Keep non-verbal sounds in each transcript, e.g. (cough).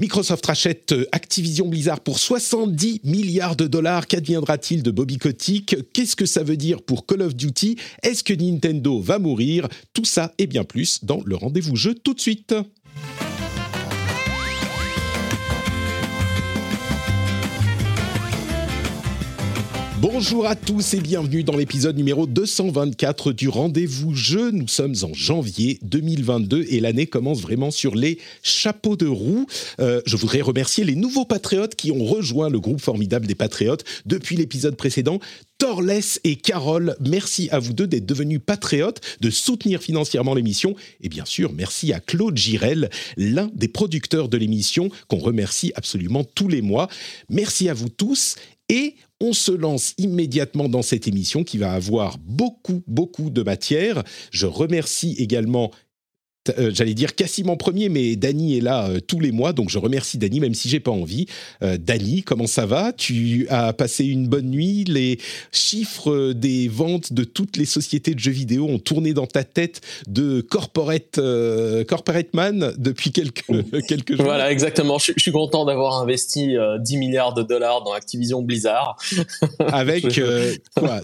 Microsoft rachète Activision Blizzard pour 70 milliards de dollars. Qu'adviendra-t-il de Bobby Kotick? Qu'est-ce que ça veut dire pour Call of Duty? Est-ce que Nintendo va mourir? Tout ça et bien plus dans le rendez-vous jeu tout de suite. Bonjour à tous et bienvenue dans l'épisode numéro 224 du Rendez-vous Jeu. Nous sommes en janvier 2022 et l'année commence vraiment sur les chapeaux de roue. Euh, je voudrais remercier les nouveaux patriotes qui ont rejoint le groupe formidable des patriotes depuis l'épisode précédent. Torles et Carole, merci à vous deux d'être devenus patriotes, de soutenir financièrement l'émission. Et bien sûr, merci à Claude Girel, l'un des producteurs de l'émission, qu'on remercie absolument tous les mois. Merci à vous tous. Et on se lance immédiatement dans cette émission qui va avoir beaucoup, beaucoup de matière. Je remercie également euh, j'allais dire Cassim en premier, mais Dany est là euh, tous les mois, donc je remercie Dany, même si j'ai pas envie. Euh, Dany, comment ça va? Tu as passé une bonne nuit? Les chiffres des ventes de toutes les sociétés de jeux vidéo ont tourné dans ta tête de corporate, corporate man depuis quelques, (laughs) quelques jours? Voilà, exactement. Je, suis content d'avoir investi 10 milliards de dollars dans Activision Blizzard. (laughs) Avec quoi?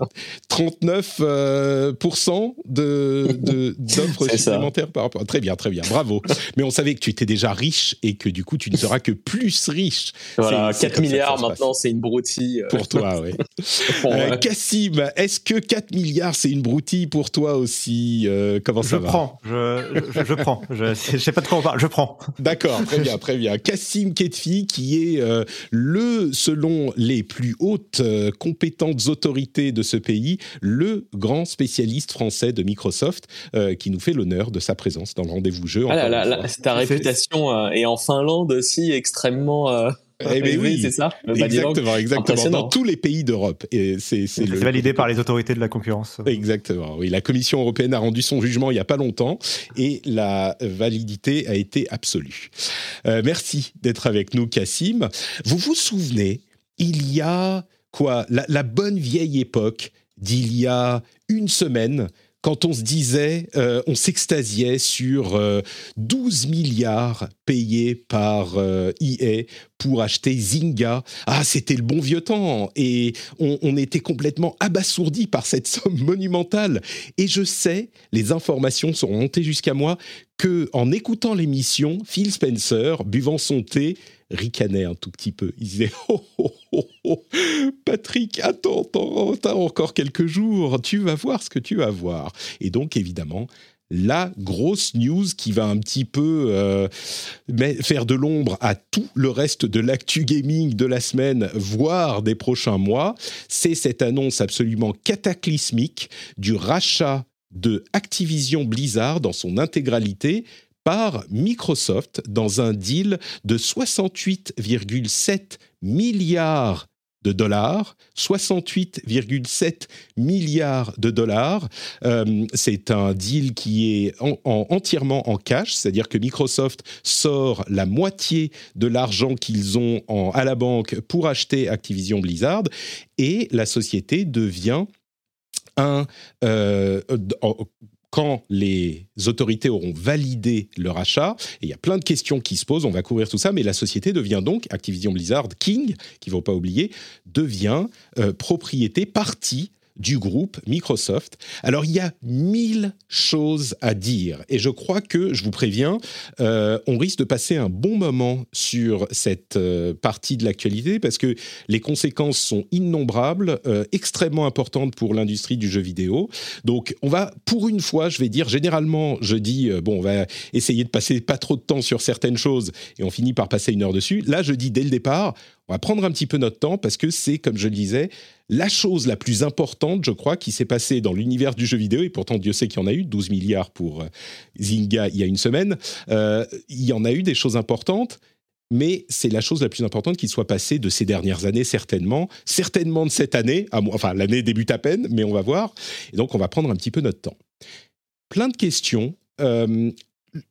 39% de, (laughs) d'offres supplémentaires par rapport à Très bien, très bien. Bravo. Mais on savait que tu étais déjà riche et que du coup, tu ne seras que plus riche. Voilà, 4 milliards maintenant, c'est une broutille. Euh. Pour toi, (laughs) oui. euh, Cassim, est-ce que 4 milliards, c'est une broutille pour toi aussi euh, Comment ça je va? prends, je, je, je prends. Je ne sais pas de quoi on parle, je prends. D'accord, très bien, (laughs) très bien. Cassim Ketfi, qui est euh, le, selon les plus hautes compétentes autorités de ce pays, le grand spécialiste français de Microsoft, qui nous fait l'honneur de sa présence dans le rendez-vous jeu. Ah là, là, ta réputation euh, est en Finlande aussi extrêmement. Euh, eh ben oui, c'est ça. Exactement, exactement. Dans tous les pays d'Europe. Et c'est le... validé par les autorités de la concurrence. Exactement. Oui, la Commission européenne a rendu son jugement il y a pas longtemps et la validité a été absolue. Euh, merci d'être avec nous, Cassim. Vous vous souvenez, il y a quoi? La, la bonne vieille époque d'il y a une semaine quand on se disait, euh, on s'extasiait sur 12 euh, milliards payés par euh, EA pour acheter Zynga. Ah, c'était le bon vieux temps. Et on, on était complètement abasourdi par cette somme monumentale. Et je sais, les informations sont montées jusqu'à moi, que en écoutant l'émission, Phil Spencer, buvant son thé, ricanait un tout petit peu. Il disait (laughs) oh, oh, oh, oh, Patrick, attends, attends, encore quelques jours, tu vas voir ce que tu vas voir. Et donc, évidemment, la grosse news qui va un petit peu euh, faire de l'ombre à tout le reste de l'actu gaming de la semaine, voire des prochains mois, c'est cette annonce absolument cataclysmique du rachat de Activision Blizzard dans son intégralité par Microsoft dans un deal de 68,7 milliards de dollars, 68,7 milliards de dollars. Euh, c'est un deal qui est entièrement en cash, c'est-à-dire que Microsoft sort la moitié de l'argent qu'ils ont à la banque pour acheter Activision Blizzard et la société devient un, euh, quand les autorités auront validé leur achat, et il y a plein de questions qui se posent, on va couvrir tout ça, mais la société devient donc, Activision Blizzard King, qu'il ne faut pas oublier, devient euh, propriété, partie du groupe Microsoft. Alors il y a mille choses à dire et je crois que, je vous préviens, euh, on risque de passer un bon moment sur cette euh, partie de l'actualité parce que les conséquences sont innombrables, euh, extrêmement importantes pour l'industrie du jeu vidéo. Donc on va, pour une fois, je vais dire, généralement je dis, bon, on va essayer de passer pas trop de temps sur certaines choses et on finit par passer une heure dessus. Là je dis dès le départ, On va prendre un petit peu notre temps parce que c'est, comme je le disais, la chose la plus importante, je crois, qui s'est passée dans l'univers du jeu vidéo, et pourtant Dieu sait qu'il y en a eu, 12 milliards pour euh, Zynga il y a une semaine, euh, il y en a eu des choses importantes, mais c'est la chose la plus importante qui soit passée de ces dernières années, certainement, certainement de cette année, enfin l'année débute à peine, mais on va voir, et donc on va prendre un petit peu notre temps. Plein de questions. Euh,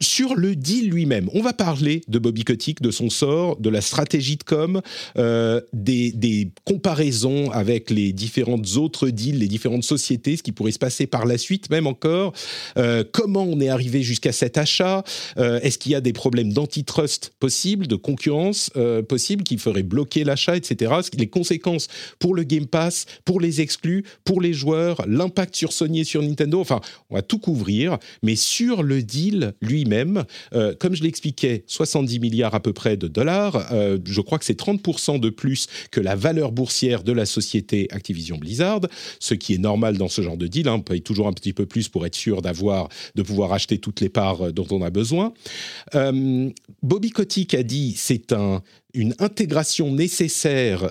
sur le deal lui-même, on va parler de Bobby Kotick, de son sort, de la stratégie de com, euh, des, comparaisons avec les différentes autres deals, les différentes sociétés, ce qui pourrait se passer par la suite, même encore. Euh, comment on est arrivé jusqu'à cet achat? Euh, Est-ce qu'il y a des problèmes d'antitrust possibles, de concurrence possibles qui feraient bloquer l'achat, etc. Les conséquences pour le Game Pass, pour les exclus, pour les joueurs, l'impact sur Sony et sur Nintendo? Enfin, on va tout couvrir, mais sur le deal lui-même. Euh, comme je l'expliquais, 70 milliards à peu près de dollars. Euh, je crois que c'est 30% de plus que la valeur boursière de la société Activision Blizzard, ce qui est normal dans ce genre de deal. Hein. On paye toujours un petit peu plus pour être sûr d'avoir, de pouvoir acheter toutes les parts euh, dont on a besoin. Bobby Kotick a dit c'est un une intégration nécessaire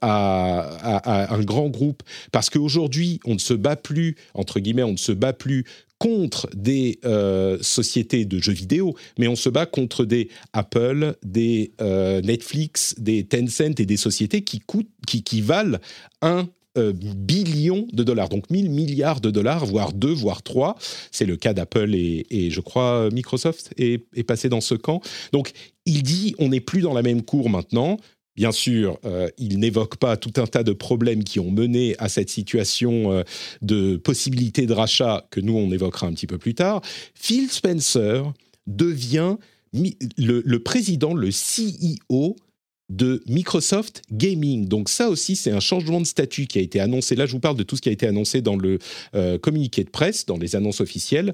à, un grand groupe parce qu'aujourd'hui on ne se bat plus entre guillemets on ne se bat plus contre des euh, sociétés de jeux vidéo, mais on se bat contre des Apple, des euh, Netflix, des Tencent et des sociétés qui, coûtent, qui, valent un euh, billion de dollars, donc 1000 milliards de dollars, voire 2, voire 3. C'est le cas d'Apple et, je crois Microsoft est, passé dans ce camp. Donc il dit on n'est plus dans la même cour maintenant. Bien sûr, euh, il n'évoque pas tout un tas de problèmes qui ont mené à cette situation euh, de possibilité de rachat que nous, on évoquera un petit peu plus tard. Phil Spencer devient le, président, le CEO de Microsoft Gaming. Donc ça aussi, c'est un changement de statut qui a été annoncé. Là, je vous parle de tout ce qui a été annoncé dans le euh, communiqué de presse, dans les annonces officielles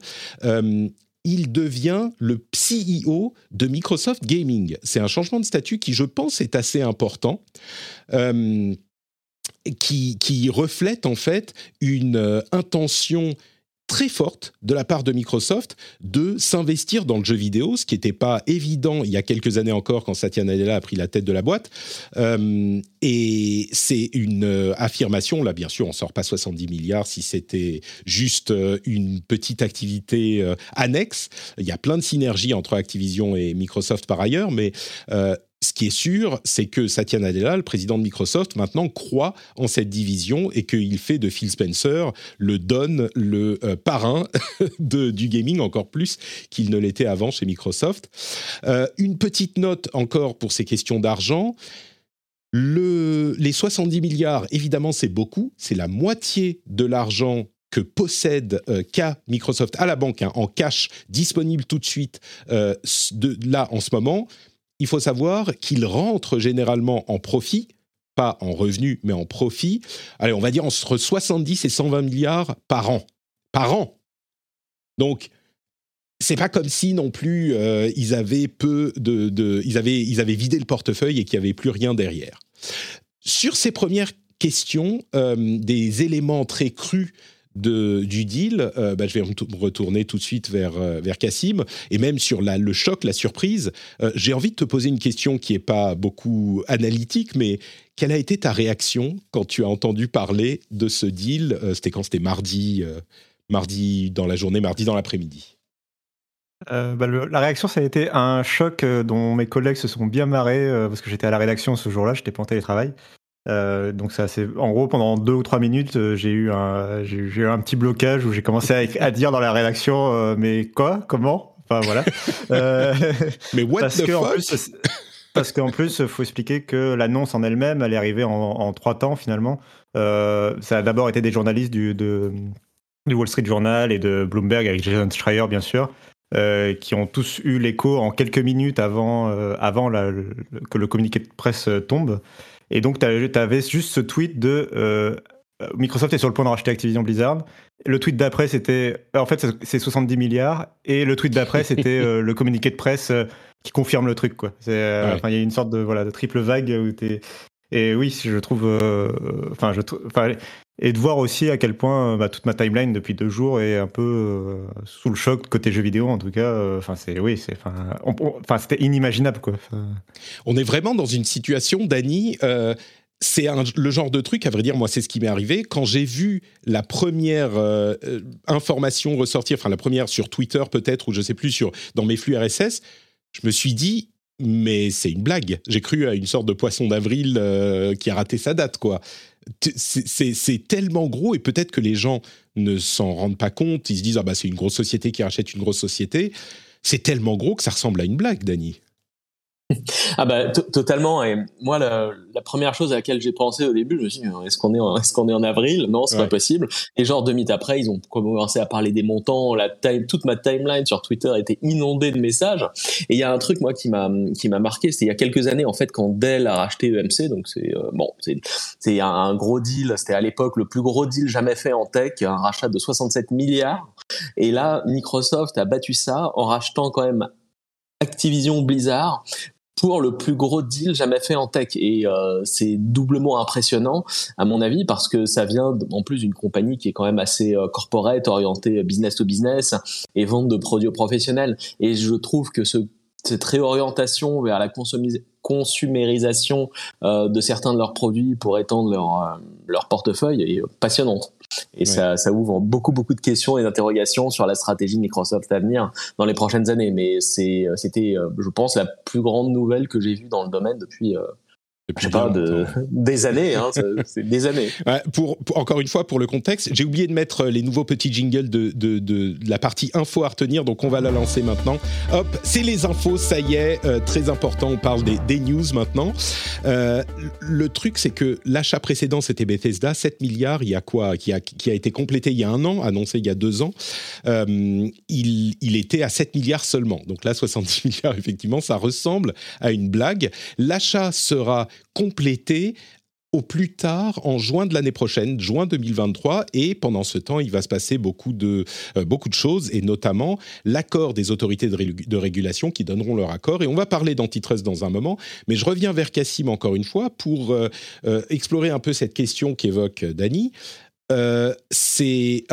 il devient le CEO de Microsoft Gaming. C'est un changement de statut qui, je pense, est assez important. Euh, qui, qui, reflète en fait une euh, intention très forte de la part de Microsoft de s'investir dans le jeu vidéo, ce qui n'était pas évident il y a quelques années encore quand Satya Nadella a pris la tête de la boîte. Euh, et c'est une euh, affirmation, là bien sûr on sort pas 70 milliards si c'était juste euh, une petite activité annexe. Il y a plein de synergies entre Activision et Microsoft par ailleurs, mais ce qui est sûr, c'est que Satya Nadella, le président de Microsoft, maintenant croit en cette division et qu'il fait de Phil Spencer le donne le euh, parrain (laughs) de, du gaming encore plus qu'il ne l'était avant chez Microsoft. Euh, une petite note encore pour ces questions d'argent. Le, les 70 milliards, évidemment, c'est beaucoup. C'est la moitié de l'argent que possède euh, Microsoft à la banque hein, en cash disponible tout de suite de, là en ce moment il faut savoir qu'il rentre généralement en profit, pas en revenu, mais en profit. Allez, on va dire entre 70 et 120 milliards par an. Par an. Donc, c'est pas comme si non plus euh, ils avaient peu de, ils avaient ils avaient vidé le portefeuille et qu'il n'y avait plus rien derrière. Sur ces premières questions, euh, des éléments très crus de, du deal, euh, bah, je vais retourner tout de suite vers, euh, vers Cassim, et même sur le choc, la surprise, euh, j'ai envie de te poser une question qui n'est pas beaucoup analytique, mais quelle a été ta réaction quand tu as entendu parler de ce deal C'était quand? C'était mardi, mardi dans la journée, mardi dans l'après-midi. Bah, la réaction, ça a été un choc dont mes collègues se sont bien marrés parce que j'étais à la rédaction ce jour-là, j'étais pas en télétravail. Euh, donc ça, c'est en gros pendant deux ou trois minutes, euh, j'ai eu un, j'ai eu un petit blocage où j'ai commencé à, dire dans la rédaction, euh, mais quoi, comment, enfin voilà. (laughs) mais what parce the fuck en plus, Parce qu'en plus, faut expliquer que l'annonce en elle-même, elle est arrivée en, trois temps finalement. ça a d'abord été des journalistes du, de, du Wall Street Journal et de Bloomberg avec Jason Schreier bien sûr. qui ont tous eu l'écho en quelques minutes avant, avant la, que le communiqué de presse tombe. Et donc, tu avais juste ce tweet de euh, Microsoft est sur le point de racheter Activision Blizzard. Le tweet d'après, c'était. En fait, c'est 70 milliards. Et le tweet d'après, c'était (laughs) euh, le communiqué de presse euh, qui confirme le truc. Quoi. Il y a une sorte de, voilà, de triple vague où tu Et oui, je trouve. Enfin, je et de voir aussi à quel point bah, toute ma timeline depuis deux jours est un peu sous le choc côté jeux vidéo en tout cas. Enfin c'est oui c'est enfin c'était inimaginable quoi. On est vraiment dans une situation, Dany c'est le genre de truc, à vrai dire, moi, c'est ce qui m'est arrivé quand j'ai vu la première euh, euh, information ressortir, enfin la première sur Twitter peut-être, ou je sais plus, sur, dans mes flux RSS, je me suis dit, mais c'est une blague. J'ai cru à une sorte de poisson d'avril euh, qui a raté sa date, quoi. C'est tellement gros et peut-être que les gens ne s'en rendent pas compte. Ils se disent, ah bah c'est une grosse société qui rachète une grosse société. C'est tellement gros que ça ressemble à une blague, Dany. Ah bah totalement. Et moi, la, première chose à laquelle j'ai pensé au début, je me suis dit est-ce qu'on est en, est-ce qu'on est en avril? Non, c'est pas possible. Et genre deux minutes après, ils ont commencé à parler des montants. La time, toute ma timeline sur Twitter était inondée de messages. Et il y a un truc moi qui m'a qui m'a marqué, c'est il y a quelques années en fait quand Dell a racheté EMC. Donc c'est euh, bon, c'est c'est un gros deal. C'était à l'époque le plus gros deal jamais fait en tech, un rachat de 67 milliards. Et là, Microsoft a battu ça en rachetant quand même Activision Blizzard pour le plus gros deal jamais fait en tech. Et euh, c'est doublement impressionnant, à mon avis, parce que ça vient en plus d'une compagnie qui est quand même assez euh, corporate, orientée business to business et vente de produits professionnels. Et je trouve que ce, cette réorientation vers la consumérisation euh, de certains de leurs produits pour étendre leur portefeuille est passionnante. Et ça, ça ouvre beaucoup, beaucoup de questions et d'interrogations sur la stratégie de Microsoft à venir dans les prochaines années. Mais c'était, euh, je pense, la plus grande nouvelle que j'ai vue dans le domaine depuis, euh, je sais pas, de, (laughs) des années, hein, (laughs) c'est des années. pour, encore une fois, pour le contexte, j'ai oublié de mettre les nouveaux petits jingles de, de, de, la partie info à retenir, donc on va la lancer maintenant. Hop, c'est les infos, ça y est, euh, très important, on parle des, des news maintenant. Euh, le truc, c'est que l'achat précédent, c'était Bethesda, 7 milliards, il y a quoi qui a, qui a été complété il y a un an, annoncé il y a deux ans. Euh, il, il était à 7 milliards seulement. Donc là, 70 (laughs) milliards, effectivement, ça ressemble à une blague. L'achat sera complété au plus tard en juin de l'année prochaine, juin 2023, et pendant ce temps, il va se passer beaucoup de, euh, beaucoup de choses, et notamment l'accord des autorités de, régulation qui donneront leur accord, et on va parler d'antitrust dans un moment, mais je reviens vers Cassim encore une fois pour euh, euh, explorer un peu cette question qu'évoque Dany. Euh, c'est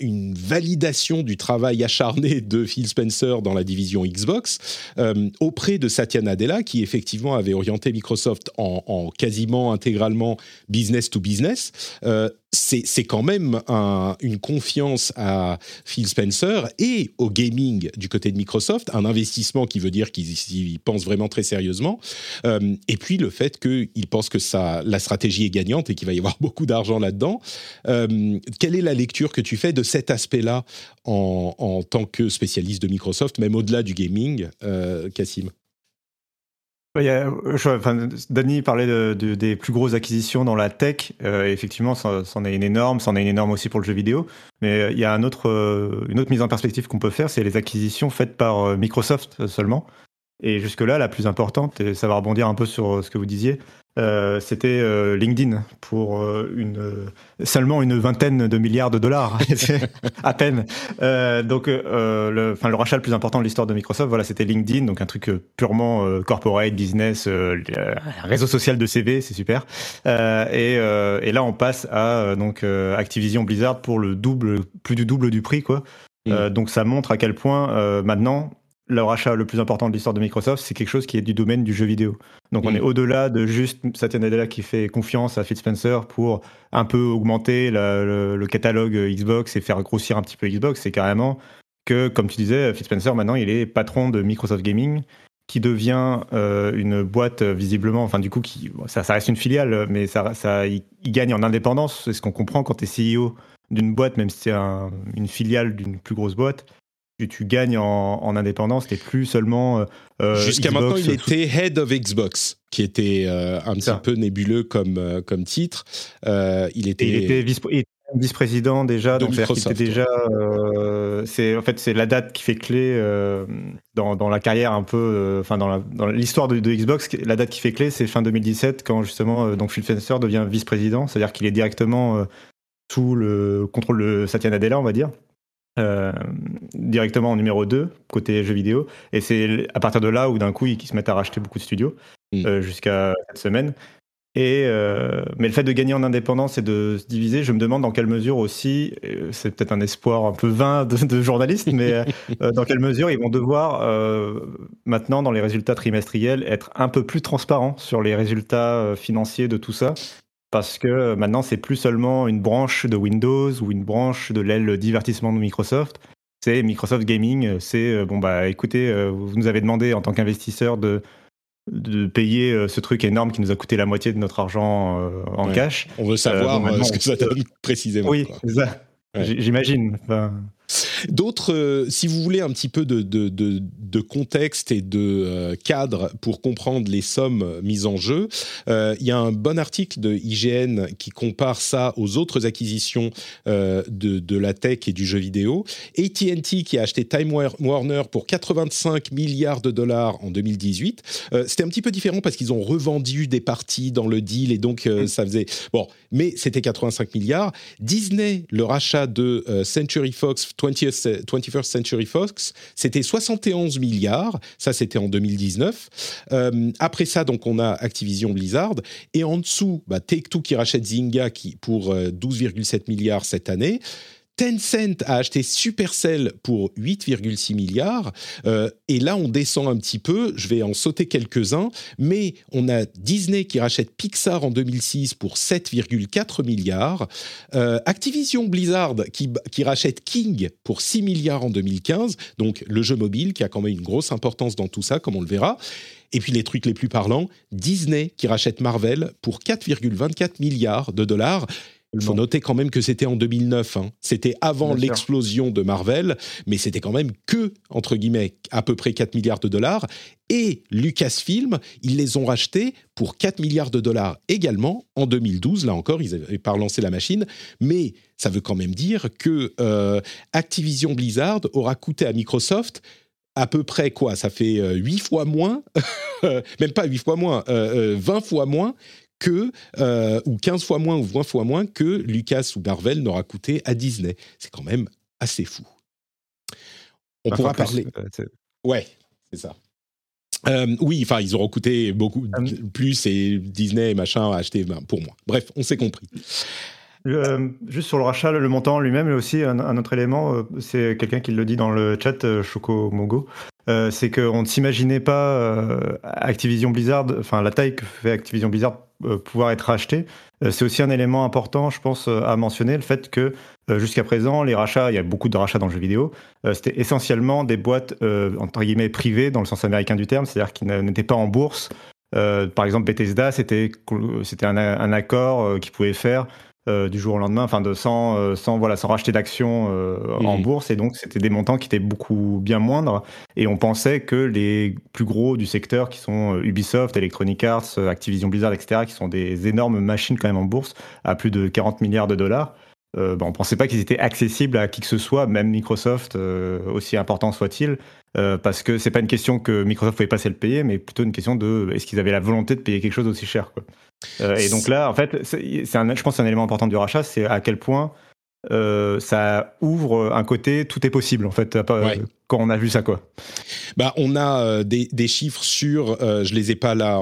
une validation du travail acharné (laughs) de Phil Spencer dans la division Xbox euh, auprès de Satya Nadella, qui effectivement avait orienté Microsoft en, quasiment intégralement business to business. Euh, c'est quand même une confiance à Phil Spencer et au gaming du côté de Microsoft, un investissement qui veut dire qu'ils pensent vraiment très sérieusement, euh, et puis le fait qu'ils pensent que la stratégie est gagnante et qu'il va y avoir (laughs) beaucoup d'argent là-dedans. Euh, quelle est la lecture que tu fais de cet aspect-là en, tant que spécialiste de Microsoft, même au-delà du gaming, euh, enfin, Danny parlait de, des plus grosses acquisitions dans la tech. Euh, effectivement, c'en est une énorme, c'en est une énorme aussi pour le jeu vidéo. Mais euh, il y a euh, une autre mise en perspective qu'on peut faire, c'est les acquisitions faites par Microsoft seulement. Et jusque-là, la plus importante, et ça va rebondir un peu sur ce que vous disiez, euh, c'était euh, LinkedIn pour euh, une, seulement une vingtaine de milliards de dollars, (laughs) à peine. donc, le, le rachat le plus important de l'histoire de Microsoft, voilà, c'était LinkedIn, donc un truc purement corporate, business, réseau social de CV, c'est super. Et, et, là, on passe à donc Activision Blizzard pour le double, plus du double du prix, quoi. Donc ça montre à quel point maintenant le rachat le plus important de l'histoire de Microsoft, c'est quelque chose qui est du domaine du jeu vidéo. Donc on mm. est au-delà de juste Satya Nadella qui fait confiance à Phil Spencer pour un peu augmenter le, catalogue Xbox et faire grossir un petit peu Xbox. C'est carrément que, comme tu disais, Phil Spencer maintenant il est patron de Microsoft Gaming qui devient euh, une boîte visiblement, enfin du coup qui, ça, reste une filiale, mais ça, ça il, gagne en indépendance. C'est ce qu'on comprend quand tu es CEO d'une boîte, même si c'est une filiale d'une plus grosse boîte tu, gagnes en, indépendance, t'es plus seulement. Euh, euh, Jusqu'à maintenant, il était Head of Xbox, qui était euh, un petit peu nébuleux comme, comme titre. il était. il était vice, président déjà, donc c'était déjà. c'est en fait c'est la date qui fait clé dans, dans, la carrière un peu, enfin dans l'histoire de, de, Xbox, la date qui fait clé, c'est fin 2017 quand justement donc Phil Spencer devient vice-président, c'est-à-dire qu'il est directement sous le contrôle de Satya Nadella, on va dire. Euh, directement en numéro 2, côté jeux vidéo. Et c'est à partir de là où d'un coup, ils, se mettent à racheter beaucoup de studios, euh, jusqu'à cette semaine. Et euh, mais le fait de gagner en indépendance et de se diviser, je me demande dans quelle mesure aussi, c'est peut-être un espoir un peu vain de, de journaliste, mais (laughs) dans quelle mesure ils vont devoir maintenant dans les résultats trimestriels être un peu plus transparents sur les résultats financiers de tout ça, parce que maintenant c'est plus seulement une branche de Windows ou une branche de l'aile divertissement de Microsoft. C'est Microsoft Gaming, c'est bon bah écoutez, vous nous avez demandé en tant qu'investisseur de de payer euh, ce truc énorme qui nous a coûté la moitié de notre argent euh, en cash. On veut savoir euh, ce que ça donne précisément. Oui, c'est ça. J'imagine. D'autres, euh, si vous voulez un petit peu de, de, de, de contexte et de euh, cadre pour comprendre les sommes mises en jeu, euh, il y a un bon article de IGN qui compare ça aux autres acquisitions de, la tech et du jeu vidéo. AT&T qui a acheté Time Warner pour 85 milliards de dollars en 2018. c'était un petit peu différent parce qu'ils ont revendu des parties dans le deal et donc mm. ça faisait bon, mais c'était 85 milliards. Disney, le rachat de Century Fox 20th, 21st Century Fox, c'était 71 milliards. Ça, c'était en 2019. Euh, après ça, donc, on a Activision Blizzard. Et en dessous, bah, Take-Two qui rachète Zynga qui, pour 12,7 euh, milliards cette année. Tencent a acheté Supercell pour 8,6 milliards. Euh, et là, on descend un petit peu. Je vais en sauter quelques-uns. Mais on a Disney qui rachète Pixar en 2006 pour 7,4 milliards. Euh, Activision Blizzard qui, qui, rachète King pour 6 milliards en 2015. Donc le jeu mobile qui a quand même une grosse importance dans tout ça, comme on le verra. Et puis les trucs les plus parlants, Disney qui rachète Marvel pour 4,24 milliards de dollars. Il faut noter quand même que c'était en 2009. Hein. C'était avant l'explosion de Marvel, mais c'était quand même que, entre guillemets, à peu près 4 milliards de dollars. Et Lucasfilm, ils les ont rachetés pour 4 milliards de dollars également en 2012. Là encore, ils n'avaient pas relancé la machine. Mais ça veut quand même dire que euh, Activision Blizzard aura coûté à Microsoft à peu près quoi? Ça fait 8 euh, fois moins, (laughs) même pas 8 fois moins, 20 euh, fois moins que, euh, ou 15 fois moins ou 20 fois moins que Lucas ou Marvel n'aura coûté à Disney. C'est quand même assez fou. On pourra parler. Euh, ouais, c'est ça. Euh, oui, enfin, ils auront coûté beaucoup plus et Disney et machin a acheté ben, pour moi. Bref, on s'est compris. Juste sur le rachat, le montant lui-même, aussi un, autre élément, c'est quelqu'un qui le dit dans le chat, Choco Mogo, c'est qu'on ne s'imaginait pas Activision Blizzard, enfin la taille que fait Activision Blizzard euh, pouvoir être racheté. Euh, c'est aussi un élément important, je pense, euh, à mentionner, le fait que jusqu'à présent, les rachats, il y a beaucoup de rachats dans le jeu vidéo, c'était essentiellement des boîtes, entre guillemets, privées, dans le sens américain du terme, c'est-à-dire qui n'étaient pas en bourse. par exemple, Bethesda, c'était un, un accord qu'ils pouvaient faire euh, du jour au lendemain, enfin de sans, euh, sans voilà sans racheter d'actions euh, en bourse et donc c'était des montants qui étaient beaucoup bien moindres et on pensait que les plus gros du secteur qui sont Ubisoft, Electronic Arts, Activision Blizzard, etc. qui sont des énormes machines quand même en bourse à plus de 40 milliards de dollars. Euh, bah, on pensait pas qu'ils étaient accessibles à qui que ce soit, même Microsoft, aussi important soit-il, parce que c'est pas une question que Microsoft pouvait passer le payer, mais plutôt une question de est-ce qu'ils avaient la volonté de payer quelque chose aussi cher. Quoi. Euh, et donc là, en fait, c'est un, je pense que un élément important du rachat, c'est à quel point euh, ça ouvre un côté tout est possible en fait quand on a vu ça quoi. Bah on a euh, des, des, chiffres sur, euh, je les ai pas là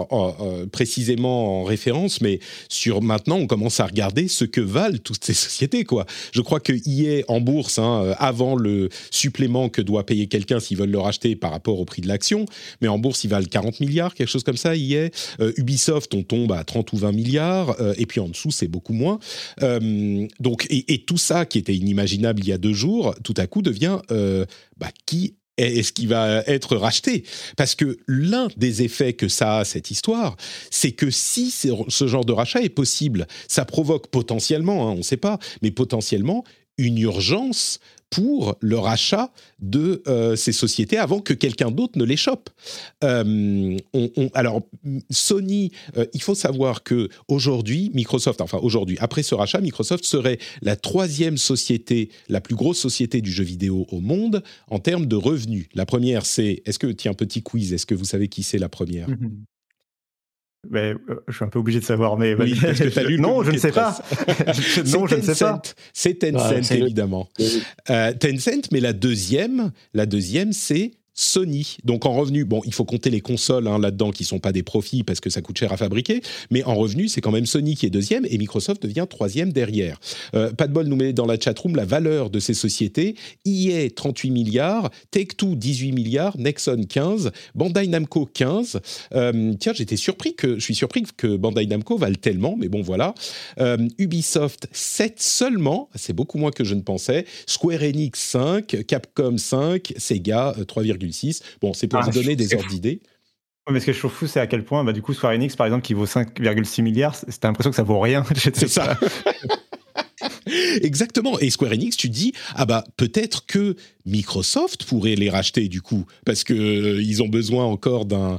précisément en référence, mais sur maintenant on commence à regarder ce que valent toutes ces sociétés quoi. Je crois que EA en bourse hein, avant le supplément que doit payer quelqu'un s'ils veulent le racheter par rapport au prix de l'action, mais en bourse ils valent 40 milliards quelque chose comme ça EA. Ubisoft on tombe à 30 ou 20 milliards et puis en dessous c'est beaucoup moins. donc et, et tout ça qui était inimaginable il y a deux jours, tout à coup devient euh, bah, qui est-ce qui va être racheté? Parce que l'un des effets que ça a, cette histoire, c'est que si ce genre de rachat est possible, ça provoque potentiellement, hein, on ne sait pas, mais potentiellement une urgence pour le rachat de euh, ces sociétés avant que quelqu'un d'autre ne les chope. Euh, alors, Sony, euh, il faut savoir que aujourd'hui, Microsoft, enfin aujourd'hui, après ce rachat, Microsoft serait la troisième société, la plus grosse société du jeu vidéo au monde en termes de revenus. La première, c'est, est-ce que, tiens, petit quiz, est-ce que vous savez qui c'est la première? Mm-hmm. Mais, euh, je suis un peu obligé de savoir, mais oui, parce que (laughs) as lu (laughs) non, je ne sais pas. non, je ne sais pas. C'est Tencent, évidemment. Euh, Tencent, mais la deuxième, la deuxième, c'est Sony. Donc en revenu, bon, il faut compter les consoles hein, là-dedans qui sont pas des profits parce que ça coûte cher à fabriquer, mais en revenu, c'est quand même Sony qui est deuxième et Microsoft devient troisième derrière. Euh, pas de bol nous met dans la chatroom la valeur de ces sociétés. EA 38 milliards, Take-Two 18 milliards, Nexon 15, Bandai Namco 15. Euh, tiens, j'étais surpris que je suis surpris que Bandai Namco vale tellement, mais bon voilà. Euh, Ubisoft 7 seulement, c'est beaucoup moins que je ne pensais. Square Enix 5, Capcom 5, Sega 3,8 Bon, c'est pour ah, vous donner des ordres d'idées. Mais ce que je trouve fou, c'est à quel point, bah, du coup, Square Enix, par exemple, qui vaut 5,6 milliards, c'est l'impression que ça vaut rien. (laughs) C'est ça. (laughs) Exactement. Et Square Enix, tu dis, ah bah peut-être que Microsoft pourrait les racheter du coup, parce que euh, ils ont besoin encore d'un,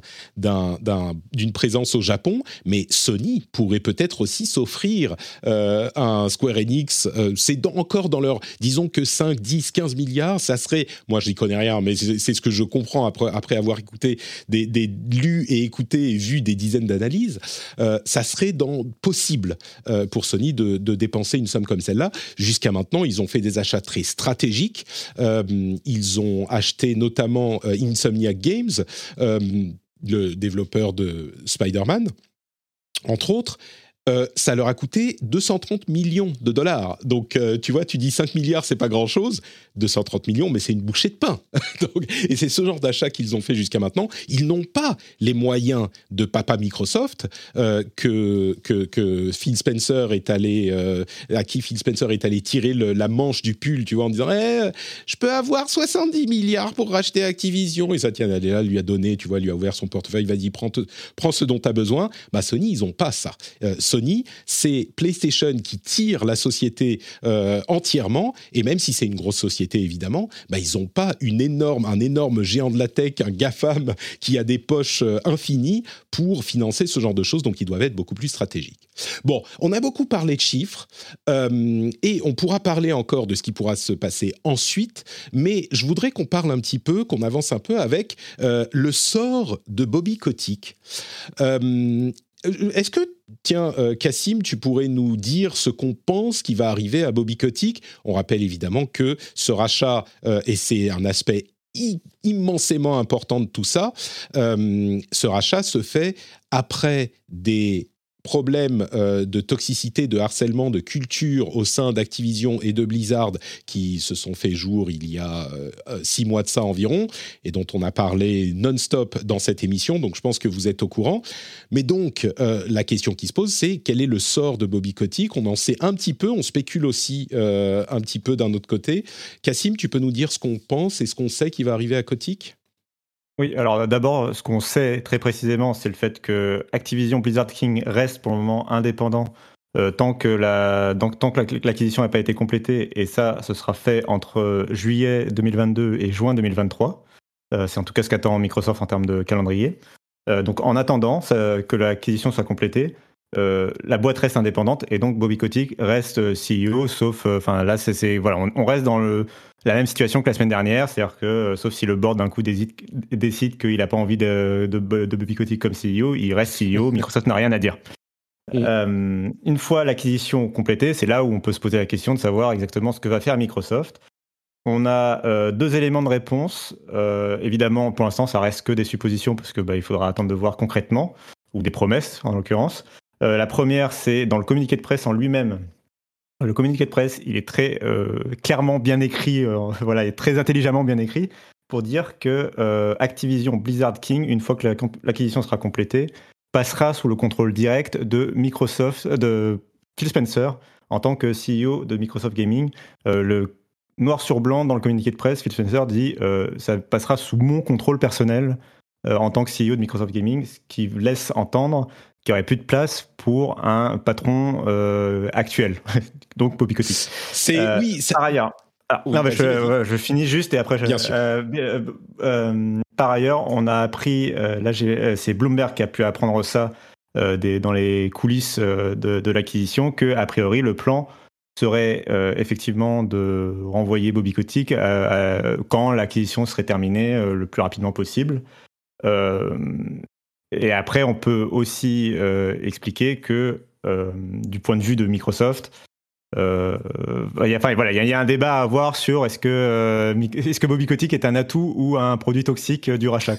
d'une présence au Japon, mais Sony pourrait peut-être aussi s'offrir euh, un Square Enix. Euh, c'est encore dans leur, disons que 5, 10, 15 milliards, ça serait, moi je n'y connais rien, mais c'est, ce que je comprends après, avoir écouté, lu et écouté et vu des dizaines d'analyses, ça serait possible pour Sony de, dépenser une somme comme celle-là. Jusqu'à maintenant, ils ont fait des achats très stratégiques. Ils ont acheté notamment euh, Insomniac Games, euh, le développeur de Spider-Man, entre autres. Euh, ça leur a coûté 230 millions de dollars. Donc, euh, tu vois, tu dis 5 milliards, c'est pas grand-chose. 230 millions, mais c'est une bouchée de pain. (laughs) et c'est ce genre d'achat qu'ils ont fait jusqu'à maintenant. Ils n'ont pas les moyens de papa Microsoft euh, que, que, Phil Spencer est allé, à qui Phil Spencer est allé tirer la manche du pull, tu vois, en disant eh, Je peux avoir 70 milliards pour racheter Activision. Et ça, tiens, elle là, lui a donné, tu vois, lui a ouvert son portefeuille, vas-y, prends, prends ce dont tu as besoin. Bah, Sony, ils n'ont pas ça. C'est PlayStation qui tire la société euh, entièrement, et même si c'est une grosse société évidemment, bah, ils n'ont pas une énorme, un énorme géant de la tech, un GAFAM qui a des poches euh, infinies pour financer ce genre de choses, donc ils doivent être beaucoup plus stratégiques. Bon, on a beaucoup parlé de chiffres, euh, et on pourra parler encore de ce qui pourra se passer ensuite, mais je voudrais qu'on parle un petit peu, qu'on avance un peu avec le sort de Bobby Kotick. Est-ce que Tiens, euh, Cassim, tu pourrais nous dire ce qu'on pense qui va arriver à Bobby Kotick? On rappelle évidemment que ce rachat, euh, et c'est un aspect immensément important de tout ça, euh, ce rachat se fait après des problèmes euh, de toxicité, de harcèlement, de culture au sein d'Activision et de Blizzard qui se sont fait jour il y a euh, euh, six mois de ça environ et dont on a parlé non-stop dans cette émission. Donc je pense que vous êtes au courant. Mais donc la question qui se pose, c'est quel est le sort de Bobby Kotick? On en sait un petit peu, on spécule aussi un petit peu d'un autre côté. Cassim, tu peux nous dire ce qu'on pense et ce qu'on sait qui va arriver à Kotick? Oui, alors d'abord, ce qu'on sait très précisément, c'est le fait que Activision Blizzard King reste pour le moment indépendant euh, tant que la, tant que l'acquisition n'a pas été complétée, et ça, ce sera fait entre juillet 2022 et juin 2023. Euh, c'est en tout cas ce qu'attend Microsoft en termes de calendrier. Euh, donc en attendant que l'acquisition soit complétée, la boîte reste indépendante et donc Bobby Kotick reste CEO, sauf, enfin là, c'est voilà, on, reste dans le la même situation que la semaine dernière, c'est-à-dire que, euh, sauf si le board d'un coup décide, qu'il n'a pas envie de, de, Bobby Kotick comme CEO, il reste CEO, (laughs) Microsoft n'a rien à dire. Euh, une fois l'acquisition complétée, c'est là où on peut se poser la question de savoir exactement ce que va faire Microsoft. On a euh, deux éléments de réponse. évidemment, pour l'instant, ça reste que des suppositions parce que bah, il faudra attendre de voir concrètement ou des promesses en l'occurrence. la première, c'est dans le communiqué de presse en lui-même. Le communiqué de presse, il est très euh, clairement bien écrit, euh, (laughs) voilà, et très intelligemment bien écrit pour dire que euh, Activision Blizzard King, une fois que l'acquisition sera complétée, passera sous le contrôle direct de Microsoft, de Phil Spencer en tant que CEO de Microsoft Gaming. le noir sur blanc dans le communiqué de presse, Phil Spencer dit ça passera sous mon contrôle personnel en tant que CEO de Microsoft Gaming, ce qui laisse entendre qu'il n'y aurait plus de place pour un patron euh, actuel, (laughs) donc Bobby Kotick. C'est euh, oui. Par ailleurs, ah, je, finis juste et après. Je, Bien sûr. Euh, par ailleurs, on a appris, là c'est Bloomberg qui a pu apprendre ça des, dans les coulisses de, de l'acquisition, que a priori le plan serait effectivement de renvoyer Bobby Kotick quand l'acquisition serait terminée le plus rapidement possible. Et après, on peut aussi euh, expliquer que, euh, du point de vue de Microsoft, euh, voilà, il y, a un débat à avoir sur est-ce que, est-ce que Bobby Kotick est un atout ou un produit toxique du rachat.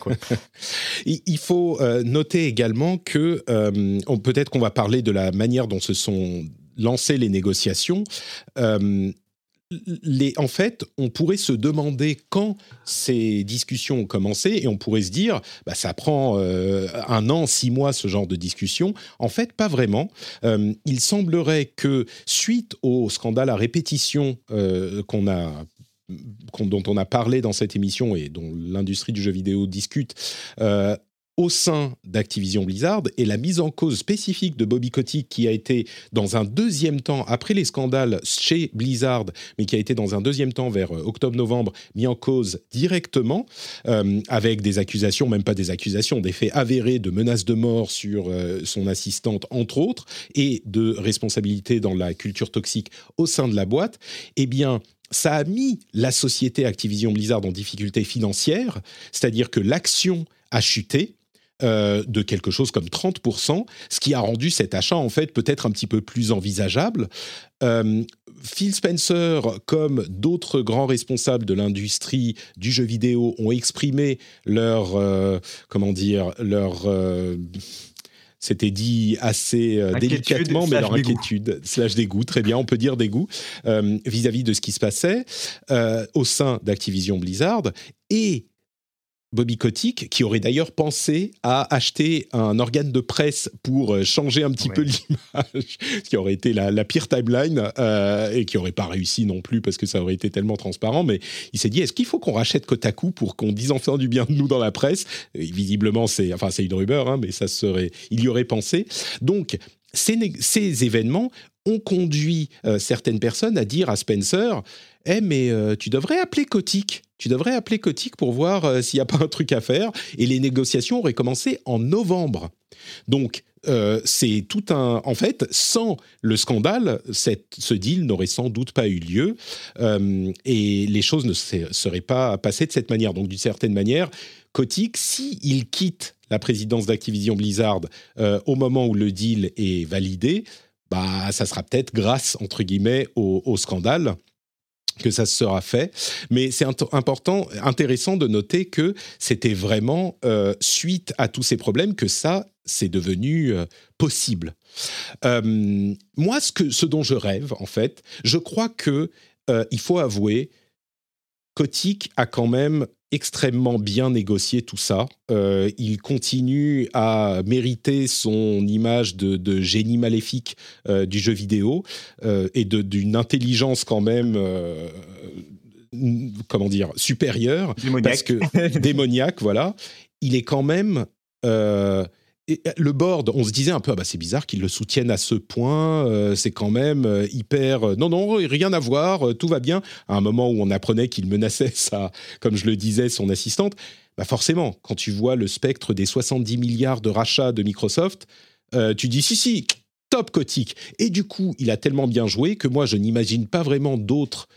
(laughs) Il faut noter également que peut-être qu'on va parler de la manière dont se sont lancées les négociations en fait, on pourrait se demander quand ces discussions ont commencé et on pourrait se dire, bah, ça prend euh, un an, six mois, ce genre de discussion. En fait, pas vraiment. Euh, il semblerait que suite au scandale à répétition euh, qu'on a dont on a parlé dans cette émission et dont l'industrie du jeu vidéo discute, au sein d'Activision Blizzard et la mise en cause spécifique de Bobby Kotick qui a été dans un deuxième temps, après les scandales chez Blizzard, mais qui a été dans un deuxième temps vers euh, octobre-novembre, mis en cause directement euh, avec des accusations, même pas des accusations, des faits avérés de menaces de mort sur euh, son assistante, entre autres, et de responsabilité dans la culture toxique au sein de la boîte, eh bien, ça a mis la société Activision Blizzard en difficulté financière, c'est-à-dire que l'action a chuté, euh, de quelque chose comme 30%, ce qui a rendu cet achat en fait peut-être un petit peu plus envisageable. Euh, Phil Spencer, comme d'autres grands responsables de l'industrie du jeu vidéo, ont exprimé leur, euh, comment dire, leur c'était dit assez délicatement, mais leur inquiétude, slash dégoût, très bien, on peut dire dégoût, vis-à-vis de ce qui se passait au sein d'Activision Blizzard. Et Bobby Kotick, qui aurait d'ailleurs pensé à acheter un organe de presse pour euh, changer un petit peu l'image, (laughs) ce qui aurait été la, pire timeline euh, et qui n'aurait pas réussi non plus parce que ça aurait été tellement transparent. Mais il s'est dit est-ce qu'il faut qu'on rachète Kotaku pour qu'on dise enfin du bien de nous dans la presse? Visiblement, c'est enfin c'est une rumeur, hein, mais ça serait, il y aurait pensé. Donc ces, ces événements ont conduit euh, certaines personnes à dire à Spencer eh mais tu devrais appeler Kotick tu devrais appeler Kotick pour voir euh, s'il n'y a pas un truc à faire. Et les négociations auraient commencé en novembre. Donc, euh, c'est tout un. En fait, sans le scandale, ce deal n'aurait sans doute pas eu lieu euh, et les choses ne seraient pas passées de cette manière. Donc, d'une certaine manière, Kotick, s'il quitte la présidence d'Activision Blizzard au moment où le deal est validé, bah, ça sera peut-être grâce, entre guillemets, au scandale que ça sera fait. Mais c'est important, intéressant de noter que c'était vraiment euh, suite à tous ces problèmes que ça, c'est devenu euh, possible. Euh, moi, ce, que, ce dont je rêve, en fait, je crois que il faut avouer, Kotick a quand même extrêmement bien négocié tout ça. Euh, il continue à mériter son image de, génie maléfique euh, du jeu vidéo euh, et d'une intelligence quand même, comment dire, supérieure. Démoniaque. Parce que, démoniaque, voilà. Il est quand même euh, le board, on se disait un peu, ah bah c'est bizarre qu'ils le soutiennent à ce point, euh, c'est quand même euh, hyper... non, non, rien à voir, tout va bien. À un moment où on apprenait qu'il menaçait (laughs) ça, comme je le disais, son assistante, bah forcément, quand tu vois le spectre des 70 milliards de rachats de Microsoft, tu dis, si, si, top Kotick. Et du coup, il a tellement bien joué que moi, je n'imagine pas vraiment d'autres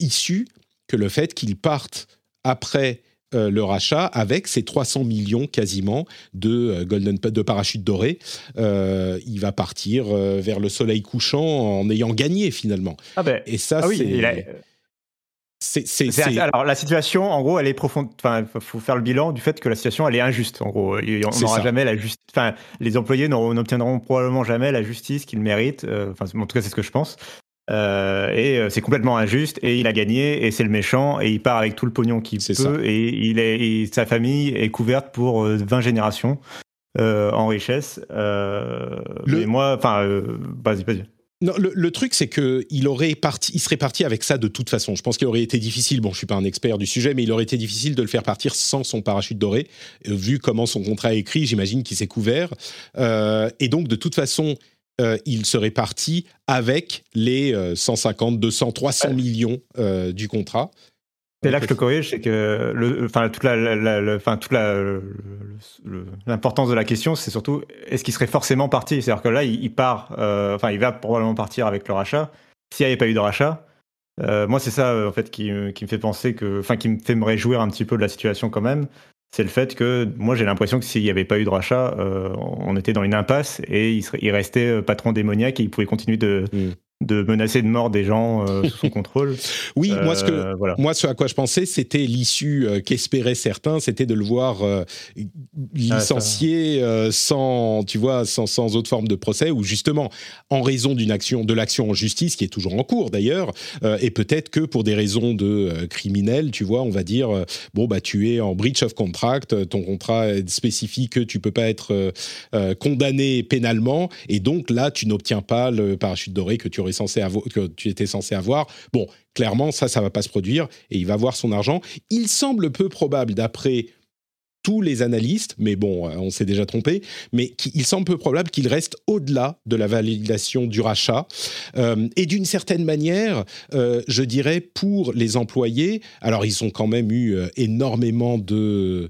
issues que le fait qu'il parte après euh, le rachat avec ses 300 millions quasiment de euh, golden de parachutes dorés. Euh, il va partir vers le soleil couchant en ayant gagné finalement. Ah ben, Et ça, ah c'est. c'est, alors la situation, en gros, elle est profonde. Enfin, faut faire le bilan du fait que la situation, elle est injuste. En gros, on n'aura jamais la justice. Enfin, les employés n'obtiendront probablement jamais la justice qu'ils méritent. Enfin, en tout cas, c'est ce que je pense. Euh, et euh, c'est complètement injuste et il a gagné et c'est le méchant et il part avec tout le pognon qu'il peut et il est sa famille est couverte pour 20 euh, générations en richesse. Mais moi, enfin, vas-y, vas-y. Non, le, truc, c'est que il aurait parti, il serait parti avec ça de toute façon. Je pense qu'il aurait été difficile. Bon, je suis pas un expert du sujet, mais il aurait été difficile de le faire partir sans son parachute doré, vu comment son contrat est écrit. J'imagine qu'il s'est couvert. et donc, de toute façon, euh, il serait parti avec les 150, 200, 300 millions euh, du contrat. C'est là que je te corrige, c'est que le, enfin toute la, enfin toute l'importance de la question, c'est surtout est-ce qu'il serait forcément parti? C'est-à-dire que là, il, part, euh, enfin, il va probablement partir avec le rachat. S'il n'y avait pas eu de rachat, moi, c'est ça en fait qui, qui, me fait penser que, enfin, qui me fait me réjouir un petit peu de la situation quand même. C'est le fait que moi j'ai l'impression que s'il n'y avait pas eu de rachat, on était dans une impasse et il, restait patron démoniaque et il pouvait continuer de, mm de menacer de mort des gens euh, sous son (laughs) contrôle. Oui, moi, ce que, euh, moi, ce à quoi je pensais, c'était l'issue euh, qu'espéraient certains, c'était de le voir licencié sans, tu vois, sans, sans, autre forme de procès, ou justement, en raison d'une action, de l'action en justice, qui est toujours en cours d'ailleurs, et peut-être que pour des raisons de criminels, tu vois, on va dire, bon, bah, tu es en breach of contract, ton contrat spécifie que tu peux pas être condamné pénalement, et donc là, tu n'obtiens pas le parachute doré que tu censé avoir, que tu étais censé avoir. Bon, clairement, ça, ça va pas se produire et il va avoir son argent. Il semble peu probable, d'après tous les analystes, mais bon, euh, on s'est déjà trompé, mais il semble peu probable qu'il reste au-delà de la validation du rachat. Euh, et d'une certaine manière, euh, je dirais, pour les employés, alors ils ont quand même eu énormément de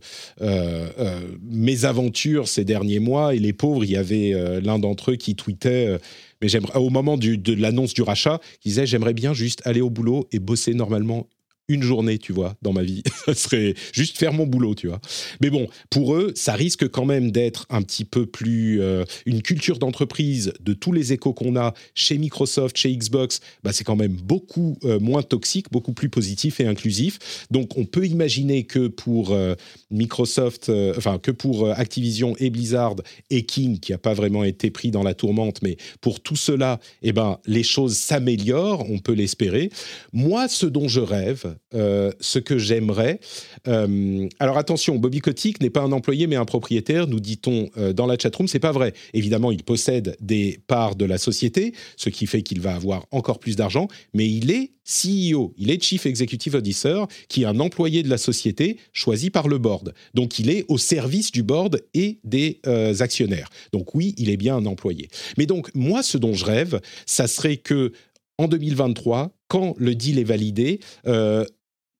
mésaventures ces derniers mois, et les pauvres, il y avait l'un d'entre eux qui tweetait mais au moment de l'annonce du rachat, il disait j'aimerais bien juste aller au boulot et bosser normalement une journée, tu vois, dans ma vie. (laughs) ça serait juste faire mon boulot, tu vois. Mais bon, pour eux, ça risque quand même d'être un petit peu plus euh, une culture d'entreprise de tous les échos qu'on a chez Microsoft, chez Xbox. Bah, c'est quand même beaucoup euh, moins toxique, beaucoup plus positif et inclusif. Donc, on peut imaginer que pour euh, Microsoft, enfin que pour Activision et Blizzard et King, qui n'a pas vraiment été pris dans la tourmente, mais pour tout cela, eh ben, les choses s'améliorent. On peut l'espérer. Moi, ce dont je rêve euh, ce que j'aimerais. Euh, alors attention, Bobby Kotick n'est pas un employé mais un propriétaire, nous dit-on euh, dans la chatroom. C'est pas vrai. Évidemment, il possède des parts de la société, ce qui fait qu'il va avoir encore plus d'argent, mais il est CEO, il est Chief Executive Officer, qui est un employé de la société choisi par le board. Donc il est au service du board et des actionnaires. Donc oui, il est bien un employé. Mais donc moi, ce dont je rêve, ça serait que en 2023, quand le deal est validé, euh,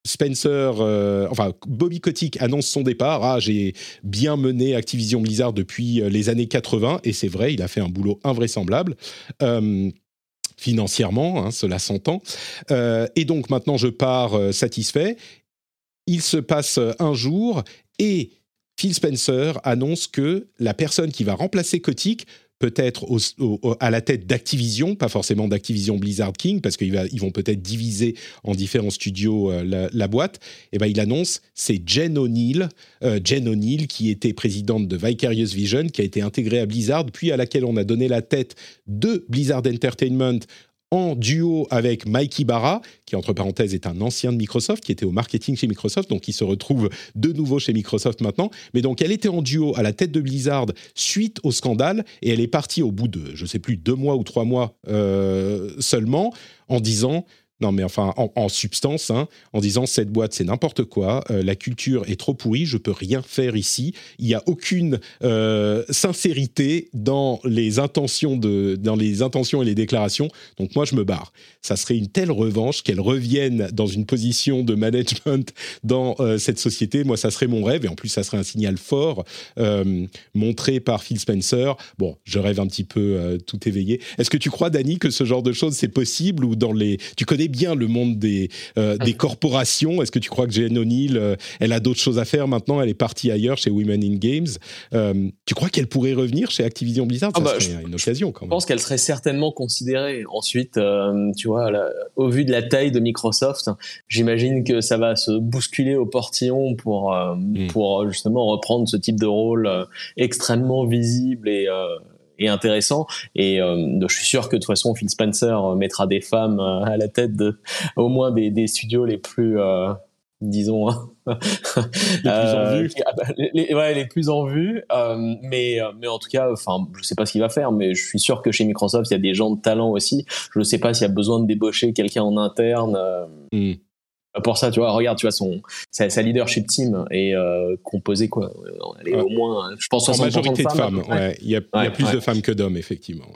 Spencer, euh, enfin Bobby Kotick annonce son départ. Ah, j'ai bien mené Activision Blizzard depuis euh, les années 80 et c'est vrai, il a fait un boulot invraisemblable. financièrement, hein, cela s'entend. et donc maintenant, je pars satisfait. Il se passe un jour et Phil Spencer annonce que la personne qui va remplacer Kotick peut-être à la tête d'Activision, pas forcément d'Activision Blizzard King, parce qu'ils ils vont peut-être diviser en différents studios euh, la, boîte, et eh ben il annonce c'est Jen O'Neill, euh, Jen O'Neill qui était présidente de Vicarious Vision, qui a été intégrée à Blizzard, puis à laquelle on a donné la tête de Blizzard Entertainment en duo avec Mikey Barra, qui entre parenthèses est un ancien de Microsoft, qui était au marketing chez Microsoft, donc il se retrouve de nouveau chez Microsoft maintenant. Mais donc elle était en duo à la tête de Blizzard suite au scandale, et elle est partie au bout de, je sais plus, deux mois ou trois mois euh, seulement, en disant non, mais enfin, en, substance, hein, en disant cette boîte, c'est n'importe quoi, euh, la culture est trop pourrie, je peux rien faire ici. Il n'y a aucune euh, sincérité dans les intentions de, dans les intentions et les déclarations. Donc moi, je me barre. Ça serait une telle revanche qu'elle revienne dans une position de management dans euh, cette société. Moi, ça serait mon rêve, et en plus, ça serait un signal fort montré par Phil Spencer. Bon, je rêve un petit peu tout éveillé. Est-ce que tu crois, Danny, que ce genre de choses c'est possible ou dans les, tu connais bien le monde des, euh, des corporations. Est-ce que tu crois que Jane O'Neill, euh, elle a d'autres choses à faire maintenant? Elle est partie ailleurs chez Women in Games. Euh, tu crois qu'elle pourrait revenir chez Activision Blizzard? Ah Ça bah, serait une occasion quand même. Je pense qu'elle serait certainement considérée. Ensuite, tu vois, au vu de la taille de Microsoft, j'imagine que ça va se bousculer au portillon pour, hmm. pour justement reprendre ce type de rôle extrêmement visible et et intéressant. Et euh, je suis sûr que de toute façon, Phil Spencer euh, mettra des femmes euh, à la tête de au moins des, des studios les plus disons hein. (laughs) les plus en vue ah bah, les, ouais, les plus en vue euh, mais mais en tout cas enfin je sais pas ce qu'il va faire mais je suis sûr que chez Microsoft il y a des gens de talent aussi je ne sais pas s'il y a besoin de débaucher quelqu'un en interne hmm pour ça, tu vois, regarde, tu vois, son, sa, leadership team est euh, composée, quoi. Elle est au moins, je pense, en majorité de femmes. ouais. Il y a, il y a plus de femmes que d'hommes, effectivement.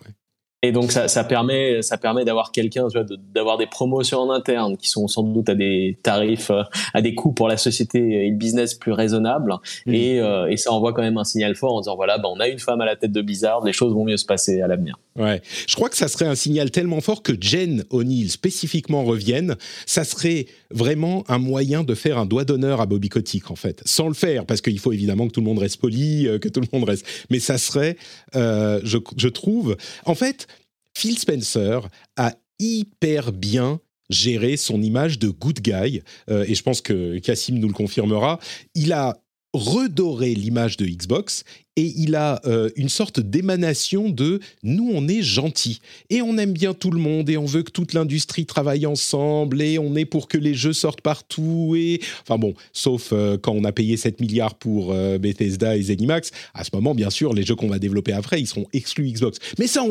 Et donc ça, ça permet, ça permet d'avoir quelqu'un, d'avoir des promotions en interne qui sont sans doute à des tarifs, euh, à des coûts pour la société et le business plus raisonnables. Mmh. Et, euh, et, ça envoie quand même un signal fort en disant voilà, bah, on a une femme à la tête de Blizzard, les choses vont mieux se passer à l'avenir. Ouais, je crois que ça serait un signal tellement fort que Jen O'Neill spécifiquement revienne. Ça serait vraiment un moyen de faire un doigt d'honneur à Bobby Kotick en fait, sans le faire parce qu'il faut évidemment que tout le monde reste poli, euh, que tout le monde reste. Mais ça serait, je, je trouve, en fait Phil Spencer a hyper bien géré son image de good guy, euh, et je pense que Cassim nous le confirmera. Il a redoré l'image de Xbox et il a euh, une sorte d'émanation de nous on est gentils et on aime bien tout le monde et on veut que toute l'industrie travaille ensemble et on est pour que les jeux sortent partout et enfin bon sauf euh, quand on a payé 7 milliards pour euh, Bethesda et Zenimax à ce moment bien sûr les jeux qu'on va développer après ils seront exclus Xbox. Mais ça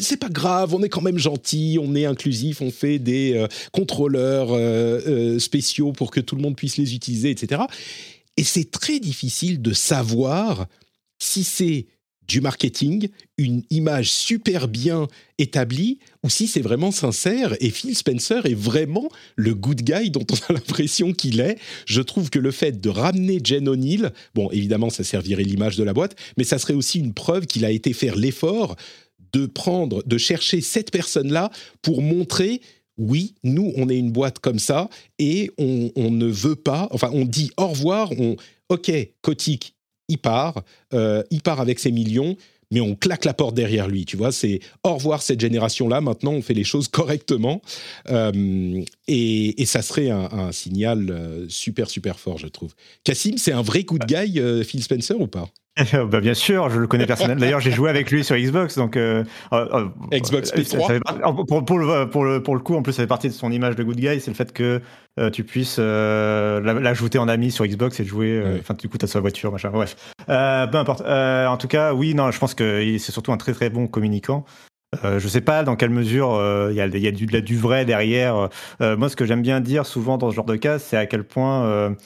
c'est pas grave on est quand même gentils on est inclusif on fait des contrôleurs spéciaux pour que tout le monde puisse les utiliser etc et c'est très difficile de savoir si c'est du marketing, une image super bien établie, ou si c'est vraiment sincère. Et Phil Spencer est vraiment le good guy dont on a (laughs) l'impression qu'il est. Je trouve que le fait de ramener Jen O'Neill, bon, évidemment, ça servirait l'image de la boîte, mais ça serait aussi une preuve qu'il a été faire l'effort de prendre, de chercher cette personne-là pour montrer oui, nous, on est une boîte comme ça et on, on, ne veut pas, enfin, on dit au revoir, on, ok, Kotick, il part, euh, il part avec ses millions, mais on claque la porte derrière lui. Tu vois, c'est au revoir cette génération-là. Maintenant, on fait les choses correctement, euh, et, ça serait un, signal euh, super super fort, je trouve. Cassim, c'est un vrai coup de guy, Phil Spencer ou pas? (laughs) bah bien sûr, je le connais personnellement. D'ailleurs, j'ai joué avec lui sur Xbox, donc euh, Xbox PS3. Pour, pour, le, pour, le, pour le coup, en plus, ça fait partie de son image de good guy, c'est le fait que tu puisses l'ajouter en ami sur Xbox et jouer. Enfin, du coup, t'as sa voiture, machin. Bref, peu importe. en tout cas, oui, non, je pense que c'est surtout un très très bon communicant. Euh, je sais pas dans quelle mesure il y, a, y a du, du vrai derrière. moi, ce que j'aime bien dire souvent dans ce genre de cas, c'est à quel point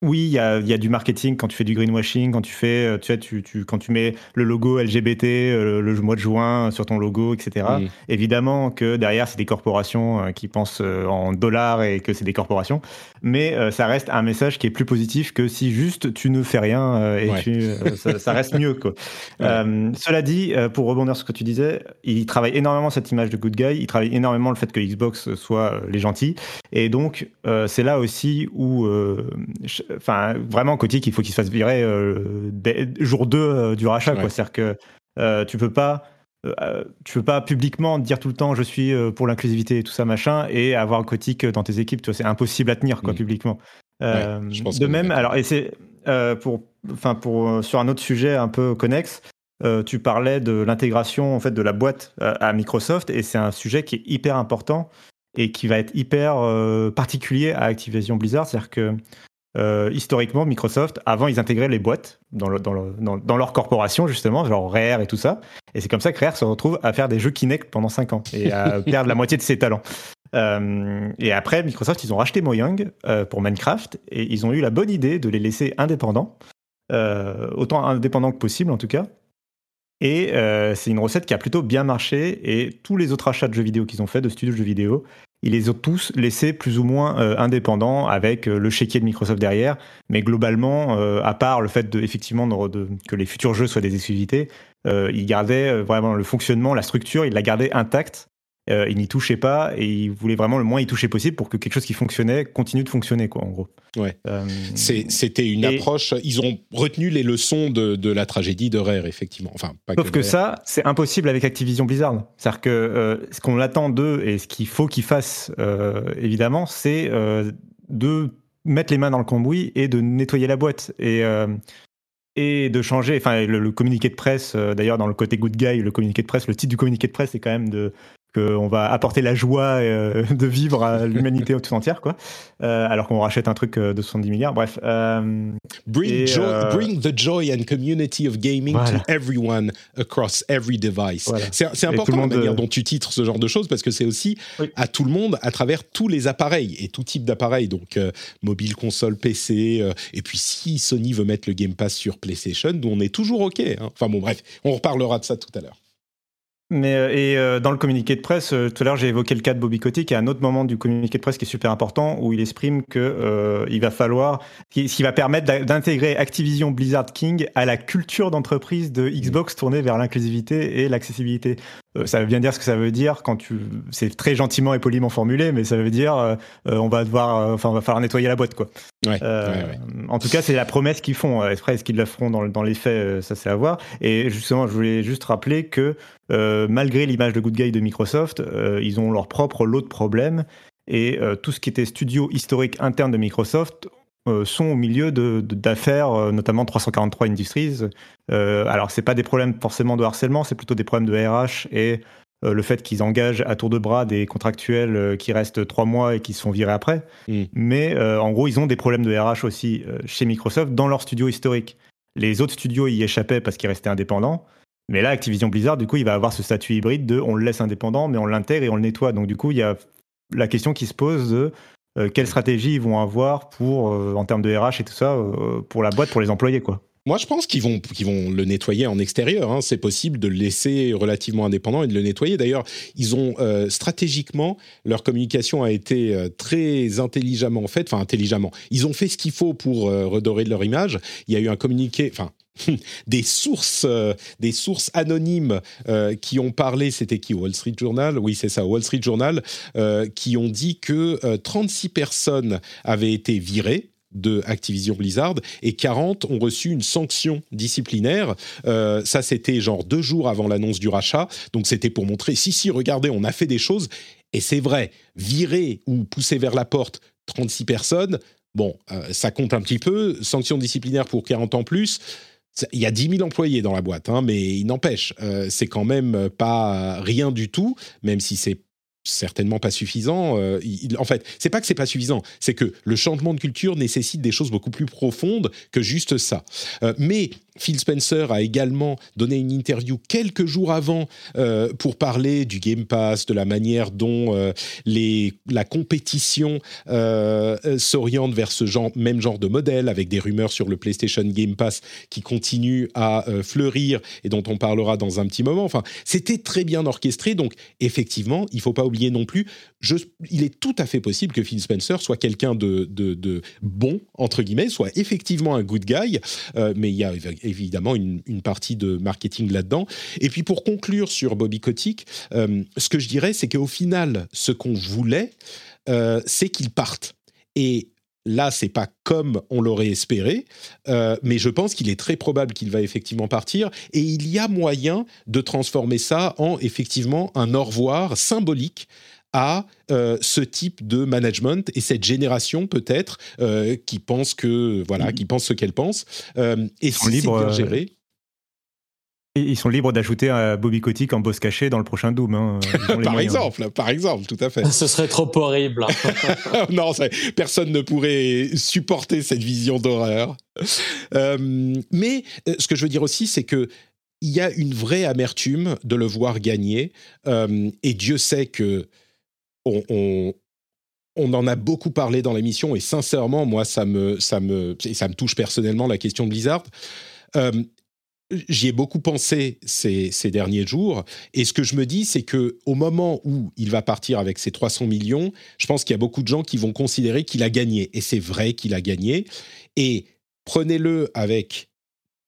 oui, il y a, y a, du marketing quand tu fais du greenwashing, quand tu fais, euh, tu sais, tu, tu, quand tu mets le logo LGBT euh, le, mois de juin sur ton logo, etc. Mm. Évidemment que derrière, c'est des corporations euh, qui pensent en dollars et que c'est des corporations, mais ça reste un message qui est plus positif que si juste tu ne fais rien et tu, ça, ça, reste mieux. Quoi. (laughs) cela dit, pour rebondir sur ce que tu disais, il travaille énormément cette image de good guy, il travaille énormément le fait que Xbox soit les gentils, et donc c'est là aussi où enfin, vraiment, Kotick, il faut qu'il se fasse virer euh, jour 2 euh, du rachat. C'est-à-dire que euh, tu peux pas. tu peux pas publiquement dire tout le temps je suis pour l'inclusivité et tout ça machin et avoir Kotick dans tes équipes c'est impossible à tenir quoi mm. publiquement de même alors et c'est pour enfin pour sur un autre sujet un peu connexe tu parlais de l'intégration en fait de la boîte à Microsoft et c'est un sujet qui est hyper important et qui va être hyper particulier à Activision Blizzard c'est-à-dire que euh, historiquement, Microsoft, avant, ils intégraient les boîtes dans, dans, leur corporation, justement, genre Rare et tout ça. Et c'est comme ça que Rare se retrouve à faire des jeux Kinect pendant 5 ans et à (laughs) perdre la moitié de ses talents. Euh, et après, Microsoft, ils ont racheté Mojang euh, pour Minecraft et ils ont eu la bonne idée de les laisser indépendants, autant indépendants que possible en tout cas. Et c'est une recette qui a plutôt bien marché et tous les autres achats de jeux vidéo qu'ils ont fait, de studios de jeux vidéo, ils les ont tous laissés plus ou moins euh, indépendants avec euh, le chéquier de Microsoft derrière. Mais globalement, euh, à part le fait de, effectivement que les futurs jeux soient des exclusivités, ils gardaient vraiment le fonctionnement, la structure, ils la gardaient intacte euh, il n'y touchait pas et il voulait vraiment le moins y toucher possible pour que quelque chose qui fonctionnait continue de fonctionner, quoi, en gros. Ouais. Euh, C'était une approche. Ils ont retenu les leçons de, la tragédie de Rare, effectivement. Enfin, pas Sauf que, ça, c'est impossible avec Activision Blizzard. C'est-à-dire que euh, ce qu'on attend d'eux et ce qu'il faut qu'ils fassent, évidemment, c'est de mettre les mains dans le cambouis et de nettoyer la boîte. Et et de changer. Enfin, le, communiqué de presse, d'ailleurs, dans le côté good guy, le communiqué de presse, le titre du communiqué de presse, c'est quand même de qu'on va apporter la joie euh, de vivre à (laughs) l'humanité tout entière, quoi. Euh, alors qu'on rachète un truc euh, de 70 milliards. Bref. bring, bring, the joy and community of gaming to everyone across every device. C'est important la manière dont tu titres ce genre de choses parce que c'est aussi à tout le monde à travers tous les appareils et tout type d'appareils. Donc mobile, console, PC. et puis si Sony veut mettre le Game Pass sur PlayStation, nous on est toujours OK. Hein. Enfin bon, bref, on reparlera de ça tout à l'heure. Mais euh, et euh, dans le communiqué de presse, euh, tout à l'heure j'ai évoqué le cas de Bobby Kotick, il y a un autre moment du communiqué de presse qui est super important où il exprime que il va falloir, ce qui va permettre d'intégrer Activision Blizzard King à la culture d'entreprise de Xbox tournée vers l'inclusivité et l'accessibilité. Ça veut bien dire ce que ça veut dire quand tu, c'est très gentiment et poliment formulé, mais ça veut dire on va devoir, enfin on va falloir nettoyer la boîte quoi. Ouais, En tout cas c'est la promesse qu'ils font. Après est-ce qu'ils la feront dans, dans les faits, ça c'est à voir. Et justement je voulais juste rappeler que euh, malgré l'image de Good Guy de Microsoft, euh, ils ont leur propre lot de problèmes et euh, tout ce qui était studio historique interne de Microsoft sont au milieu d'affaires, notamment 343 Industries. alors, c'est pas des problèmes forcément de harcèlement, c'est plutôt des problèmes de RH et le fait qu'ils engagent à tour de bras des contractuels qui restent trois mois et qui se font virer après. Mm. Mais en gros, ils ont des problèmes de RH aussi chez Microsoft dans leur studio historique. Les autres studios y échappaient parce qu'ils restaient indépendants. Mais là, Activision Blizzard, du coup, il va avoir ce statut hybride de on le laisse indépendant, mais on l'intègre et on le nettoie. Donc, du coup, il y a la question qui se pose de euh, quelle stratégie ils vont avoir pour, euh, en termes de RH et tout ça, euh, pour la boîte, pour les employés, quoi. Moi, je pense qu'ils vont, qu'ils vont le nettoyer en extérieur. Hein. C'est possible de le laisser relativement indépendant et de le nettoyer. D'ailleurs, ils ont stratégiquement, leur communication a été très intelligemment faite, enfin intelligemment. Ils ont fait ce qu'il faut pour redorer leur image. Il y a eu un communiqué, enfin (laughs) des sources, euh, des sources anonymes euh, qui ont parlé, c'était qui Wall Street Journal? Oui, c'est ça, Wall Street Journal, euh, qui ont dit que 36 personnes avaient été virées de Activision Blizzard et 40 ont reçu une sanction disciplinaire. ça, c'était genre deux jours avant l'annonce du rachat. Donc, c'était pour montrer, (laughs) si, si, regardez, on a fait des choses. Et c'est vrai, virer ou pousser vers la porte 36 personnes, bon, ça compte un petit peu. Sanction disciplinaire pour 40 ans plus, il y a 10 000 employés dans la boîte, hein, mais il n'empêche, euh, c'est quand même pas rien du tout, même si c'est certainement pas suffisant. Euh, en fait, c'est pas que c'est pas suffisant, c'est que le changement de culture nécessite des choses beaucoup plus profondes que juste ça. Euh, mais Phil Spencer a également donné une interview quelques jours avant euh, pour parler du Game Pass, de la manière dont euh, les, la compétition euh, s'oriente vers ce genre, même genre de modèle, avec des rumeurs sur le PlayStation Game Pass qui continuent à fleurir et dont on parlera dans un petit moment. Enfin, c'était très bien orchestré, donc effectivement, il faut pas oublier non plus, il est tout à fait possible que Phil Spencer soit quelqu'un de, de, de, bon, entre guillemets, soit effectivement un good guy, mais il y a évidemment une, partie de marketing là-dedans. Et puis pour conclure sur Bobby Kotick, euh, ce que je dirais, c'est qu'au final, ce qu'on voulait, euh, c'est qu'il parte. Et là, c'est pas comme on l'aurait espéré, euh, mais je pense qu'il est très probable qu'il va effectivement partir. Et il y a moyen de transformer ça en effectivement un au revoir symbolique à euh, ce type de management et cette génération peut-être euh, qui pense que voilà, mm-hmm. qui pense ce qu'elle pense euh, et si c'est bien géré. Ils sont libres d'ajouter un Bobby Kotick en boss caché dans le prochain Doom. Hein. (laughs) par exemple, par exemple, tout à fait. (laughs) Ce serait trop horrible. (laughs) non, personne ne pourrait supporter cette vision d'horreur. mais ce que je veux dire aussi, c'est que il y a une vraie amertume de le voir gagner. et Dieu sait que on, en a beaucoup parlé dans l'émission et sincèrement, moi, ça me, ça me, ça me touche personnellement la question de Blizzard. Euh, j'y ai beaucoup pensé ces, derniers jours et ce que je me dis, c'est que au moment où il va partir avec ses 300 millions, je pense qu'il y a beaucoup de gens qui vont considérer qu'il a gagné et c'est vrai qu'il a gagné. Et prenez-le avec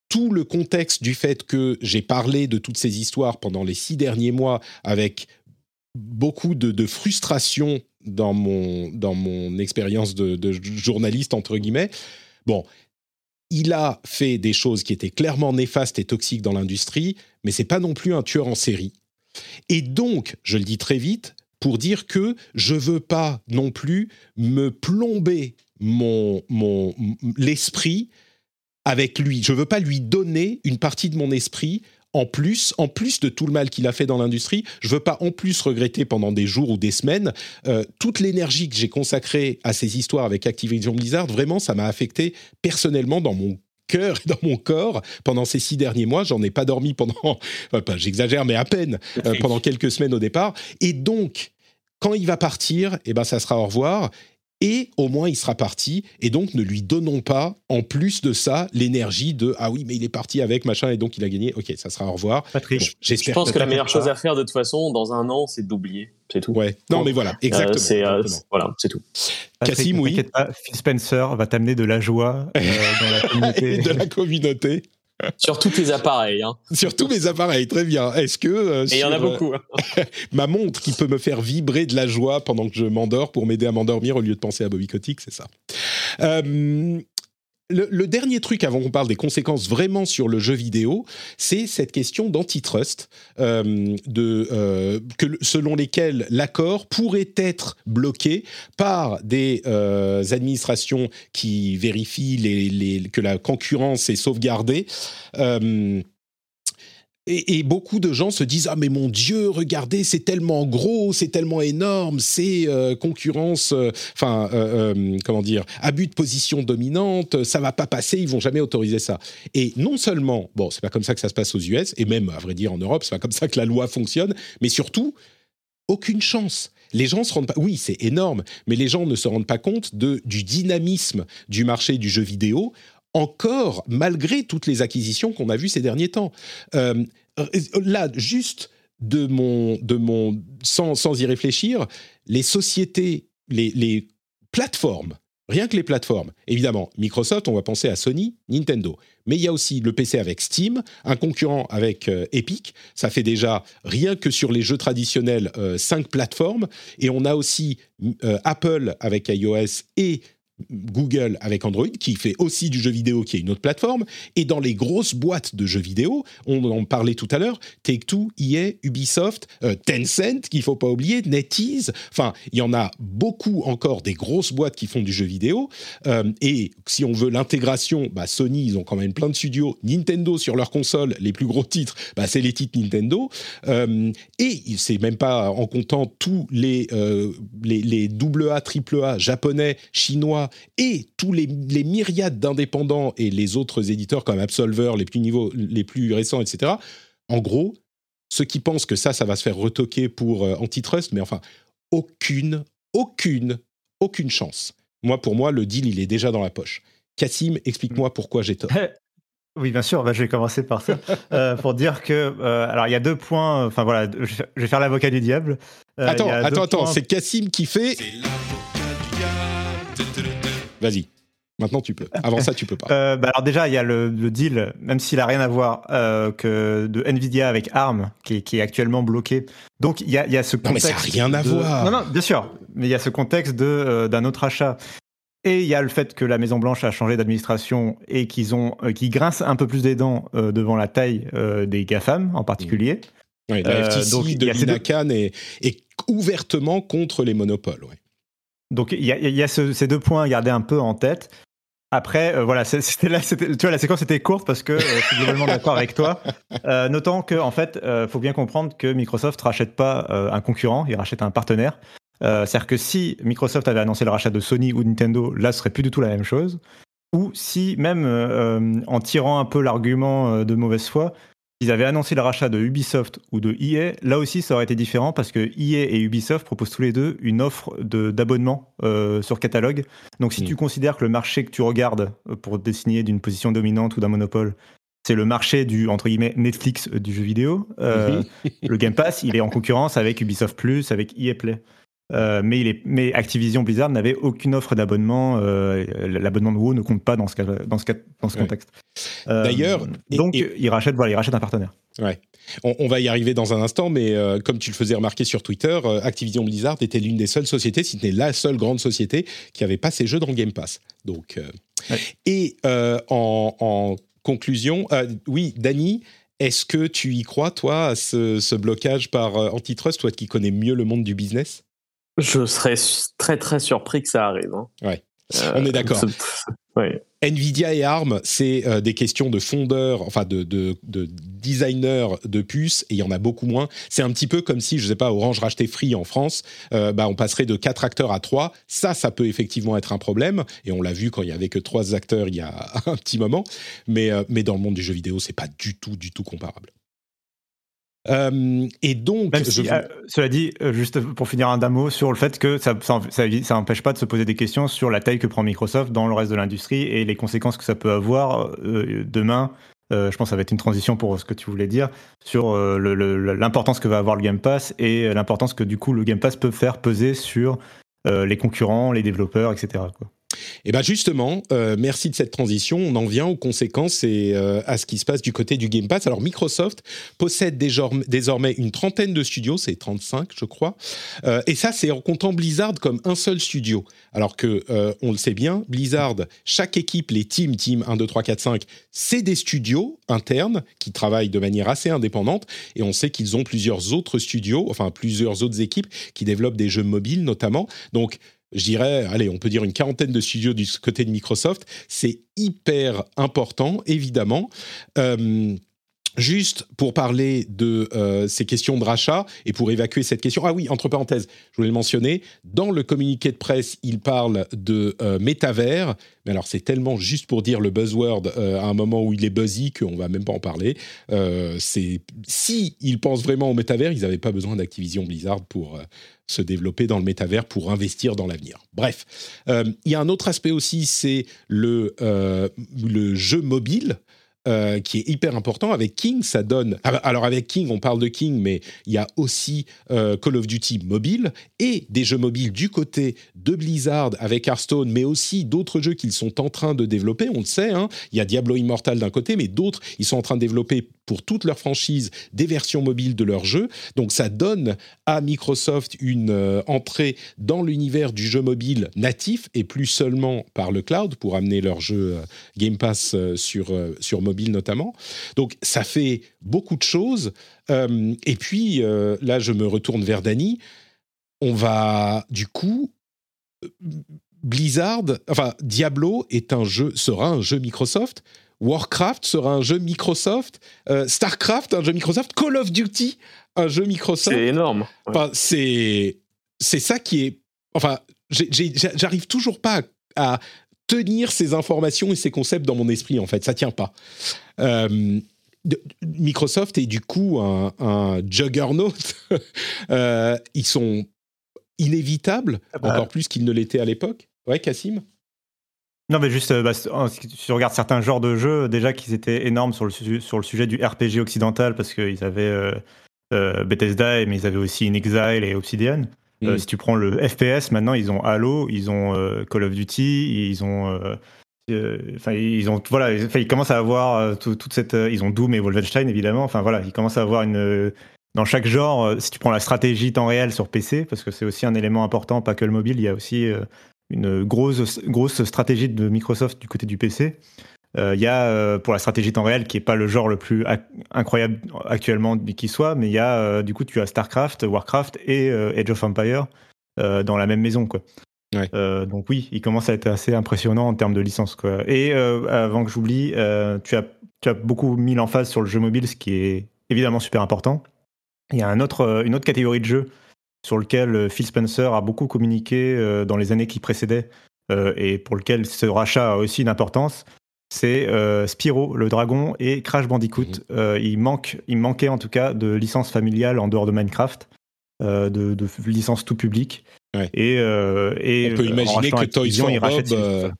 tout le contexte du fait que j'ai parlé de toutes ces histoires pendant les six derniers mois avec beaucoup de, frustration dans mon, dans mon expérience de, journaliste, entre guillemets. Bon, il a fait des choses qui étaient clairement néfastes et toxiques dans l'industrie, mais c'est pas non plus un tueur en série. Et donc, je le dis très vite, pour dire que je veux pas non plus me plomber mon, mon l'esprit avec lui. Je veux pas lui donner une partie de mon esprit en plus, en plus de tout le mal qu'il a fait dans l'industrie, je veux pas en plus regretter pendant des jours ou des semaines euh, toute l'énergie que j'ai consacrée à ces histoires avec Activision Blizzard. Vraiment, ça m'a affecté personnellement dans mon cœur et dans mon corps pendant ces six derniers mois. J'en ai pas dormi pendant, (laughs) j'exagère, mais à peine euh, pendant quelques semaines au départ. Et donc, quand il va partir, eh ben, ça sera au revoir. Et au moins il sera parti. Et donc ne lui donnons pas, en plus de ça, l'énergie de ah oui, mais il est parti avec machin et donc il a gagné. Ok, ça sera au revoir. Patrick, Je pense que, la meilleure chose à faire de toute façon, dans un an, c'est d'oublier. C'est tout. Ouais. Non, mais voilà, exactement. c'est euh, voilà, c'est tout. Cassim, oui. Pas, Phil Spencer va t'amener de la joie euh, dans la (laughs) communauté. de la communauté. Sur tous tes appareils. Hein. (laughs) Sur tous mes appareils, très bien. Est-ce que. Euh, Et il y en a beaucoup. hein. (laughs) ma montre qui peut me faire vibrer de la joie pendant que je m'endors pour m'aider à m'endormir au lieu de penser à Bobby Kotick, c'est ça. Euh, le, dernier truc avant qu'on parle des conséquences vraiment sur le jeu vidéo, c'est cette question d'antitrust, euh, euh, selon lesquelles l'accord pourrait être bloqué par des euh, administrations qui vérifient que la concurrence est sauvegardée. Et, beaucoup de gens se disent ah mais mon Dieu regardez c'est tellement gros c'est tellement énorme c'est euh, concurrence euh, enfin euh, comment dire abus de position dominante ça va pas passer ils vont jamais autoriser ça et non seulement bon c'est pas comme ça que ça se passe aux US et même à vrai dire en Europe c'est pas comme ça que la loi fonctionne mais surtout aucune chance les gens se rendent pas. Oui, c'est énorme, mais les gens ne se rendent pas compte de, du dynamisme du marché du jeu vidéo, encore malgré toutes les acquisitions qu'on a vues ces derniers temps. Euh, là, juste de mon, de mon, sans, sans y réfléchir, les sociétés, les, les plateformes, rien que les plateformes, évidemment, Microsoft, on va penser à Sony, Nintendo, mais il y a aussi le PC avec Steam, un concurrent avec euh, Epic, ça fait déjà rien que sur les jeux traditionnels euh, cinq plateformes, et on a aussi Apple avec iOS et Google avec Android, qui fait aussi du jeu vidéo, qui est une autre plateforme. Et dans les grosses boîtes de jeux vidéo, on en parlait tout à l'heure, Take-Two, EA, Ubisoft, euh, Tencent, qu'il faut pas oublier, NetEase. Enfin, il y en a beaucoup encore des grosses boîtes qui font du jeu vidéo. Euh, et si on veut l'intégration, bah, Sony, ils ont quand même plein de studios. Nintendo sur leur console, les plus gros titres, bah, c'est les titres Nintendo. Euh, et c'est même pas en comptant tous les, les, les AA, AAA japonais, chinois et tous les, les myriades d'indépendants et les autres éditeurs comme Absolver, les plus, niveaux, les plus récents, etc. En gros, ceux qui pensent que ça, ça va se faire retoquer pour euh, antitrust, mais enfin, aucune, aucune, aucune chance. Moi, pour moi, le deal, il est déjà dans la poche. Cassim, explique-moi pourquoi j'ai tort. (laughs) Oui, bien sûr. bah, je vais commencer par ça (laughs) euh, pour dire que euh, alors il y a deux points. Enfin voilà, je vais faire l'avocat du diable. Euh, attends, attends, attends, points- c'est Cassim qui fait. Vas-y, maintenant tu peux. Avant ça, tu peux pas. (laughs) Euh, bah, alors déjà, il y a le, le deal, même s'il a rien à voir euh, que de Nvidia avec ARM, qui, est- qui est actuellement bloqué. Donc il y a, il y a ce Non, mais contexte. ça a rien à de- voir. Non, non, bien sûr, mais il y a ce contexte de euh, d'un autre achat. Et il y a le fait que la Maison Blanche a changé d'administration et qu'ils ont, qu'ils grincent un peu plus des dents devant la taille des GAFAM en particulier. Ouais, la euh, FTC donc, de y a ces Lina deux- Khan est, est ouvertement contre les monopoles. Ouais. Donc il y a, ces deux points à garder un peu en tête. Après, euh, voilà, (laughs) c'était là, tu vois, la séquence était courte parce que euh, je suis globalement d'accord avec toi. Euh, notant que, en fait, euh, faut bien comprendre que Microsoft rachète pas un concurrent, il rachète un partenaire. C'est-à-dire que si Microsoft avait annoncé le rachat de Sony ou Nintendo, là, ce serait plus du tout la même chose. Ou si même en tirant un peu l'argument de mauvaise foi, ils avaient annoncé le rachat de Ubisoft ou de EA, là aussi ça aurait été différent parce que EA et Ubisoft proposent tous les deux une offre d'abonnement euh, sur catalogue. Donc si tu considères que le marché que tu regardes euh, pour désigner d'une position dominante ou d'un monopole, c'est le marché du entre guillemets Netflix du jeu vidéo, euh, le Game Pass il est en concurrence avec Ubisoft Plus, avec EA Play. Euh, mais, il est, mais Activision Blizzard n'avait aucune offre d'abonnement. euh, L'abonnement de WoW ne compte pas dans ce, cas, dans ce, cas- dans ce Ouais. contexte. Euh, D'ailleurs, donc et- il rachète, voilà, il rachète un partenaire. On, on va y arriver dans un instant, mais comme tu le faisais remarquer sur Twitter, Activision Blizzard était l'une des seules sociétés, si ce n'est la seule grande société, qui avait pas ses jeux dans le Game Pass. Donc, Ouais. Et en, en conclusion, oui, Dany, est-ce que tu y crois, toi, à ce, ce blocage par antitrust, toi qui connais mieux le monde du business? Je serais très très surpris que ça arrive. hein. Ouais. Euh, On est d'accord. Ouais. Nvidia et ARM, c'est euh, des questions de fondeurs, enfin de, de, de designers de puces, et il y en a beaucoup moins. C'est un petit peu comme si, je sais pas, Orange rachetait Free en France, euh, bah, on passerait de quatre acteurs à trois. Ça, ça peut effectivement être un problème, et on l'a vu quand il y avait que trois acteurs il y a (laughs) un petit moment. Mais, mais dans le monde du jeu vidéo, c'est pas du tout, du tout comparable. Euh, et donc, euh, cela dit, euh, juste pour finir un mot sur le fait que ça ça, empêche pas de se poser des questions sur la taille que prend Microsoft dans le reste de l'industrie et les conséquences que ça peut avoir demain. je pense que ça va être une transition pour ce que tu voulais dire sur l'importance que va avoir le Game Pass et l'importance que du coup le Game Pass peut faire peser sur les concurrents, les développeurs, etc. Quoi. Eh bien justement, euh, merci de cette transition. On en vient aux conséquences et euh, à ce qui se passe du côté du Game Pass. Alors Microsoft possède désormais une trentaine de studios, c'est 35 je crois. Euh, et ça c'est en comptant Blizzard comme un seul studio. Alors que on le sait bien, Blizzard, chaque équipe, les teams, team 1, 2, 3, 4, 5, c'est des studios internes qui travaillent de manière assez indépendante. Et on sait qu'ils ont plusieurs autres studios, enfin plusieurs autres équipes qui développent des jeux mobiles notamment. Donc je dirais, allez, on peut dire une quarantaine de studios du côté de Microsoft. C'est hyper important, évidemment. Euh, Juste pour parler de euh, ces questions de rachat et pour évacuer cette question. Ah oui, entre parenthèses, je voulais le mentionner. Dans le communiqué de presse, il parle de euh, métavers. Mais alors, c'est tellement juste pour dire le buzzword euh, à un moment où il est buzzy qu'on va même pas en parler. c'est si ils pensent vraiment au métavers, ils n'avaient pas besoin d'Activision Blizzard pour se développer dans le métavers pour investir dans l'avenir. Bref, il y a un autre aspect aussi, c'est le, le jeu mobile. Euh, qui est hyper important. Avec King, ça donne. Ah alors avec King, on parle de King, mais il y a aussi euh, Call of Duty mobile et des jeux mobiles du côté de Blizzard avec Hearthstone, mais aussi d'autres jeux qu'ils sont en train de développer. On le sait, hein. il y a Diablo Immortal d'un côté, mais d'autres, ils sont en train de développer pour toute leur franchise des versions mobiles de leurs jeux. Donc ça donne à Microsoft une euh, entrée dans l'univers du jeu mobile natif et plus seulement par le cloud pour amener leur jeu euh, Game Pass euh, sur, sur mobile notamment. Donc ça fait beaucoup de choses. et puis là, je me retourne vers Dany. On va du coup Blizzard, enfin Diablo est un jeu, sera un jeu Microsoft. Warcraft sera un jeu Microsoft, euh, Starcraft un jeu Microsoft, Call of Duty un jeu Microsoft. C'est énorme. Enfin, c'est c'est ça qui est. Enfin, j'arrive toujours pas à, tenir ces informations et ces concepts dans mon esprit. En fait, ça tient pas. Euh, Microsoft est du coup un, juggernaut. (laughs) Euh, ils sont inévitables, ah bah. encore plus qu'ils ne l'étaient à l'époque. Ouais, Cassim? Non, mais juste, euh, bah, si tu regardes certains genres de jeux, déjà qu'ils étaient énormes sur le, sur le sujet du RPG occidental, parce qu'ils avaient euh, euh, Bethesda, mais ils avaient aussi In Exile et Obsidian. Mm. si tu prends le FPS, maintenant, ils ont Halo, ils ont Call of Duty, ils ont. Enfin, ils ont. Voilà, ils commencent à avoir toute cette. ils ont Doom et Wolfenstein, évidemment. Enfin, voilà, ils commencent à avoir une. Dans chaque genre, si tu prends la stratégie temps réel sur PC, parce que c'est aussi un élément important, pas que le mobile, il y a aussi une grosse, grosse stratégie de Microsoft du côté du PC. Euh, il y a euh, pour la stratégie temps réel qui est pas le genre le plus incroyable actuellement qui soit, mais il y a euh, du coup tu as Starcraft, Warcraft et Age of Empire dans la même maison quoi. donc oui, il commence à être assez impressionnant en termes de licence quoi. Et avant que j'oublie, tu as tu as beaucoup mis l'emphase sur le jeu mobile, ce qui est évidemment super important. Il y a un autre, une autre catégorie de jeux sur lequel euh, Phil Spencer a beaucoup communiqué euh, dans les années qui précédaient euh, et pour lequel ce rachat a aussi une importance, c'est Spyro le dragon et Crash Bandicoot. Il, manque, il manquait en tout cas de licence familiale en dehors de Minecraft, de, de licence tout public. Et, et, on peut imaginer que Toys for Bob,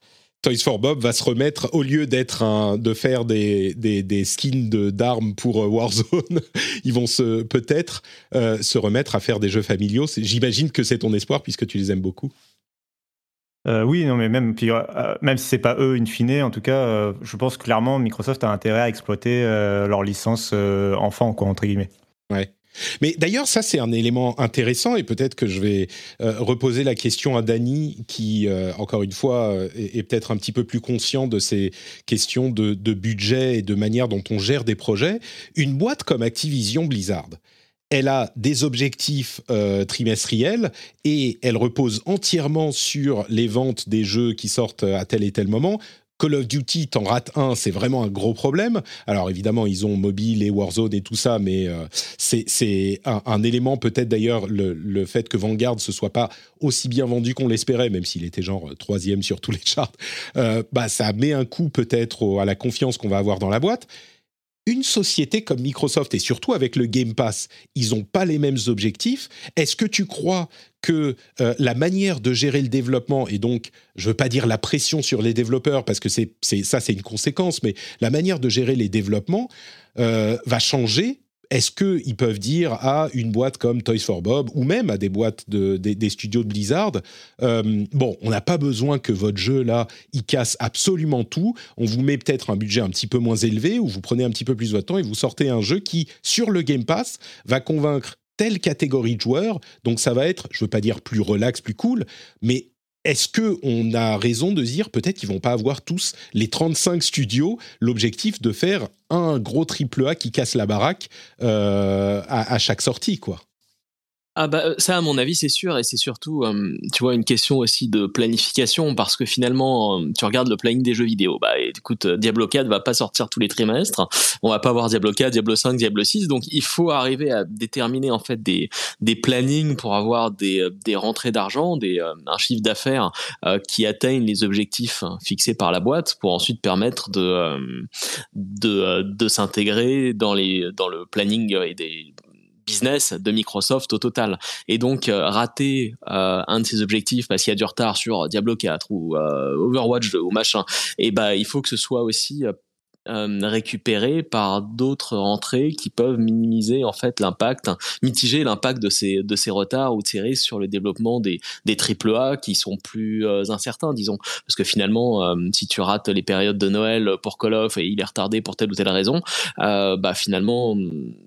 Toys for Bob va se remettre, au lieu d'être un, de faire des, des, des skins d'armes pour euh, Warzone, (laughs) ils vont se peut-être euh, se remettre à faire des jeux familiaux. J'imagine que c'est ton espoir puisque tu les aimes beaucoup. Euh, oui, non, mais même, puis, même si c'est pas eux in fine, en tout cas, je pense clairement Microsoft a intérêt à exploiter leur licence enfant, quoi, entre guillemets. Ouais. Mais d'ailleurs, ça c'est un élément intéressant et peut-être que je vais euh, reposer la question à Dany qui, euh, encore une fois, euh, est, peut-être un petit peu plus conscient de ces questions de, budget et de manière dont on gère des projets. Une boîte comme Activision Blizzard, elle a des objectifs trimestriels et elle repose entièrement sur les ventes des jeux qui sortent à tel et tel moment. Call of Duty, t'en rates un, c'est vraiment un gros problème. Alors évidemment, ils ont mobile et Warzone et tout ça, mais euh, c'est un, élément peut-être d'ailleurs le, fait que Vanguard se soit pas aussi bien vendu qu'on l'espérait, même s'il était genre troisième sur tous les charts. Euh, bah ça met un coup peut-être à la confiance qu'on va avoir dans la boîte. Une société comme Microsoft et surtout avec le Game Pass, ils n'ont pas les mêmes objectifs. Est-ce que tu crois que euh, la manière de gérer le développement, et donc je ne veux pas dire la pression sur les développeurs, parce que c'est, ça c'est une conséquence, mais la manière de gérer les développements euh, va changer est-ce qu'ils peuvent dire à une boîte comme Toys for Bob ou même à des boîtes de, des, studios de Blizzard, euh, bon, on n'a pas besoin que votre jeu là, il casse absolument tout. On vous met peut-être un budget un petit peu moins élevé ou vous prenez un petit peu plus de temps et vous sortez un jeu qui, sur le Game Pass, va convaincre telle catégorie de joueurs. Donc ça va être, je veux pas dire plus relax, plus cool, mais est-ce qu'on a raison de dire peut-être qu'ils vont pas avoir tous les 35 studios l'objectif de faire un gros triple A qui casse la baraque euh, à, à, chaque sortie quoi? Ah bah euh, ça à mon avis c'est sûr. Et c'est surtout euh, tu vois une question aussi de planification parce que finalement euh, tu regardes le planning des jeux vidéo. Bah écoute Diablo 4 va pas sortir tous les trimestres. On va pas avoir Diablo 4 Diablo 5 Diablo 6 donc il faut arriver à déterminer en fait des des plannings pour avoir des des rentrées d'argent des un chiffre d'affaires qui atteignent les objectifs fixés par la boîte pour ensuite permettre de de de s'intégrer dans les dans le planning et des business de Microsoft au total. Et donc euh, rater euh, un de ses objectifs parce qu'il y a du retard sur Diablo 4 ou euh, Overwatch ou machin, et bah il faut que ce soit aussi euh, récupérés par d'autres entrées qui peuvent minimiser en fait l'impact, mitiger l'impact de ces de ces retards ou de ces risques sur le développement des des triple A qui sont plus euh, incertains, disons, parce que finalement, euh, si tu rates les périodes de Noël pour Call of et il est retardé pour telle ou telle raison, bah finalement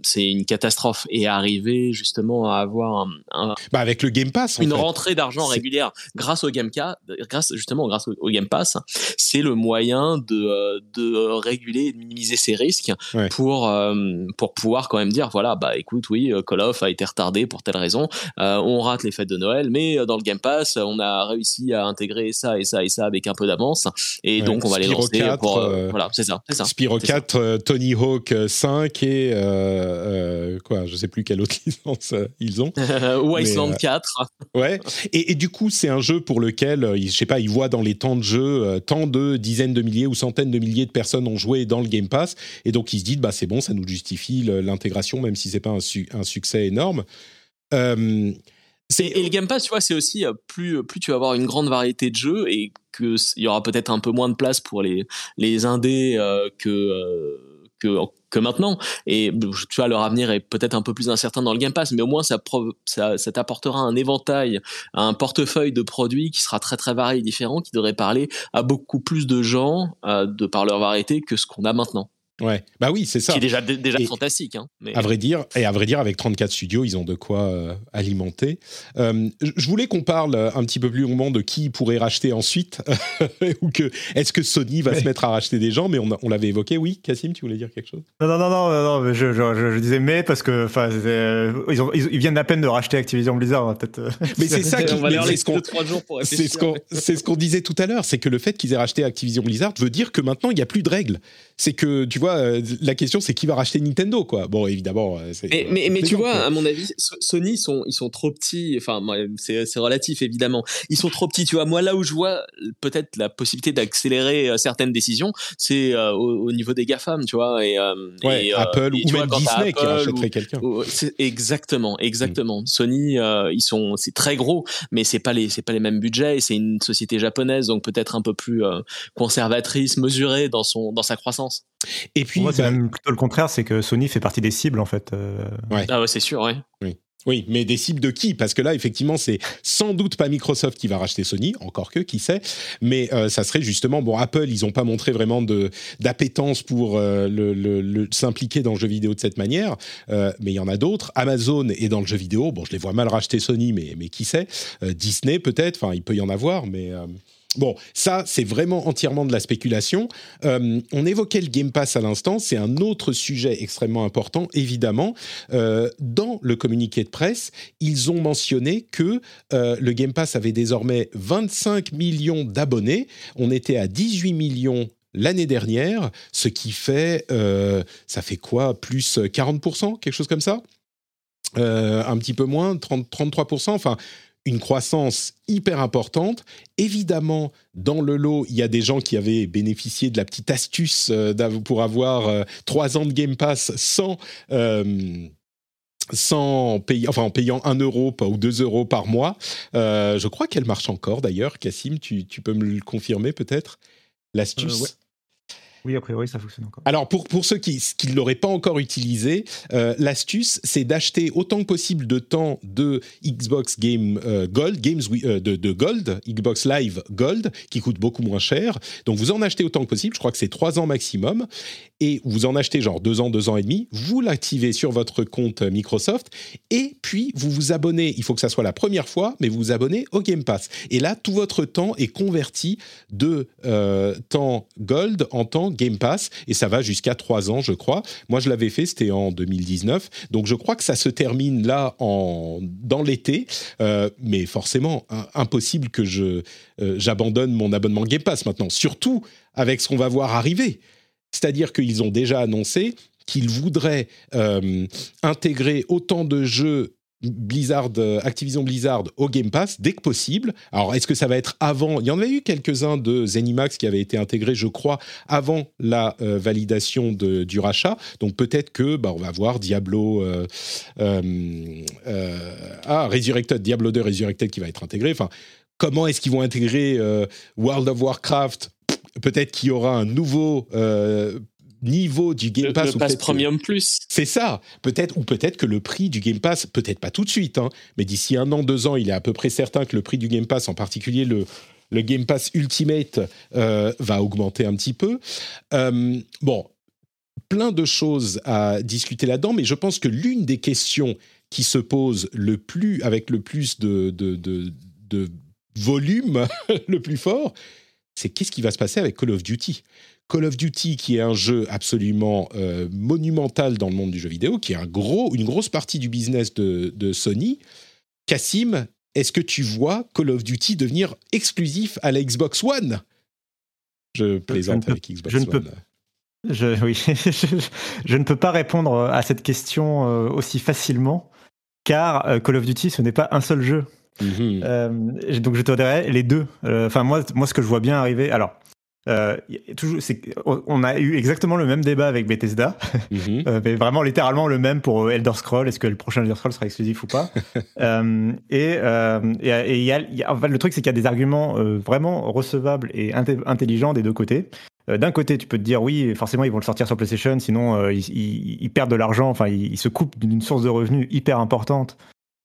c'est une catastrophe. Et arriver justement à avoir un, bah avec le Game Pass une rentrée d'argent régulière grâce au Game Pass, grâce justement grâce au, Game Pass, c'est le moyen de de réguler et de minimiser ses risques pour euh, pour pouvoir quand même dire voilà bah écoute oui euh, Call of a été retardé pour telle raison euh, on rate les fêtes de Noël mais dans le Game Pass on a réussi à intégrer ça et ça et ça avec un peu d'avance et donc on va les lancer 4, pour voilà c'est ça ça Spyro 4 Tony Hawk 5 et quoi je sais plus quelle autre (laughs) licence ils ont. (laughs) Wasteland 4 ouais. Et, et, du coup c'est un jeu pour lequel je sais pas ils voient dans les temps de jeu tant de dizaines de milliers ou centaines de milliers de personnes ont joué dans le Game Pass. Et donc, ils se disent, bah, c'est bon, ça nous justifie l'intégration, même si c'est pas un, succès énorme. Euh, et, le Game Pass, tu vois, c'est aussi euh, plus, plus tu vas avoir une grande variété de jeux et qu'il y aura peut-être un peu moins de place pour les, les indés euh, que, que, que maintenant. Et tu vois, leur avenir est peut-être un peu plus incertain dans le Game Pass, mais au moins ça, ça, ça t'apportera un éventail, un portefeuille de produits qui sera très très varié et différent, qui devrait parler à beaucoup plus de gens de par leur variété que ce qu'on a maintenant. Ouais, bah oui, c'est ça. Qui est déjà, déjà fantastique. Hein, mais... À vrai dire, et à vrai dire, avec 34 studios, ils ont de quoi euh, alimenter. Euh, je voulais qu'on parle un petit peu plus longuement de qui pourrait racheter ensuite, (laughs) ou que est-ce que Sony va se mettre à racheter des gens, mais on, on l'avait évoqué. Oui, Cassim, tu voulais dire quelque chose? Non, non, non, non, non je, je, je, disais mais parce que enfin, ils, ont, ils, viennent à peine de racheter Activision Blizzard, hein, peut-être. Euh. Mais c'est ça (laughs) qui. C'est ce qu'on c'est ce qu'on disait tout à l'heure, c'est que le fait qu'ils aient racheté Activision Blizzard veut dire que maintenant il n'y a plus de règles. C'est que tu vois euh, la question c'est qui va racheter Nintendo, quoi. Bon, évidemment. Euh, mais, mais, tu vois, à mon avis, Sony, sont, ils sont trop petits. Enfin, c'est relatif, évidemment. Ils sont trop petits. Tu vois, moi, là où je vois peut-être la possibilité d'accélérer euh, certaines décisions, c'est au, niveau des GAFAM, tu vois. Et, Apple ou même Disney qui rachèterait quelqu'un. Exactement, exactement. Mm. Sony, ils sont, c'est très gros, mais c'est pas les, c'est pas les mêmes budgets. C'est une société japonaise, donc peut-être un peu plus conservatrice, mesurée dans son, dans sa croissance. Et puis, c'est bah même plutôt le contraire, c'est que Sony fait partie des cibles en fait. Euh. Ah ouais, c'est sûr, ouais. Oui. Oui, mais des cibles de qui? Parce que là, effectivement, c'est sans doute pas Microsoft qui va racheter Sony, encore que, qui sait. Mais euh, ça serait justement, bon, Apple, ils n'ont pas montré vraiment de d'appétence pour euh, le, s'impliquer dans le jeu vidéo de cette manière, mais il y en a d'autres. Amazon est dans le jeu vidéo. Bon, je les vois mal racheter Sony, mais mais qui sait? Disney peut-être. Enfin, il peut y en avoir, mais Bon, ça, c'est vraiment entièrement de la spéculation. Euh, on évoquait le Game Pass à l'instant, c'est un autre sujet extrêmement important, évidemment. Euh, dans le communiqué de presse, ils ont mentionné que euh, le Game Pass avait désormais 25 millions d'abonnés. On était à 18 millions l'année dernière, ce qui fait, ça fait quoi, plus 40%, quelque chose comme ça? Un petit peu moins, 30, 33%, enfin une croissance hyper importante. Évidemment, dans le lot, il y a des gens qui avaient bénéficié de la petite astuce euh, pour avoir trois ans de Game Pass sans sans payer, enfin en payant un euro ou deux euros par mois. je crois qu'elle marche encore d'ailleurs. Cassim, tu, tu, peux me le confirmer peut-être? L'astuce? Oui, a priori, ça fonctionne encore. Alors, pour, pour ceux qui ne l'auraient pas encore utilisé, euh, l'astuce, c'est d'acheter autant que possible de temps de Xbox Game euh, Gold, Games euh, de, de, Gold, Xbox Live Gold, qui coûte beaucoup moins cher. Donc, vous en achetez autant que possible. Je crois que c'est trois ans maximum. Et vous en achetez genre deux ans, deux ans et demi. Vous l'activez sur votre compte Microsoft. Et puis, vous vous abonnez. Il faut que ça soit la première fois, mais vous vous abonnez au Game Pass. Et là, tout votre temps est converti de temps Gold en temps Game Pass et ça va jusqu'à 3 ans, je crois. Moi, je l'avais fait, c'était en 2019. Donc, je crois que ça se termine là en, dans l'été. Euh, mais forcément, impossible que je, euh, j'abandonne mon abonnement Game Pass maintenant. Surtout avec ce qu'on va voir arriver. C'est-à-dire qu'ils ont déjà annoncé qu'ils voudraient euh, intégrer autant de jeux Blizzard, euh, Activision Blizzard au Game Pass dès que possible. Alors, est-ce que ça va être avant? Il y en avait eu quelques-uns de Zenimax qui avaient été intégrés, je crois, avant la euh, validation de, du rachat. Donc, peut-être que bah, on va voir Diablo, ah, Resurrected, Diablo 2 Resurrected qui va être intégré. Enfin, comment est-ce qu'ils vont intégrer World of Warcraft Peut-être qu'il y aura un nouveau niveau du Game Pass. Le, Pass Premium Plus. C'est ça. Peut-être, ou peut-être que le prix du Game Pass, peut-être pas tout de suite, hein, mais d'ici un an, deux ans, il est à peu près certain que le prix du Game Pass, en particulier le, le Game Pass Ultimate, euh, va augmenter un petit peu. Euh, bon, plein de choses à discuter là-dedans, mais je pense que l'une des questions qui se pose le plus, avec le plus de, de, de, de volume, (laughs) le plus fort, c'est qu'est-ce qui va se passer avec Call of Duty? Call of Duty, qui est un jeu absolument euh, monumental dans le monde du jeu vidéo, qui est un gros, une grosse partie du business de, Sony. Cassim, est-ce que tu vois Call of Duty devenir exclusif à la Xbox One? Je plaisante avec Xbox je One. Ne peux, je, oui, (laughs) je, ne peux pas répondre à cette question euh, aussi facilement, car euh, Call of Duty, ce n'est pas un seul jeu. Mhm. donc je te dirais les deux. Enfin moi, moi ce que je vois bien arriver. Alors euh, toujours, on a eu exactement le même débat avec Bethesda, mhm. (laughs) euh, mais vraiment littéralement le même pour Elder Scroll. Est-ce que le prochain Elder Scroll sera exclusif ou pas? (laughs) Euh, Et, et, y a, le truc, c'est qu'il y a des arguments vraiment recevables et intelligents des deux côtés. D'un côté, tu peux te dire oui, forcément, ils vont le sortir sur PlayStation, sinon ils, perdent de l'argent, enfin, ils, se coupent d'une source de revenus hyper importante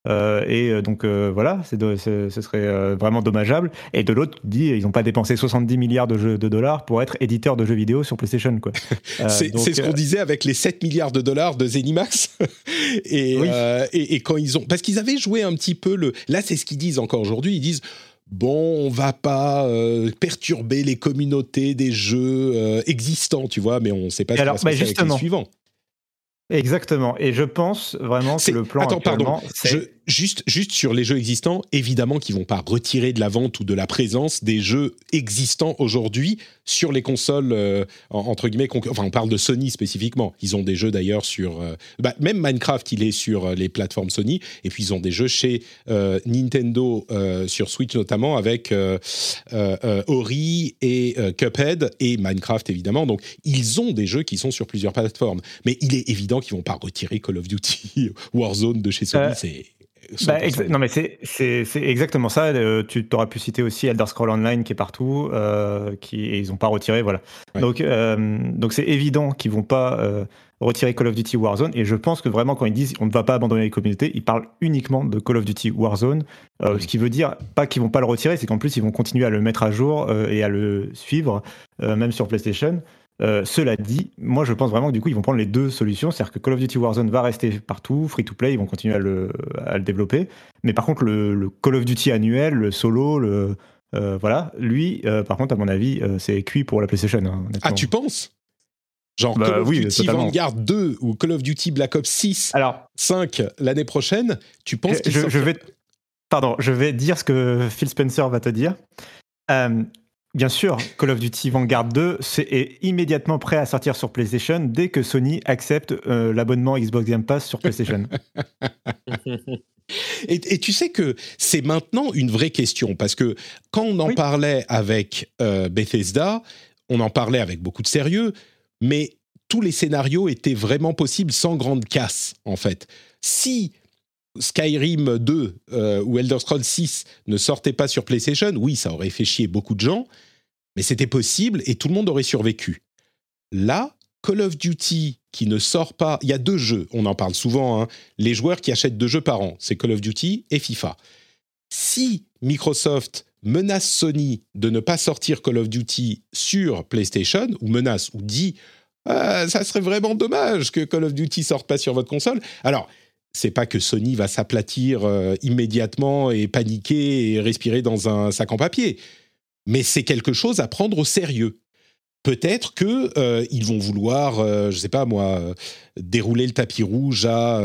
euh, et euh, donc euh, voilà, ce serait vraiment dommageable. Et de l'autre, tu dis, ils n'ont pas dépensé 70 milliards de, de, dollars pour être éditeur de jeux vidéo sur PlayStation. Quoi. (laughs) c'est ce qu'on disait avec les 7 milliards de dollars de Zenimax. (laughs) et, et, et, quand ils ont... Parce qu'ils avaient joué un petit peu le... Là, c'est ce qu'ils disent encore aujourd'hui. Ils disent... Bon, on va pas perturber les communautés des jeux existants, tu vois, mais on ne sait pas ce qui va se passer avec les suivants. Exactement. Et je pense vraiment que le plan. Attends, pardon. Juste, juste sur les jeux existants, évidemment qu'ils vont pas retirer de la vente ou de la présence des jeux existants aujourd'hui sur les consoles euh, entre guillemets. Enfin, on parle de Sony spécifiquement. Ils ont des jeux d'ailleurs sur. Euh, bah, même Minecraft, il est sur euh, les plateformes Sony. Et puis ils ont des jeux chez Nintendo sur Switch notamment avec Ori et Cuphead et Minecraft évidemment. Donc ils ont des jeux qui sont sur plusieurs plateformes. Mais il est évident qu'ils vont pas retirer Call of Duty (laughs) Warzone de chez Sony. Euh, c'est bah, non mais c'est exactement ça. Euh, tu t'aurais pu citer aussi Elder Scroll Online qui est partout, euh, qui et ils ont pas retiré, voilà. Donc donc c'est évident qu'ils vont pas retirer Call of Duty Warzone. Et je pense que vraiment quand ils disent on ne va pas abandonner les communautés, ils parlent uniquement de Call of Duty Warzone, ce qui veut dire pas qu'ils vont pas le retirer, c'est qu'en plus ils vont continuer à le mettre à jour et à le suivre même sur PlayStation. Euh, cela dit, moi je pense vraiment que du coup ils vont prendre les deux solutions, c'est-à-dire que Call of Duty Warzone va rester partout, free to play, ils vont continuer à le, à le développer, mais par contre le, Call of Duty annuel, le solo, le euh, voilà, lui, euh, par contre à mon avis, c'est cuit pour la PlayStation. Hein, ah tu penses? Genre bah Call of Duty Vanguard 2 ou Call of Duty Black Ops 6, Alors, 5 l'année prochaine, tu penses qu'ils je, je vais, Pardon, je vais dire ce que Phil Spencer va te dire. Bien sûr, Call of Duty Vanguard 2 est immédiatement prêt à sortir sur PlayStation dès que Sony accepte euh, l'abonnement Xbox Game Pass sur PlayStation. (laughs) et, tu sais que c'est maintenant une vraie question parce que quand on en parlait avec euh, Bethesda, on en parlait avec beaucoup de sérieux, mais tous les scénarios étaient vraiment possibles sans grande casse en fait. Si Skyrim 2 euh, ou Elder Scrolls 6 ne sortaient pas sur PlayStation, oui, ça aurait fait chier beaucoup de gens, mais c'était possible et tout le monde aurait survécu. Là, Call of Duty qui ne sort pas, il y a deux jeux, on en parle souvent, hein. les joueurs qui achètent deux jeux par an, c'est Call of Duty et FIFA. Si Microsoft menace Sony de ne pas sortir Call of Duty sur PlayStation, ou menace, ou dit ah, ça serait vraiment dommage que Call of Duty sorte pas sur votre console. Alors, c'est pas que Sony va s'aplatir euh, immédiatement et paniquer et respirer dans un sac en papier, mais c'est quelque chose à prendre au sérieux. Peut-être que euh, ils vont vouloir, euh, je sais pas moi, dérouler le tapis rouge à,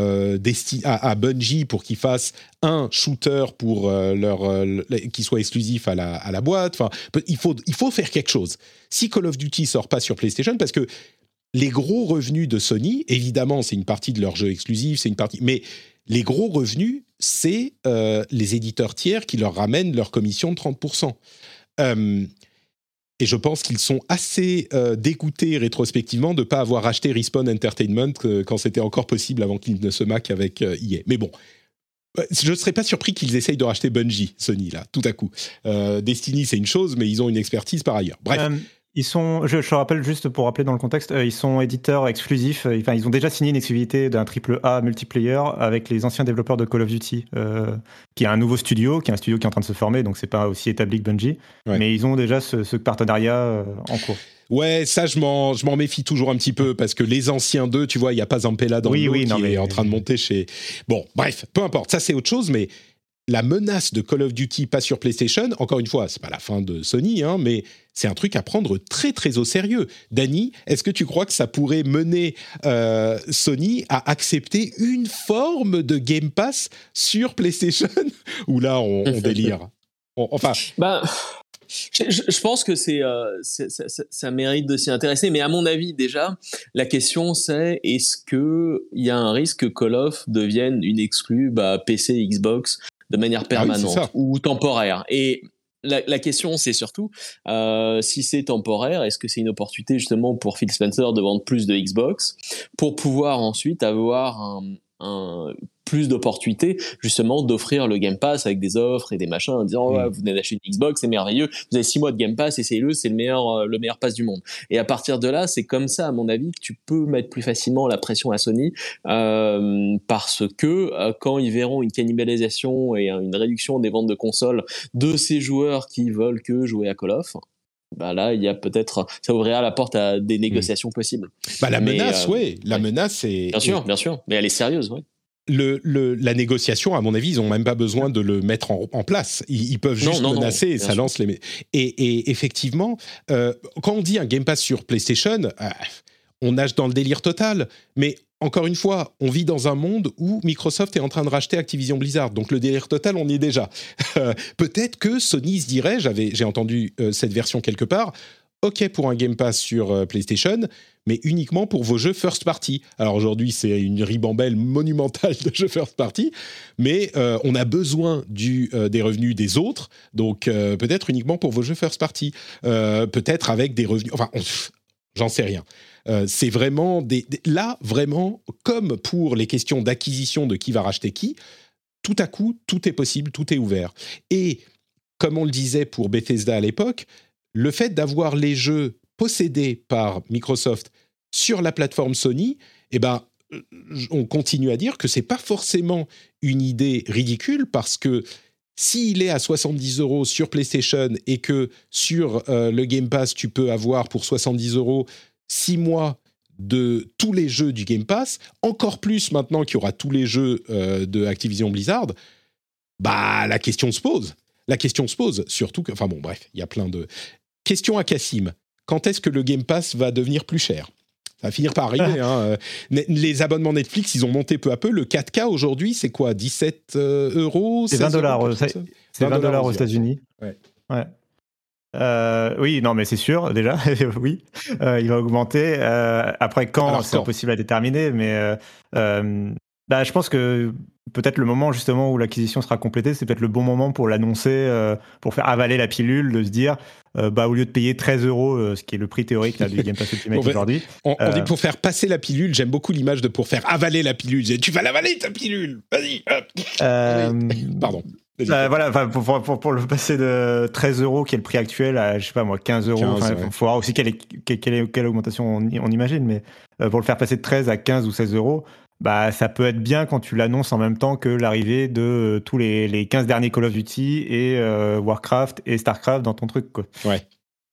à, Bungie pour qu'ils fassent un shooter pour leur qui soit exclusif à la, à la boîte. Enfin, il faut il faut faire quelque chose. Si Call of Duty sort pas sur PlayStation, parce que les gros revenus de Sony, évidemment, c'est une partie de leur jeu exclusif, c'est une partie, mais les gros revenus, c'est euh, les éditeurs tiers qui leur ramènent leur commission de 30%. Euh, et je pense qu'ils sont assez euh, dégoûtés rétrospectivement de ne pas avoir acheté Respawn Entertainment quand c'était encore possible avant qu'ils ne se maquent avec EA. Mais bon, je ne serais pas surpris qu'ils essayent de racheter Bungie, Sony, là, tout à coup. Destiny, c'est une chose, mais ils ont une expertise par ailleurs. Bref. Ils sont, je, je rappelle juste pour rappeler dans le contexte, euh, ils sont éditeurs exclusifs. Euh, enfin, ils ont déjà signé une exclusivité d'un triple A multiplayer avec les anciens développeurs de Call of Duty, euh, qui est un nouveau studio, qui est un studio qui est en train de se former, donc c'est pas aussi établi que Bungie. Mais ils ont déjà ce, partenariat en cours. Ouais, ça, je m'en, je m'en méfie toujours un petit peu parce que les anciens d'eux, tu vois, il n'y a pas Zampella dans oui, le oui, qui est en train de monter chez. Bon, bref, peu importe. Ça, c'est autre chose, mais la menace de Call of Duty pas sur PlayStation, encore une fois, c'est pas la fin de Sony, hein, mais c'est un truc à prendre très très au sérieux. Danny, est-ce que tu crois que ça pourrait mener euh, Sony à accepter une forme de Game Pass sur PlayStation (laughs) Ou là, on, (laughs) délire Enfin. Ben, je, pense que c'est, euh, ça, mérite de s'y intéresser, mais à mon avis déjà, la question c'est est-ce que il y a un risque que Call of devienne une exclue bah, PC, Xbox de manière ah permanente ou temporaire. Et la, la, question, c'est surtout euh, si c'est temporaire, est-ce que c'est une opportunité justement pour Phil Spencer de vendre plus de Xbox pour pouvoir ensuite avoir un, un, plus d'opportunités justement d'offrir le Game Pass avec des offres et des machins en disant mm. vous venez d'acheter une Xbox c'est merveilleux vous avez six mois de Game Pass essayez-le c'est le meilleur euh, le meilleur pass du monde et à partir de là c'est comme ça à mon avis que tu peux mettre plus facilement la pression à Sony euh, parce que euh, quand ils verront une cannibalisation et une réduction des ventes de consoles de ces joueurs qui veulent que jouer à Call of bah là, il y a peut-être, ça ouvrira la porte à des négociations possibles. Bah, la menace, oui, la menace est. Bien sûr, bien sûr, mais elle est sérieuse, oui le, la négociation, à mon avis, ils n'ont même pas besoin de le mettre en, place. Ils, peuvent juste menacer et ça lance les. Et, effectivement, euh, quand on dit un Game Pass sur PlayStation, euh, on nage dans le délire total. Mais encore une fois, on vit dans un monde où Microsoft est en train de racheter Activision Blizzard. Donc le délire total, on y est déjà. (laughs) Peut-être que Sony se dirait, j'ai entendu euh, cette version quelque part, OK pour un Game Pass sur PlayStation, mais uniquement pour vos jeux first party. Alors aujourd'hui, c'est une ribambelle monumentale de jeux first party, mais euh, on a besoin euh, des revenus des autres, donc peut-être uniquement pour vos jeux first party, peut-être avec des revenus. Enfin, j'en sais rien. c'est vraiment des, là vraiment comme pour les questions d'acquisition de qui va racheter qui. Tout à coup, tout est possible, tout est ouvert. Et comme on le disait pour Bethesda à l'époque, le fait d'avoir les jeux possédés par Microsoft sur la plateforme Sony, eh ben, on continue à dire que c'est pas forcément une idée ridicule parce que s'il est à 70 euros sur PlayStation et que sur euh, le Game Pass, tu peux avoir pour 70 euros 6 mois de tous les jeux du Game Pass, encore plus maintenant qu'il y aura tous les jeux euh, de Activision Blizzard, bah la question se pose. La question se pose, surtout que, enfin bon, bref, il y a plein de. Question à Cassim. Quand est-ce que le Game Pass va devenir plus cher? Ça va finir par arriver. Hein. Les abonnements Netflix, ils ont monté peu à peu. Le 4K aujourd'hui, c'est quoi? 17 euh, euros? C'est 20 dollars. C'est 20 dollars aux États-Unis. Ouais. Euh, oui, non, mais c'est sûr, déjà, (laughs) oui, euh, il va augmenter. Euh, après, quand, c'est impossible à déterminer, mais bah, je pense que peut-être le moment justement où l'acquisition sera complétée, c'est peut-être le bon moment pour l'annoncer, pour faire avaler la pilule, de se dire, bah, au lieu de payer 13 euros, ce qui est le prix théorique là, du Game Pass Ultimate (laughs) ben, aujourd'hui. On, dit pour faire passer la pilule, j'aime beaucoup l'image de pour faire avaler la pilule. Tu vas l'avaler ta pilule, vas-y. (laughs) Pardon. Bah, voilà, pour, pour, pour, le passer de 13 euros, qui est le prix actuel, à, je sais pas moi, 15 euros. Il faut voir aussi quelle, est, quelle, quelle augmentation on, on, imagine, mais euh, pour le faire passer de 13 à 15 ou 16 euros, bah, ça peut être bien quand tu l'annonces en même temps que l'arrivée de euh, tous les, les 15 derniers Call of Duty et euh, Warcraft et Starcraft dans ton truc. Quoi. Ouais.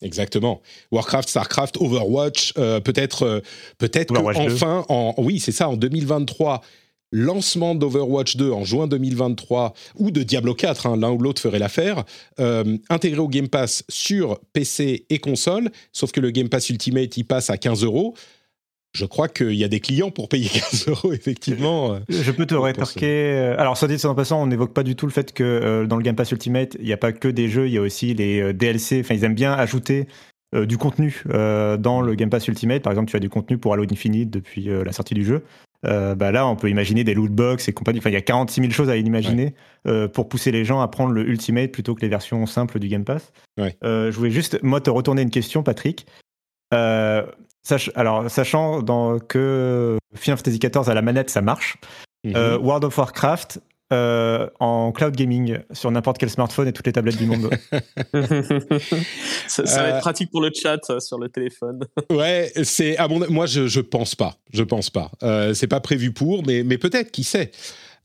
Exactement. Warcraft, Starcraft, Overwatch, peut-être, peut-être enfin, en, oui, c'est ça, en 2023, lancement d'Overwatch 2 en juin 2023 ou de Diablo 4, hein, l'un ou l'autre ferait l'affaire, euh, intégré au Game Pass sur PC et console, sauf que le Game Pass Ultimate il passe à 15 euros. Je crois qu'il y a des clients pour payer (laughs) 15 euros, effectivement. Je peux te rétorquer. Euh, alors, ça dit en passant, on n'évoque pas du tout le fait que euh, dans le Game Pass Ultimate, il n'y a pas que des jeux, il y a aussi les DLC. Enfin, ils aiment bien ajouter du contenu dans le Game Pass Ultimate. Par exemple, tu as du contenu pour Halo Infinite depuis la sortie du jeu. Euh, bah là, on peut imaginer des loot box et compagnie. Enfin, il y a 46 000 choses à imaginer euh, pour pousser les gens à prendre le Ultimate plutôt que les versions simples du Game Pass. Euh, je voulais juste, moi, te retourner une question, Patrick. Alors, sachant dans, que Final Fantasy XIV à la manette, ça marche. Mhm. World of Warcraft, euh, en cloud gaming sur n'importe quel smartphone et toutes les tablettes du monde. (laughs) ça, va être euh, pratique pour le chat sur le téléphone. (laughs) ouais, c'est moi je je pense pas, je pense pas. Euh, c'est pas prévu pour, mais mais peut-être, qui sait.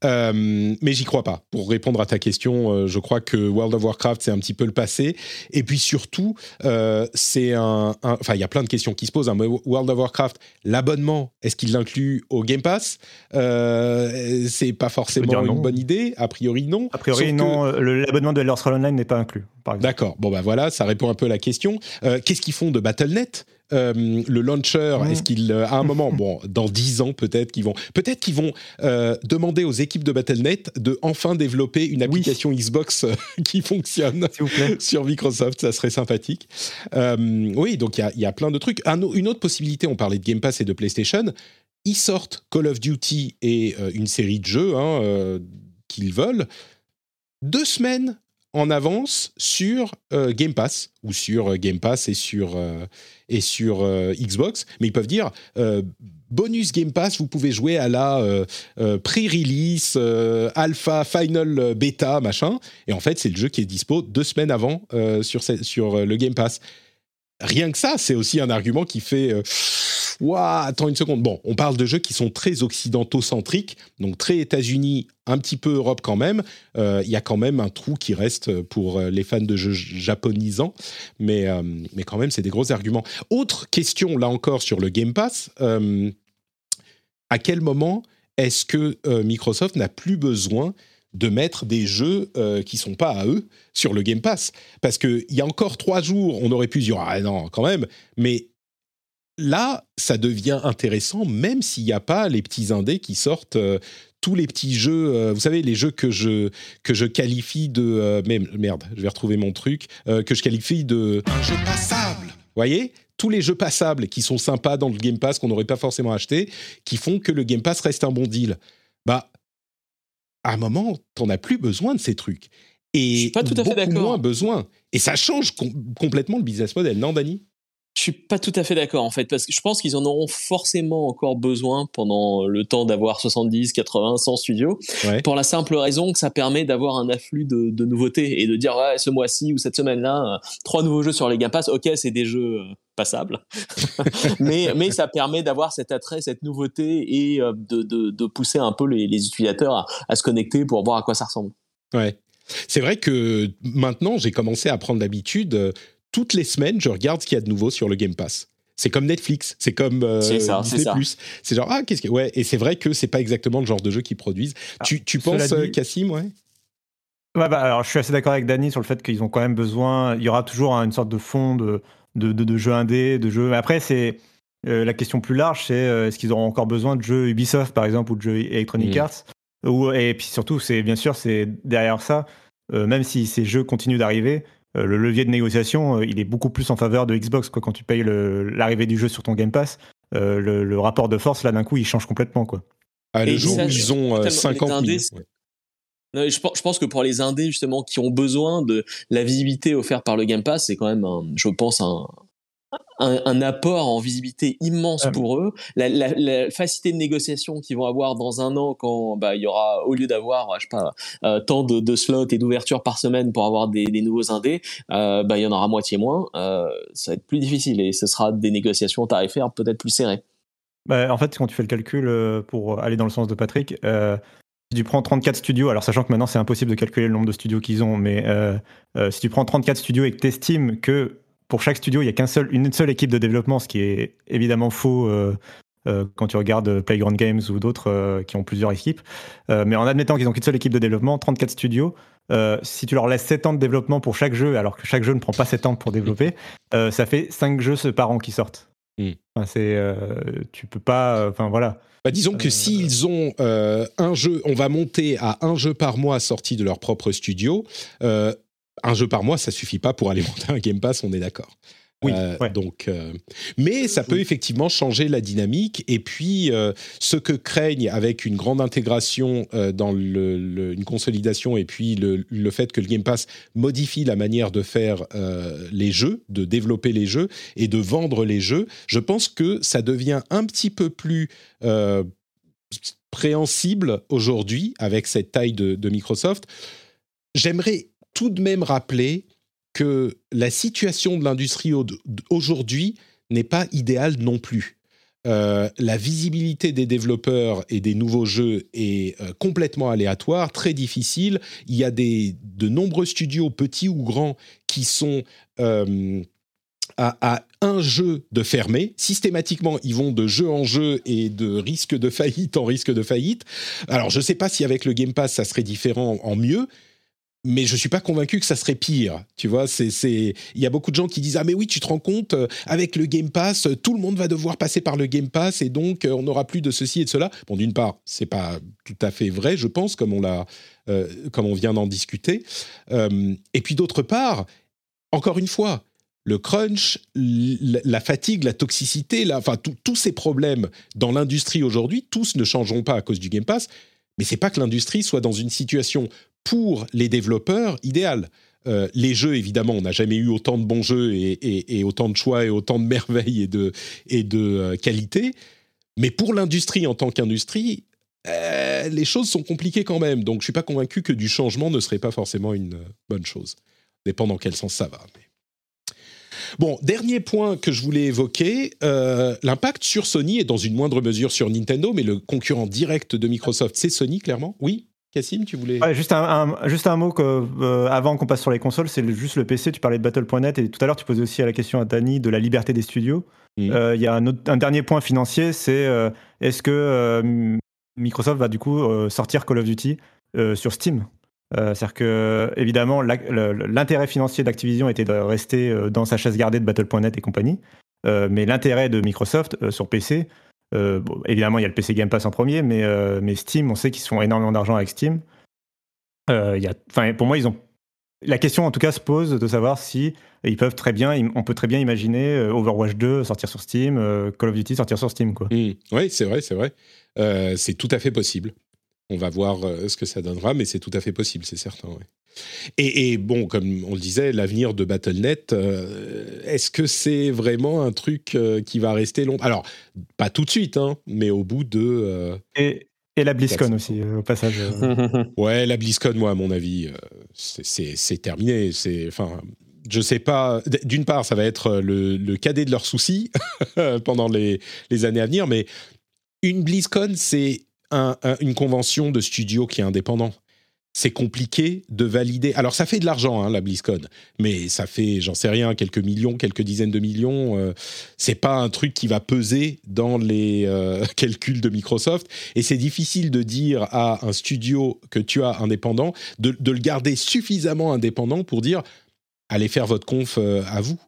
Euh, mais j'y crois pas. Pour répondre à ta question, euh, je crois que World of Warcraft c'est un petit peu le passé. Et puis surtout, euh, c'est un, Enfin, il y a plein de questions qui se posent. Hein. World of Warcraft, l'abonnement, est-ce qu'il l'inclut au Game Pass? C'est pas forcément une bonne idée. A priori, non. A priori, non. L'abonnement de Elder Scrolls Online n'est pas inclus. D'accord. Bon bah voilà, ça répond un peu à la question. Qu'est-ce qu'ils font de Battle.net euh, le launcher, est-ce qu'il, euh, à un moment, bon, (laughs) dans dix ans peut-être qu'ils vont, peut-être qu'ils vont euh, demander aux équipes de Battle.net de enfin développer une application Xbox (laughs) qui fonctionne sur Microsoft, ça serait sympathique. oui, donc il y, y a, plein de trucs. une autre possibilité, on parlait de Game Pass et de PlayStation, ils sortent Call of Duty et une série de jeux hein, qu'ils veulent. Deux semaines en avance sur euh, Game Pass ou sur euh, Game Pass et sur, euh, et sur Xbox, mais ils peuvent dire bonus Game Pass, vous pouvez jouer à la pré-release, alpha, final, bêta, machin, et en fait c'est le jeu qui est dispo deux semaines avant sur, sur le Game Pass. Rien que ça, c'est aussi un argument qui fait Ouah, attends une seconde. Bon, on parle de jeux qui sont très occidentaux-centriques, donc très États-Unis, un petit peu Europe quand même. Euh, il y a quand même un trou qui reste pour euh, les fans de jeux japonisants, mais, euh, mais quand même, c'est des gros arguments. Autre question, là encore, sur le Game Pass. à quel moment est-ce que Microsoft n'a plus besoin de mettre des jeux qui sont pas à eux sur le Game Pass. Parce qu'il y a encore trois jours, on aurait pu dire, ah non, quand même, mais là, ça devient intéressant, même s'il n'y a pas les petits indés qui sortent. Euh, tous les petits jeux, euh, vous savez, les jeux que je, que je qualifie de... Euh, merde, je vais retrouver mon truc. que je qualifie de... Un jeu passable. Vous voyez tous les jeux passables qui sont sympas dans le Game Pass qu'on n'aurait pas forcément acheté, qui font que le Game Pass reste un bon deal. Bah, à un moment, t'en as plus besoin de ces trucs. Et je suis pas tout à fait d'accord. moins besoin. Et ça change complètement le business model, non, Dani je suis pas tout à fait d'accord en fait parce que je pense qu'ils en auront forcément encore besoin pendant le temps d'avoir 70, 80, 100 studios pour la simple raison que ça permet d'avoir un afflux de, de, nouveautés et de dire ouais ce mois-ci ou cette semaine-là euh, trois nouveaux jeux sur les Game Pass. Ok, c'est des jeux euh, passables, (laughs) mais mais ça permet d'avoir cet attrait, cette nouveauté et euh, de, de, de pousser un peu les, les utilisateurs à, à, se connecter pour voir à quoi ça ressemble. Ouais. C'est vrai que maintenant, j'ai commencé à prendre l'habitude toutes les semaines, je regarde ce qu'il y a de nouveau sur le Game Pass. C'est comme Netflix, c'est comme euh, Disney Plus. C'est genre ah qu'est-ce que ouais et c'est vrai que c'est pas exactement le genre de jeu qu'ils produisent. Ah, tu, tu penses euh, Cassim ouais? Ouais, bah, alors je suis assez d'accord avec Danny sur le fait qu'ils ont quand même besoin. Il y aura toujours une sorte de fond de, de, de, jeux indés, de jeux. Mais après, c'est euh, la question plus large c'est est-ce qu'ils auront encore besoin de jeux Ubisoft, par exemple, ou de jeux Electronic mm. Arts? Ou, Et puis surtout, c'est bien sûr, c'est derrière ça, même si ces jeux continuent d'arriver, le levier de négociation, il est beaucoup plus en faveur de Xbox. Quoi. Quand tu payes l'arrivée du jeu sur ton Game Pass, le, rapport de force, là, d'un coup, il change complètement. Quoi. Ah, le jour où ils ont 50 000. Je pense que pour les indés justement qui ont besoin de la visibilité offerte par le Game Pass, c'est quand même, je pense, un, un, apport en visibilité immense pour eux. La, facilité de négociation qu'ils vont avoir dans un an quand bah, il y aura, au lieu d'avoir, je sais pas, euh, tant de, slots et d'ouvertures par semaine pour avoir des, nouveaux indés, euh, bah, il y en aura moitié moins. Euh, ça va être plus difficile et ce sera des négociations tarifaires peut-être plus serrées. Bah, en fait, quand tu fais le calcul pour aller dans le sens de Patrick, si tu prends 34 studios, alors sachant que maintenant c'est impossible de calculer le nombre de studios qu'ils ont, mais si tu prends 34 studios et que tu estimes que pour chaque studio, il n'y a qu'une seul, une seule équipe de développement, ce qui est évidemment faux euh, euh, quand tu regardes Playground Games ou d'autres euh, qui ont plusieurs équipes. mais en admettant qu'ils n'ont qu'une seule équipe de développement, 34 studios, si tu leur laisses 7 ans de développement pour chaque jeu, alors que chaque jeu ne prend pas 7 ans pour développer, ça fait 5 jeux par an qui sortent. Hmm. Enfin, c'est, tu peux pas. Enfin voilà. Bah, disons que s'ils ont un jeu, on va monter à un jeu par mois sorti de leur propre studio un jeu par mois, ça suffit pas pour alimenter un Game Pass, on est d'accord. Oui, euh, donc, euh, mais ça peut effectivement changer la dynamique. Et puis, euh, ce que craignent avec une grande intégration dans le, une consolidation et puis le, le, fait que le Game Pass modifie la manière de faire les jeux, de développer les jeux et de vendre les jeux, je pense que ça devient un petit peu plus préhensible aujourd'hui avec cette taille de, de Microsoft. J'aimerais tout de même rappeler que la situation de l'industrie aujourd'hui n'est pas idéale non plus. Euh, la visibilité des développeurs et des nouveaux jeux est euh, complètement aléatoire, très difficile. Il y a de nombreux studios, petits ou grands, qui sont euh, à, un jeu de fermer. Systématiquement, ils vont de jeu en jeu et de risque de faillite en risque de faillite. Alors, je ne sais pas si avec le Game Pass, ça serait différent en mieux, mais je suis pas convaincu que ça serait pire. Tu vois, c'est il y a beaucoup de gens qui disent ah mais oui, tu te rends compte euh, avec le Game Pass, tout le monde va devoir passer par le Game Pass et donc euh, on n'aura plus de ceci et de cela. Bon, d'une part, c'est pas tout à fait vrai, je pense, comme on l'a euh, comme on vient d'en discuter. et puis d'autre part, encore une fois, le crunch, la fatigue, la toxicité, enfin tous ces problèmes dans l'industrie aujourd'hui, tous ne changeront pas à cause du Game Pass. Mais c'est pas que l'industrie soit dans une situation pour les développeurs idéal. Euh, les jeux, évidemment, on n'a jamais eu autant de bons jeux et, autant de choix et autant de merveilles et de, et euh, qualité. Mais pour l'industrie en tant qu'industrie, euh, les choses sont compliquées quand même. Donc je ne suis pas convaincu que du changement ne serait pas forcément une bonne chose. Dépend dans quel sens ça va. Bon, dernier point que je voulais évoquer, l'impact sur Sony et dans une moindre mesure sur Nintendo, mais le concurrent direct de Microsoft, c'est Sony, clairement. Oui Cassim, tu voulais. juste, un, juste un mot que, euh, avant qu'on passe sur les consoles, c'est juste le PC. Tu parlais de Battle.net et tout à l'heure, tu posais aussi la question à Dani de la liberté des studios. Euh, il y a un, un, dernier point financier c'est euh, est-ce que Microsoft va du coup sortir Call of Duty sur Steam? C'est-à-dire que, évidemment, l'intérêt financier d'Activision était de rester dans sa chaise gardée de Battle.net et compagnie. mais l'intérêt de Microsoft sur PC, euh, évidemment, il y a le PC Game Pass en premier, mais, euh, Steam, on sait qu'ils font énormément d'argent avec Steam. Euh, y a, pour moi, ils ont. La question, en tout cas, se pose de savoir si ils peuvent très bien, on peut très bien imaginer Overwatch 2 sortir sur Steam, Call of Duty sortir sur Steam, quoi. Mmh. Oui, c'est vrai, c'est vrai. c'est tout à fait possible. On va voir ce que ça donnera, mais c'est tout à fait possible, c'est certain. Ouais. Et, bon, comme on le disait, l'avenir de Battle.net, euh, est-ce que c'est vraiment un truc euh, qui va rester long? Alors, pas tout de suite, hein, mais au bout de... Euh, et, la BlizzCon aussi, au passage. (laughs) ouais, la BlizzCon, moi, à mon avis, c'est terminé. C'est, enfin, je sais pas. D'une part, ça va être le, cadet de leurs soucis (laughs) pendant les, années à venir, mais une BlizzCon, c'est une convention de studio qui est indépendant c'est compliqué de valider. Alors ça fait de l'argent, hein, la BlizzCon, mais ça fait, j'en sais rien, quelques millions, quelques dizaines de millions. Euh, c'est pas un truc qui va peser dans les euh, (laughs) calculs de Microsoft. Et c'est difficile de dire à un studio que tu as indépendant de, le garder suffisamment indépendant pour dire allez faire votre conf euh, à vous.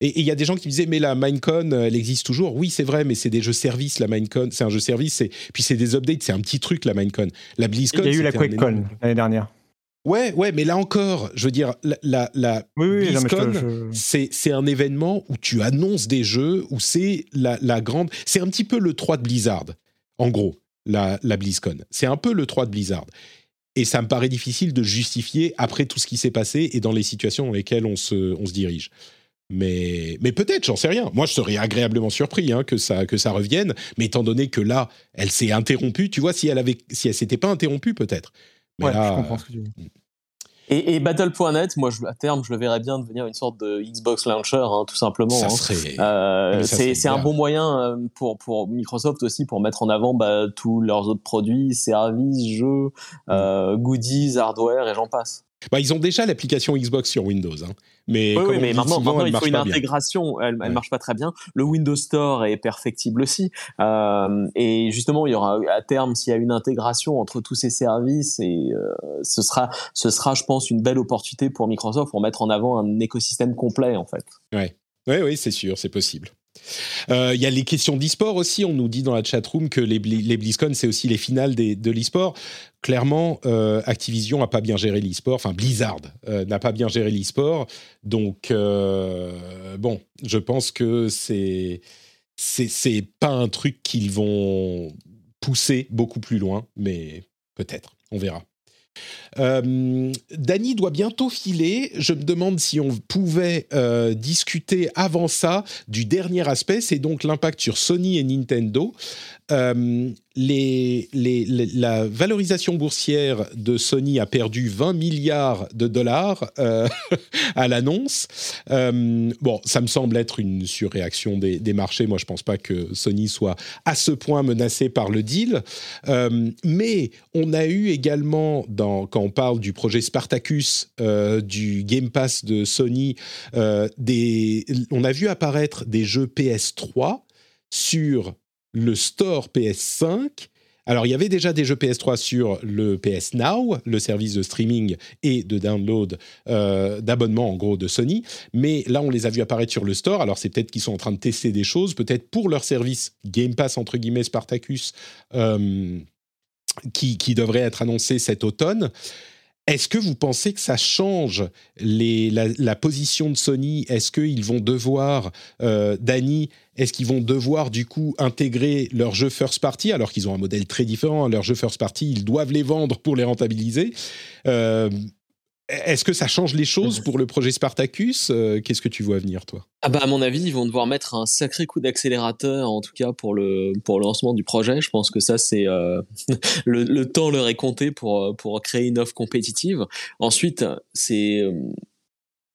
Et il y a des gens qui disaient, mais la Minecon, elle existe toujours. Oui, c'est vrai, mais c'est des jeux services, la Minecon. C'est un jeu service, puis c'est des updates, c'est un petit truc, la Minecon. La BlizzCon. Il y a eu la QuakeCon l'année dernière. Ouais, ouais, mais là encore, je veux dire, la, la, BlizzCon, c'est un événement où tu annonces des jeux, où c'est la, la, grande. C'est un petit peu le 3 de Blizzard, en gros, la, la BlizzCon. C'est un peu le 3 de Blizzard. Et ça me paraît difficile de justifier après tout ce qui s'est passé et dans les situations dans lesquelles on se, on se dirige. Mais, mais peut-être, j'en sais rien. Moi, je serais agréablement surpris hein, que, ça, que ça revienne. Mais étant donné que là, elle s'est interrompue, tu vois, si elle avait, si elle s'était pas interrompue, peut-être. ouais, je comprends ce que tu dis. Et, Battle.net, moi, je, à terme, je le verrais bien devenir une sorte de Xbox Launcher, hein, tout simplement. Hein. Euh, c'est un bon moyen euh, pour, pour Microsoft aussi pour mettre en avant bah, tous leurs autres produits, services, jeux, mm. euh, goodies, hardware et j'en passe. Bah, ils ont déjà l'application Xbox sur Windows. Hein. Mais, oui, mais maintenant, il faut une intégration. Elle, ne marche pas très bien. Le Windows Store est perfectible aussi. Euh, et justement, il y aura à terme, s'il y a une intégration entre tous ces services, et euh, ce sera, ce sera, je pense, une belle opportunité pour Microsoft pour mettre en avant un écosystème complet, en fait. Ouais. Oui, oui, c'est sûr, c'est possible. Euh, il y a les questions d'e-sport aussi. On nous dit dans la chatroom que les, les BlizzCon, c'est aussi les finales de l'e-sport. Clairement, euh, Activision n'a pas bien géré l'e-sport. Enfin, Blizzard euh, n'a pas bien géré l'e-sport. Donc, bon, je pense que c'est c'est pas un truc qu'ils vont pousser beaucoup plus loin, mais peut-être. On verra. Euh, Dany doit bientôt filer. Je me demande si on pouvait euh, discuter avant ça du dernier aspect, c'est donc l'impact sur Sony et Nintendo. Euh, la valorisation boursière de Sony a perdu 20 milliards de dollars euh, (laughs) à l'annonce. Bon, ça me semble être une surréaction des, marchés. Moi, je ne pense pas que Sony soit à ce point menacé par le deal. mais on a eu également, dans, quand on parle du projet Spartacus, du Game Pass de Sony, des, on a vu apparaître des jeux PS3 sur le store PS5. Alors, il y avait déjà des jeux PS3 sur le PS Now, le service de streaming et de download euh, d'abonnement, en gros, de Sony. Mais là, on les a vus apparaître sur le store. Alors, c'est peut-être qu'ils sont en train de tester des choses, peut-être pour leur service Game Pass, entre guillemets, Spartacus, euh, qui, devrait être annoncé cet automne. Est-ce que vous pensez que ça change la, position de Sony? Est-ce qu'ils vont devoir, euh, Dany, est-ce qu'ils vont devoir du coup intégrer leurs jeux first party alors qu'ils ont un modèle très différent hein, Leurs jeux first party, ils doivent les vendre pour les rentabiliser? Euh, est-ce que ça change les choses pour le projet Spartacus euh, Qu'est-ce que tu vois venir, toi? Ah bah À mon avis, ils vont devoir mettre un sacré coup d'accélérateur, en tout cas pour le, pour le lancement du projet. Je pense que ça, c'est euh, (laughs) le, temps leur est compté pour, pour créer une offre compétitive. Ensuite, c'est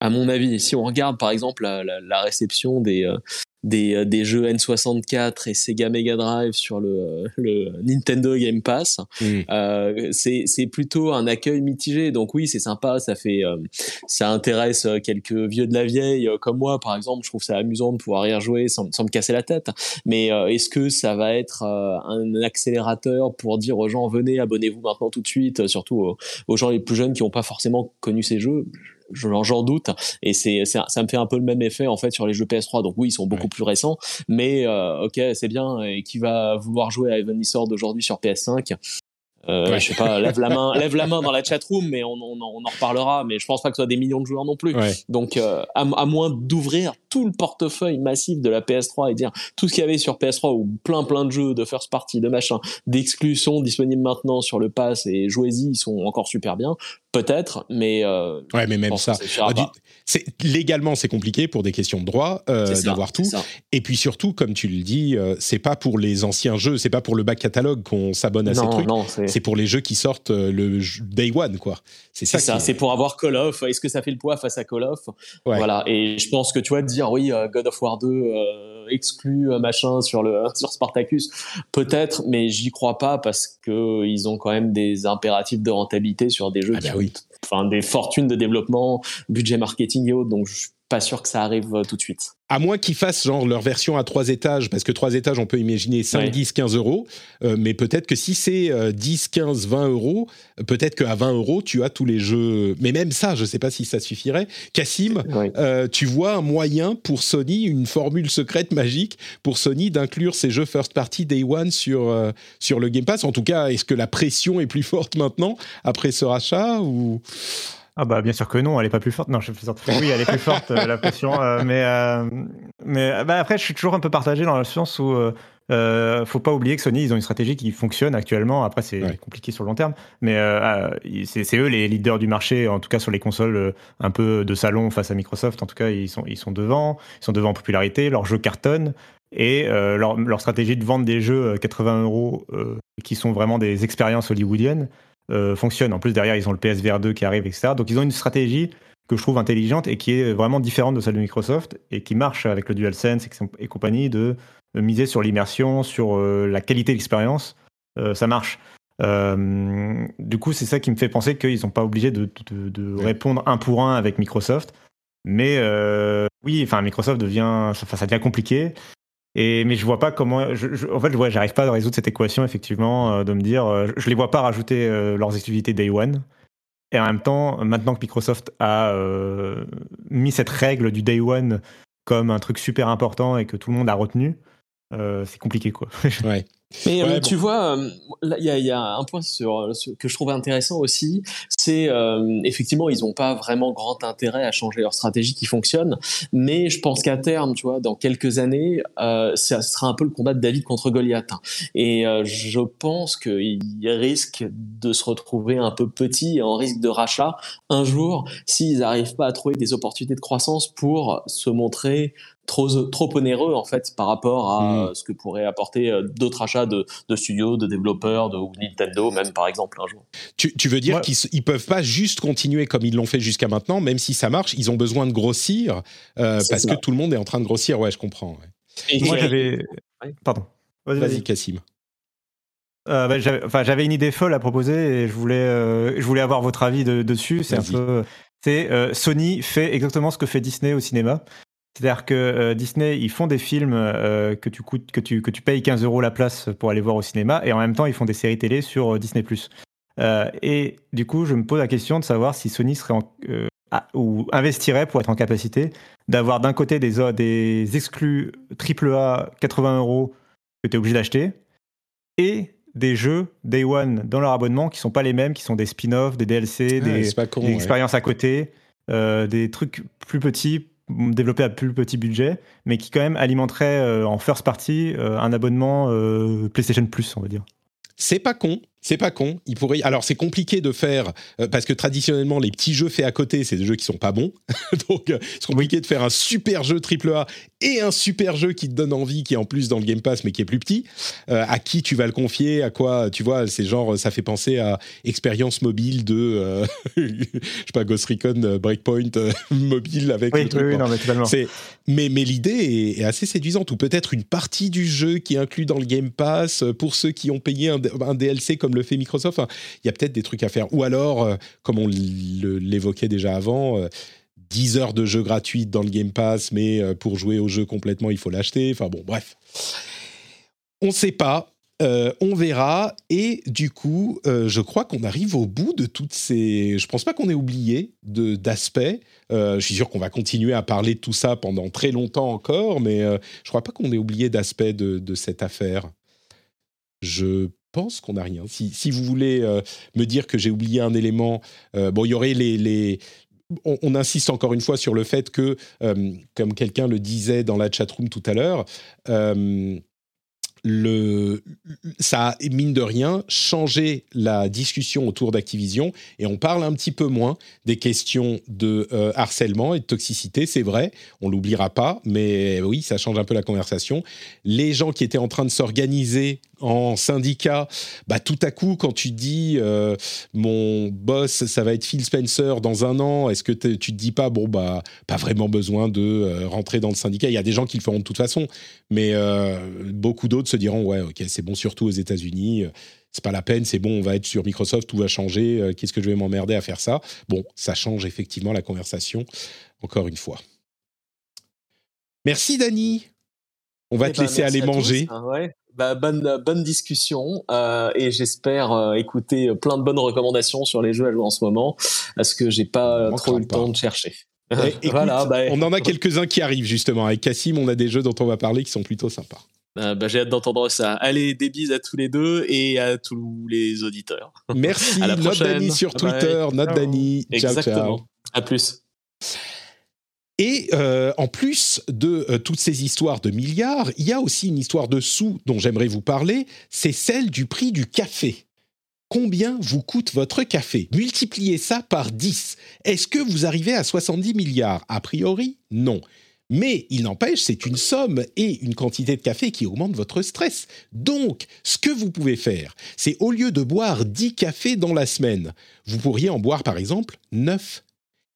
à mon avis, si on regarde par exemple la, la réception des, des, euh, des, jeux N64 et Sega Mega Drive sur le, le Nintendo Game Pass. Mm. Euh, c'est plutôt un accueil mitigé. Donc oui, c'est sympa, ça fait, euh, ça intéresse euh, quelques vieux de la vieille comme moi, par exemple. Je trouve ça amusant de pouvoir y rejouer sans, sans me casser la tête. Mais est-ce que ça va être un accélérateur pour dire aux gens venez, abonnez-vous maintenant tout de suite, surtout aux, aux gens les plus jeunes qui n'ont pas forcément connu ces jeux? J'en doute. Et c'est, ça me fait un peu le même effet en fait sur les jeux PS3. Donc oui, ils sont beaucoup plus récents, mais euh, ok, c'est bien. Et qui va vouloir jouer à Heavenly Sword aujourd'hui sur PS5 euh, Je sais pas, lève la main, (laughs) lève la main dans la chatroom, mais on, on, on, en reparlera. Mais je pense pas que ce soit des millions de joueurs non plus. Donc, euh, à, à, moins d'ouvrir tout le portefeuille massif de la PS3 et dire tout ce qu'il y avait sur PS3 ou plein plein de jeux de first party, de machin, d'exclus sont disponibles maintenant sur le pass et jouez-y, ils sont encore super bien. Peut-être, mais euh, ouais, mais même ça, ah, légalement c'est compliqué pour des questions de droit euh, d'avoir tout. Et puis surtout, comme tu le dis, euh, c'est pas pour les anciens jeux, c'est pas pour le back catalogue qu'on s'abonne à ces trucs. C'est pour les jeux qui sortent euh, le day one, quoi. C'est ça. ça c'est pour avoir Call of. Est-ce que ça fait le poids face à Call of? Voilà. Et je pense que tu vois dire oui, God of War 2 exclu machin sur le (laughs) sur Spartacus, peut-être, mais j'y crois pas parce que ils ont quand même des impératifs de rentabilité sur des jeux ah qui bah enfin des fortunes de développement, budget marketing et autres. Donc je pas sûr que ça arrive tout de suite. À moins qu'ils fassent genre leur version à trois étages, parce que trois étages, on peut imaginer 5, 10, 15 euros. mais peut-être que si c'est 10, 15, 20 euros, peut-être qu'à 20 euros, tu as tous les jeux. Mais même ça, je ne sais pas si ça suffirait. Cassim, tu vois un moyen pour Sony, une formule secrète magique pour Sony d'inclure ces jeux first party day one sur, sur le Game Pass En tout cas, est-ce que la pression est plus forte maintenant après ce rachat ou? Ah bah bien sûr que non, elle est pas plus forte. Non, je Oui, elle est plus forte euh, la pression, euh, mais euh, mais bah, après je suis toujours un peu partagé dans le sens où euh, faut pas oublier que Sony ils ont une stratégie qui fonctionne actuellement. Après c'est compliqué sur le long terme, mais ah, c'est eux les leaders du marché, en tout cas sur les consoles un peu de salon face à Microsoft. En tout cas ils sont ils sont devant, ils sont devant en popularité. Leurs jeux cartonnent et leur, leur, stratégie de vendre des jeux 80 euros qui sont vraiment des expériences hollywoodiennes euh, fonctionne. En plus, derrière, ils ont le PSVR 2 qui arrive, etc. Donc, ils ont une stratégie que je trouve intelligente et qui est vraiment différente de celle de Microsoft et qui marche avec le DualSense et, compagnie de, miser sur l'immersion, sur euh, la qualité de l'expérience. Euh, ça marche. du coup, c'est ça qui me fait penser qu'ils sont pas obligés de, répondre un pour un avec Microsoft. Mais oui, enfin, Microsoft devient, ça devient compliqué. Et, mais je vois pas comment. Je, en fait, je vois, j'arrive pas à résoudre cette équation, effectivement, euh, de me dire. Euh, je les vois pas rajouter euh, leurs activités Day One. Et en même temps, maintenant que Microsoft a mis cette règle du Day One comme un truc super important et que tout le monde a retenu, c'est compliqué, quoi. (laughs) ouais. Mais euh, tu vois, euh, il y, a un point sur, que je trouve intéressant aussi, c'est euh, effectivement ils n'ont pas vraiment grand intérêt à changer leur stratégie qui fonctionne, mais je pense qu'à terme, tu vois, dans quelques années, ça sera un peu le combat de David contre Goliath. Et je pense qu'ils risquent de se retrouver un peu petits et en risque de rachat un jour s'ils n'arrivent pas à trouver des opportunités de croissance pour se montrer trop, trop onéreux en fait par rapport à hmm. ce que pourraient apporter euh, d'autres achats de, de, studios, de développeurs, de Nintendo même par exemple un jour. Tu, tu veux dire qu'ils ils peuvent pas juste continuer comme ils l'ont fait jusqu'à maintenant, même si ça marche, ils ont besoin de grossir euh, parce que tout le monde est en train de grossir. Ouais, je comprends. moi j'avais, pardon. Vas-y, Cassim. Euh, bah, j'avais une idée folle à proposer et je voulais, euh, je voulais avoir votre avis dessus. C'est un peu, c'est Sony fait exactement ce que fait Disney au cinéma. C'est-à-dire que euh, Disney, ils font des films euh, que, tu coûtes, que, tu, que tu payes 15 euros la place pour aller voir au cinéma, et en même temps, ils font des séries télé sur euh, Disney+. et du coup, je me pose la question de savoir si Sony serait ou investirait pour être en capacité d'avoir d'un côté des, des exclus AAA 80 euros que tu es obligé d'acheter, et des jeux Day One dans leur abonnement qui sont pas les mêmes, qui sont des spin-offs, des DLC, ah, des, expériences à côté, des trucs plus petits développé à plus petit budget, mais qui quand même alimenterait euh, en first party euh, un abonnement euh, PlayStation Plus, on va dire. C'est pas con, c'est pas con. Il pourrait. Alors c'est compliqué de faire euh, parce que traditionnellement les petits jeux faits à côté, c'est des jeux qui sont pas bons. (laughs) Donc euh, c'est compliqué de faire un super jeu AAA et un super jeu qui te donne envie, qui est en plus dans le Game Pass mais qui est plus petit. Euh, à qui tu vas le confier À quoi Tu vois, c'est genre ça fait penser à expérience mobile de (laughs) je sais pas Ghost Recon Breakpoint (laughs) mobile avec oui, le truc. Oui, non, mais totalement. Mais mais l'idée est, assez séduisante ou peut-être une partie du jeu qui est inclus dans le Game Pass pour ceux qui ont payé un, un DLC comme le fait Microsoft. il y a peut-être des trucs à faire. Ou alors, euh, comme on l'évoquait déjà avant, 10 euh, heures de jeu gratuit dans le Game Pass, mais euh, pour jouer au jeu complètement, il faut l'acheter. Enfin bon, bref. On ne sait pas. on verra. Et du coup, je crois qu'on arrive au bout de toutes ces. Je pense pas qu'on ait oublié d'aspects. je suis sûr qu'on va continuer à parler de tout ça pendant très longtemps encore, mais je crois pas qu'on ait oublié d'aspects de, de, cette affaire. Je pense qu'on n'a rien. Si, vous voulez euh, me dire que j'ai oublié un élément, euh, bon, il y aurait les, on, insiste encore une fois sur le fait que, euh, comme quelqu'un le disait dans la chatroom tout à l'heure, ça a, mine de rien, changé la discussion autour d'Activision et on parle un petit peu moins des questions de harcèlement et de toxicité, c'est vrai, on l'oubliera pas, mais oui, ça change un peu la conversation. Les gens qui étaient en train de s'organiser en syndicat, bah, tout à coup, quand tu dis euh, mon boss, ça va être Phil Spencer dans un an, est-ce que tu te dis pas, bon, bah, pas vraiment besoin de euh, rentrer dans le syndicat? Il y a des gens qui le feront de toute façon, mais beaucoup d'autres se diront ouais, ok, c'est bon, surtout aux États-Unis. Euh, c'est pas la peine, c'est bon, on va être sur Microsoft, tout va changer. Euh, qu'est-ce que je vais m'emmerder à faire ça? Bon, ça change effectivement la conversation, encore une fois. Merci Dany. On va Eh te ben, laisser aller tous. manger. Ouais. Bah, bonne, bonne discussion euh, et j'espère euh, écouter plein de bonnes recommandations sur les jeux à jouer en ce moment parce que j'ai pas On trop eu le temps de chercher. Eh, (laughs) écoute, voilà, bah, on en a quelques-uns qui arrivent justement. Avec Cassim, on a des jeux dont on va parler qui sont plutôt sympas. euh, bah, j'ai hâte d'entendre ça. Allez, des bises à tous les deux et à tous les auditeurs. Merci, (laughs) À la note prochaine. Sur. Twitter, note Ciao. Dany. Ciao, Exactement. ciao. À plus. Et euh, en plus de euh, toutes ces histoires de milliards, il y a aussi une histoire de sous dont j'aimerais vous parler, c'est celle du prix du café. Combien vous coûte votre café? Multipliez ça par 10. Est-ce que vous arrivez à 70 milliards? A priori, non. Mais il n'empêche, c'est une somme et une quantité de café qui augmente votre stress. Donc, ce que vous pouvez faire, c'est au lieu de boire 10 cafés dans la semaine, vous pourriez en boire par exemple 9.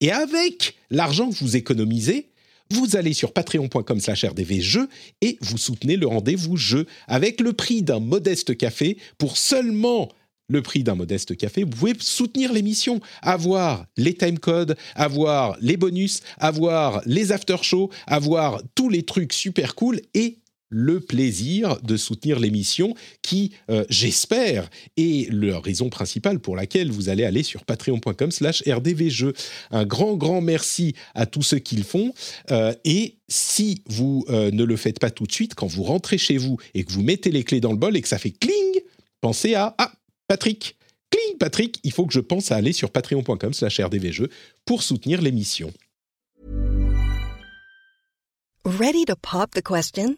Et avec l'argent que vous économisez, vous allez sur patreon.com slash rdvjeux et vous soutenez le rendez-vous jeu. Avec le prix d'un modeste café pour seulement le prix d'un modeste café, vous pouvez soutenir l'émission, avoir les timecodes, avoir les bonus, avoir les after-shows, avoir tous les trucs super cool et le plaisir de soutenir l'émission qui, euh, j'espère, est la raison principale pour laquelle vous allez aller sur patreon.com slash rdvjeux. Un grand, grand merci à tous ceux qui le font. Euh, et si vous euh, ne le faites pas tout de suite, quand vous rentrez chez vous et que vous mettez les clés dans le bol et que ça fait cling, pensez à « Ah, Patrick, cling Patrick, il faut que je pense à aller sur patreon.com slash rdvjeux pour soutenir l'émission. Ready to pop the question?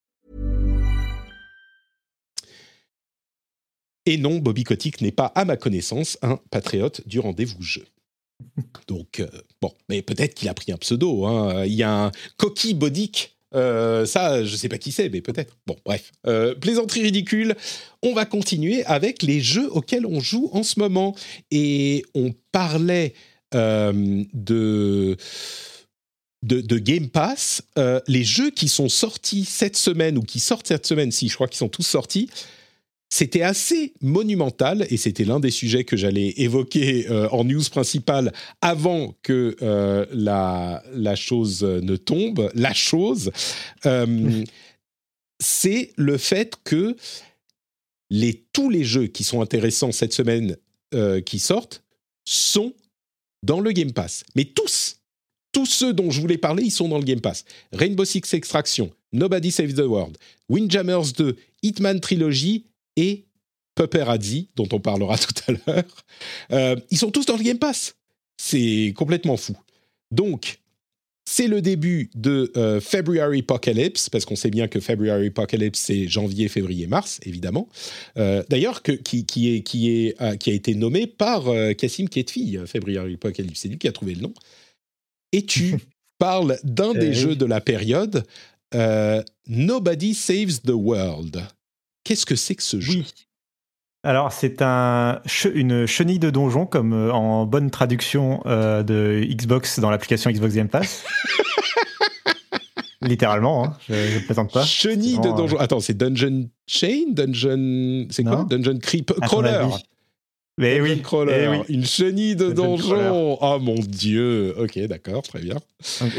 Et non, Bobby Kotick n'est pas, à ma connaissance, un patriote du rendez-vous jeu. (laughs) Donc, euh, bon, mais peut-être qu'il a pris un pseudo. hein. Il y a un Coquille Bodic. euh, ça, je sais pas qui c'est, mais peut-être. Bon, bref. Euh, plaisanterie ridicule. On va continuer avec les jeux auxquels on joue en ce moment. Et on parlait de, de, de Game Pass. Euh, les jeux qui sont sortis cette semaine ou qui sortent cette semaine, si je crois qu'ils sont tous sortis, c'était assez monumental et c'était l'un des sujets que j'allais évoquer euh, en news principale avant que euh, la, la chose ne tombe. La chose, euh, c'est le fait que les, tous les jeux qui sont intéressants cette semaine qui sortent sont dans le Game Pass. Mais tous, tous ceux dont je voulais parler, ils sont dans le Game Pass. Rainbow Six Extraction, Nobody Saves the World, Windjammers 2, Hitman Trilogy et Paparazzi, dont on parlera (laughs) tout à l'heure. Euh, ils sont tous dans le Game Pass. C'est complètement fou. Donc, c'est le début de euh, February Apocalypse, parce qu'on sait bien que February Apocalypse, c'est janvier, février, mars, évidemment. Euh, D'ailleurs, qui, qui, est, qui, est, euh, qui a été nommé par Cassim Ketfi, February Apocalypse. C'est lui qui a trouvé le nom. Et tu (laughs) parles d'un Eh des jeux de la période, Nobody Saves the World. Qu'est-ce que c'est que ce jeu? Oui. Alors, c'est un, une chenille de donjon, comme euh, en bonne traduction euh, de Xbox dans l'application Xbox Game Pass. (laughs) Littéralement, hein, je ne plaisante pas. Chenille de Sinon, euh, donjon. Attends, c'est Dungeon Chain? Dungeon. C'est quoi? Dungeon Creep Crawler. Mais Dungeon oui, Crawler. eh oui. Une chenille de Dungeon donjon. Oh mon dieu. Ok, d'accord, très bien.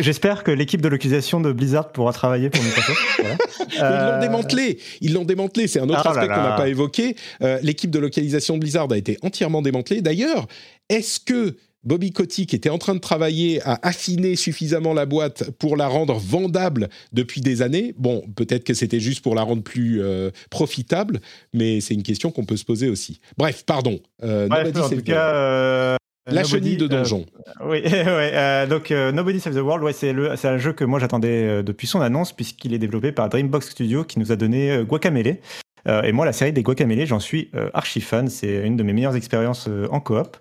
J'espère que l'équipe de localisation de Blizzard pourra travailler pour Microsoft. (laughs) Voilà. Mais Ils l'ont Euh, démantelé. Ils l'ont démantelé. C'est un autre Ah aspect qu'on n'a pas évoqué. Euh, L'équipe de localisation de Blizzard a été entièrement démantelée. D'ailleurs, est-ce que Bobby Kotick était en train de travailler à affiner suffisamment la boîte pour la rendre vendable depuis des années. Bon, peut-être que c'était juste pour la rendre plus euh, profitable, mais c'est une question qu'on peut se poser aussi. Bref, pardon. Euh, Bref, en tout cas, euh, la chenille de donjon. oui, (laughs) ouais, donc Nobody Save the World, ouais, c'est un jeu que moi j'attendais depuis son annonce, puisqu'il est développé par Dreambox Studio, qui nous a donné Guacamele. et moi, la série des Guacamele, j'en suis archi fan. C'est une de mes meilleures expériences en coop.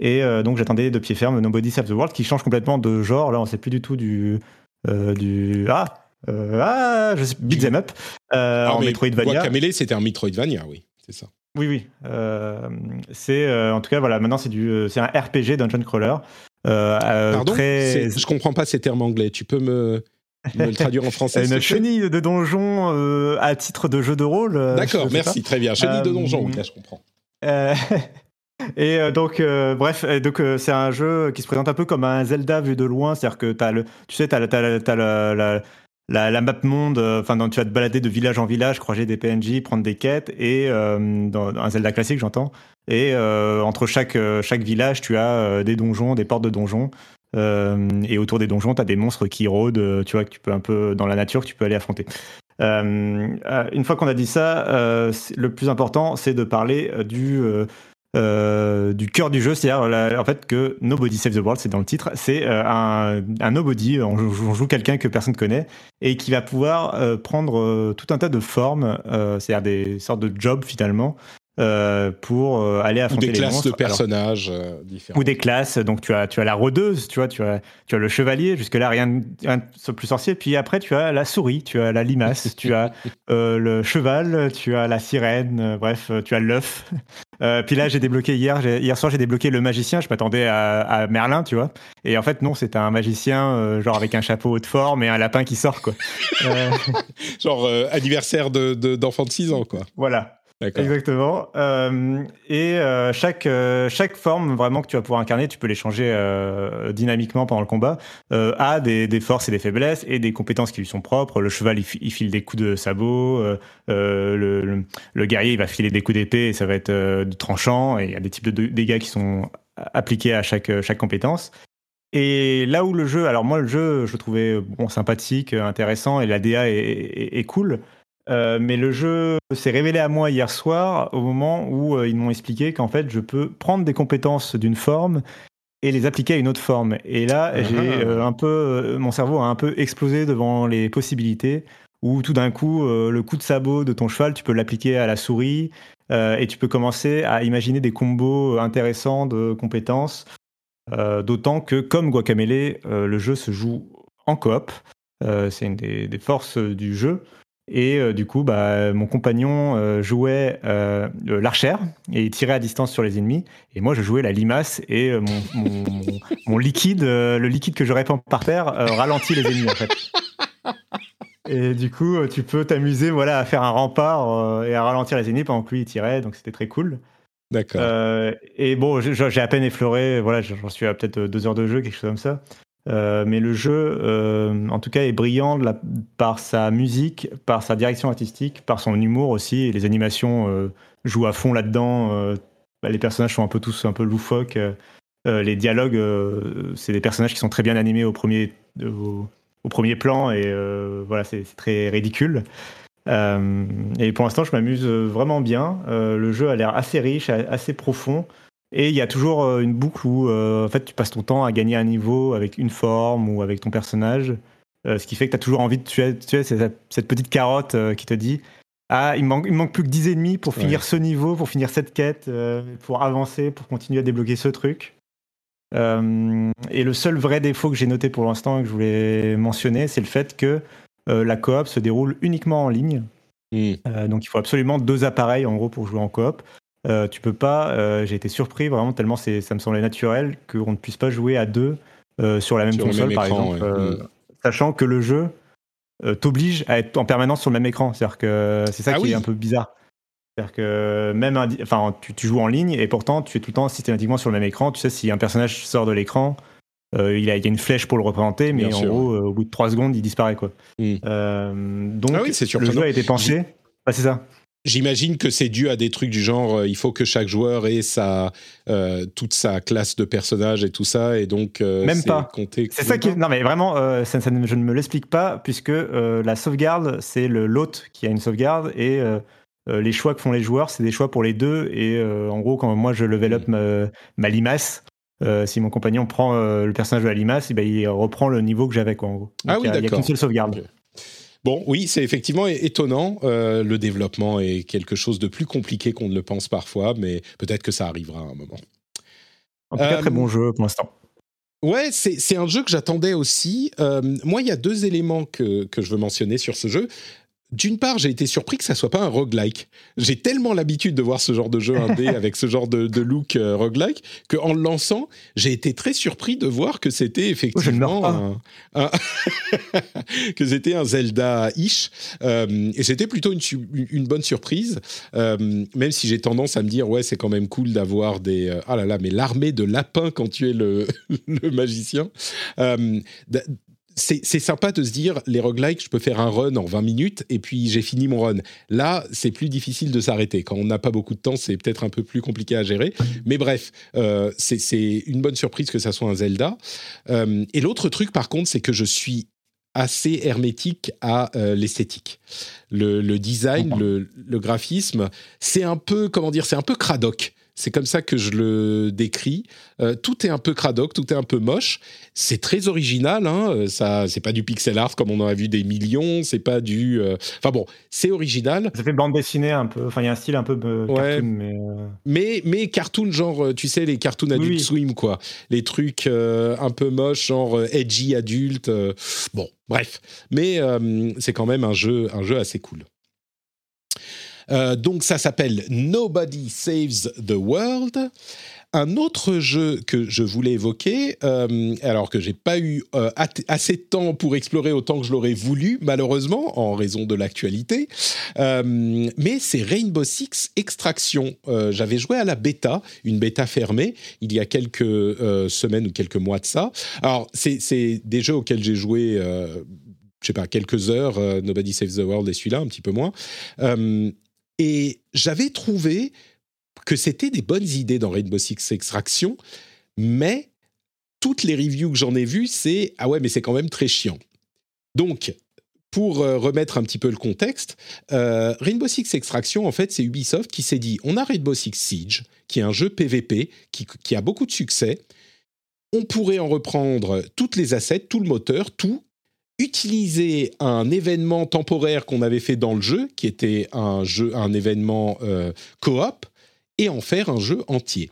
Et euh, donc j'attendais de pied ferme Nobody Save the World qui change complètement de genre. Là, on sait plus du tout du. Euh, du ah euh, Ah je sais, Beat'em Up ah, en Metroidvania. Guacamelee, c'était un Metroidvania, oui, c'est ça. Oui, oui. c'est en tout cas voilà. Maintenant, c'est du, c'est un RPG dungeon crawler. Pardon? Très... Je comprends pas ces termes anglais. Tu peux me me le traduire en français. (laughs) une chenille de donjon à titre de jeu de rôle. D'accord, merci, très bien. Chenille de donjon, ok, je comprends. (laughs) Et euh, donc, euh, bref, donc euh, c'est un jeu qui se présente un peu comme un Zelda vu de loin, c'est-à-dire que as le, tu sais, tu as, la, la, la, map monde, enfin, tu vas te balader de village en village, croiser des PNJ, prendre des quêtes, et un Zelda classique, j'entends. Et entre chaque, chaque village, tu as des donjons, des portes de donjons. et autour des donjons, tu as des monstres qui rôdent, tu vois, que tu peux un peu dans la nature, que tu peux aller affronter. une fois qu'on a dit ça, le plus important, c'est de parler du euh, du cœur du jeu, c'est-à-dire en fait que Nobody Save the World, c'est dans le titre, c'est euh, un, nobody, on joue, quelqu'un que personne connaît et qui va pouvoir euh, prendre tout un tas de formes, c'est-à-dire des sortes de jobs finalement, euh, pour euh, aller affronter ou des classes de personnages euh, différents. Ou des classes. Donc tu as tu as la rôdeuse, tu vois, tu as tu as le chevalier. Jusque là rien, de plus sorcier. Puis après tu as la souris, tu as la limace, tu as (laughs) le cheval, tu as la sirène. bref, tu as l'œuf. (laughs) puis là j'ai débloqué hier hier soir j'ai débloqué le magicien. Je m'attendais à, Merlin, tu vois. Et en fait non, c'est un magicien genre avec un chapeau haute forme et un lapin qui sort quoi. (laughs) genre anniversaire de d'enfant de 6 ans quoi. Voilà. Exactement. Euh, et euh, chaque, euh, chaque forme vraiment que tu vas pouvoir incarner, tu peux les changer dynamiquement pendant le combat, a des, des, forces et des faiblesses et des compétences qui lui sont propres. Le cheval, il, file des coups de sabot. Le, le, guerrier, il va filer des coups d'épée et ça va être du tranchant. Et il y a des types de dégâts qui sont appliqués à chaque, chaque compétence. Et là où le jeu, alors moi le jeu, je le trouvais bon, sympathique, intéressant et la DA est, est cool. Euh, mais le jeu s'est révélé à moi hier soir au moment où euh, ils m'ont expliqué qu'en fait je peux prendre des compétences d'une forme et les appliquer à une autre forme. Et là, ah. j'ai euh, un peu, mon cerveau a un peu explosé devant les possibilités où tout d'un coup, le coup de sabot de ton cheval, tu peux l'appliquer à la souris et tu peux commencer à imaginer des combos intéressants de compétences. D'autant que, comme Guacamele, le jeu se joue en coop. C'est une des, forces du jeu. Et euh, du coup, bah, mon compagnon euh, jouait euh, l'archère et il tirait à distance sur les ennemis. Et moi, je jouais la limace et mon, mon, liquide, le liquide que je répands par terre, ralentit les ennemis en fait. Et du coup, tu peux t'amuser voilà, à faire un rempart et à ralentir les ennemis pendant que lui il tirait. Donc c'était très cool. D'accord. et bon, j'ai à peine effleuré, voilà, j'en suis à peut-être deux heures de jeu, quelque chose comme ça. Euh, mais le jeu, euh, en tout cas, est brillant par sa musique, par sa direction artistique, par son humour aussi. Les animations euh, jouent à fond là-dedans. Bah, les personnages sont un peu tous un peu loufoques. les dialogues, c'est des personnages qui sont très bien animés au premier, au, premier plan. Et voilà, c'est très ridicule. et pour l'instant, je m'amuse vraiment bien. le jeu a l'air assez riche, assez profond. Et il y a toujours euh, une boucle où euh, en fait, tu passes ton temps à gagner un niveau avec une forme ou avec ton personnage. Euh, ce qui fait que tu as toujours envie de tuer, tuer cette, petite carotte qui te dit Ah, il me manque, il manque plus que 10 ennemis pour finir ce niveau, pour finir cette quête, pour avancer, pour continuer à débloquer ce truc. et le seul vrai défaut que j'ai noté pour l'instant et que je voulais mentionner, c'est le fait que la coop se déroule uniquement en ligne. Hmm. donc il faut absolument deux appareils en gros pour jouer en coop. Euh, tu peux pas. Euh, j'ai été surpris vraiment tellement ça me semblait naturel qu'on ne puisse pas jouer à deux euh, sur la même console, par exemple, mm. sachant que le jeu t'oblige à être en permanence sur le même écran. C'est-à-dire que c'est ça ah qui est un peu bizarre. C'est-à-dire que même, enfin, tu, joues en ligne et pourtant tu es tout le temps systématiquement sur le même écran. Tu sais si un personnage sort de l'écran, il, y a une flèche pour le représenter, mais en gros, au bout de trois secondes, il disparaît quoi. Mm. donc, ah le jeu a été pensé. Bah, c'est ça. J'imagine que c'est dû à des trucs du genre, euh, il faut que chaque joueur ait sa, euh, toute sa classe de personnages et tout ça, et donc euh, même pas. C'est ça qui, non mais vraiment, ça, je ne me l'explique pas puisque la sauvegarde c'est le l'hôte qui a une sauvegarde et les choix que font les joueurs c'est des choix pour les deux et en gros quand moi je level up ma, ma limace, si mon compagnon prend le personnage de la limace, eh ben, il reprend le niveau que j'avais quoi en gros. ah oui. Il n'y a qu'une seule sauvegarde. Bon, oui, c'est effectivement étonnant. Euh, le développement est quelque chose de plus compliqué qu'on ne le pense parfois, mais peut-être que ça arrivera à un moment. En tout cas, très bon euh, jeu pour l'instant. Ouais, c'est un jeu que j'attendais aussi. Euh, moi, il y a deux éléments que, que, je veux mentionner sur ce jeu d'une part, j'ai été surpris que ça soit pas un roguelike. J'ai tellement l'habitude de voir ce genre de jeu indé (laughs) avec ce genre de, look euh, roguelike qu'en le lançant, j'ai été très surpris de voir que c'était effectivement un, (laughs) que c'était un Zelda-ish. Euh, et c'était plutôt une, une, bonne surprise, euh, même si j'ai tendance à me dire ouais, c'est quand même cool d'avoir des ah là là, mais l'armée de lapins quand tu es le, (laughs) le magicien c'est sympa de se dire, les roguelikes, je peux faire un run en 20 minutes et puis j'ai fini mon run. Là, c'est plus difficile de s'arrêter. Quand on n'a pas beaucoup de temps, c'est peut-être un peu plus compliqué à gérer. Mais bref, euh, c'est une bonne surprise que ça soit un Zelda. Euh, et l'autre truc, par contre, c'est que je suis assez hermétique à euh, l'esthétique. Le, design, le, le graphisme, c'est un peu, comment dire, c'est un peu cradoc. C'est comme ça que je le décris. Euh, tout est un peu cradoc, tout est un peu moche. C'est très original. Hein. Euh, ça, c'est pas du pixel art comme on en a vu des millions. C'est pas du. Euh, enfin bon, c'est original. Ça fait bande dessinée un peu. Enfin, il y a un style un peu cartoon, mais, mais. mais cartoon genre, tu sais, les cartoons Adult Swim quoi. Les trucs un peu moches, genre edgy adulte. bon, bref. Mais c'est quand même un jeu, un jeu assez cool. Euh, donc ça s'appelle Nobody Saves the World. Un autre jeu que je voulais évoquer, euh, alors que j'ai pas eu euh, assez de temps pour explorer autant que je l'aurais voulu, malheureusement, en raison de l'actualité, mais c'est Rainbow Six Extraction. J'avais joué à la bêta, une bêta fermée, il y a quelques semaines ou quelques mois de ça. Alors, c'est des jeux auxquels j'ai joué je sais pas, quelques heures, Nobody Saves the World et celui-là, un petit peu moins. Et j'avais trouvé que c'était des bonnes idées dans Rainbow Six Extraction, mais toutes les reviews que j'en ai vues, c'est ah ouais, mais c'est quand même très chiant. Donc, pour euh, remettre un petit peu le contexte, euh, Rainbow Six Extraction, en fait, c'est Ubisoft qui s'est dit on a Rainbow Six Siege, qui est un jeu PvP qui, qui a beaucoup de succès. On pourrait en reprendre toutes les assets, tout le moteur, tout, utiliser un événement temporaire qu'on avait fait dans le jeu, qui était un jeu, un événement euh, coop, et en faire un jeu entier.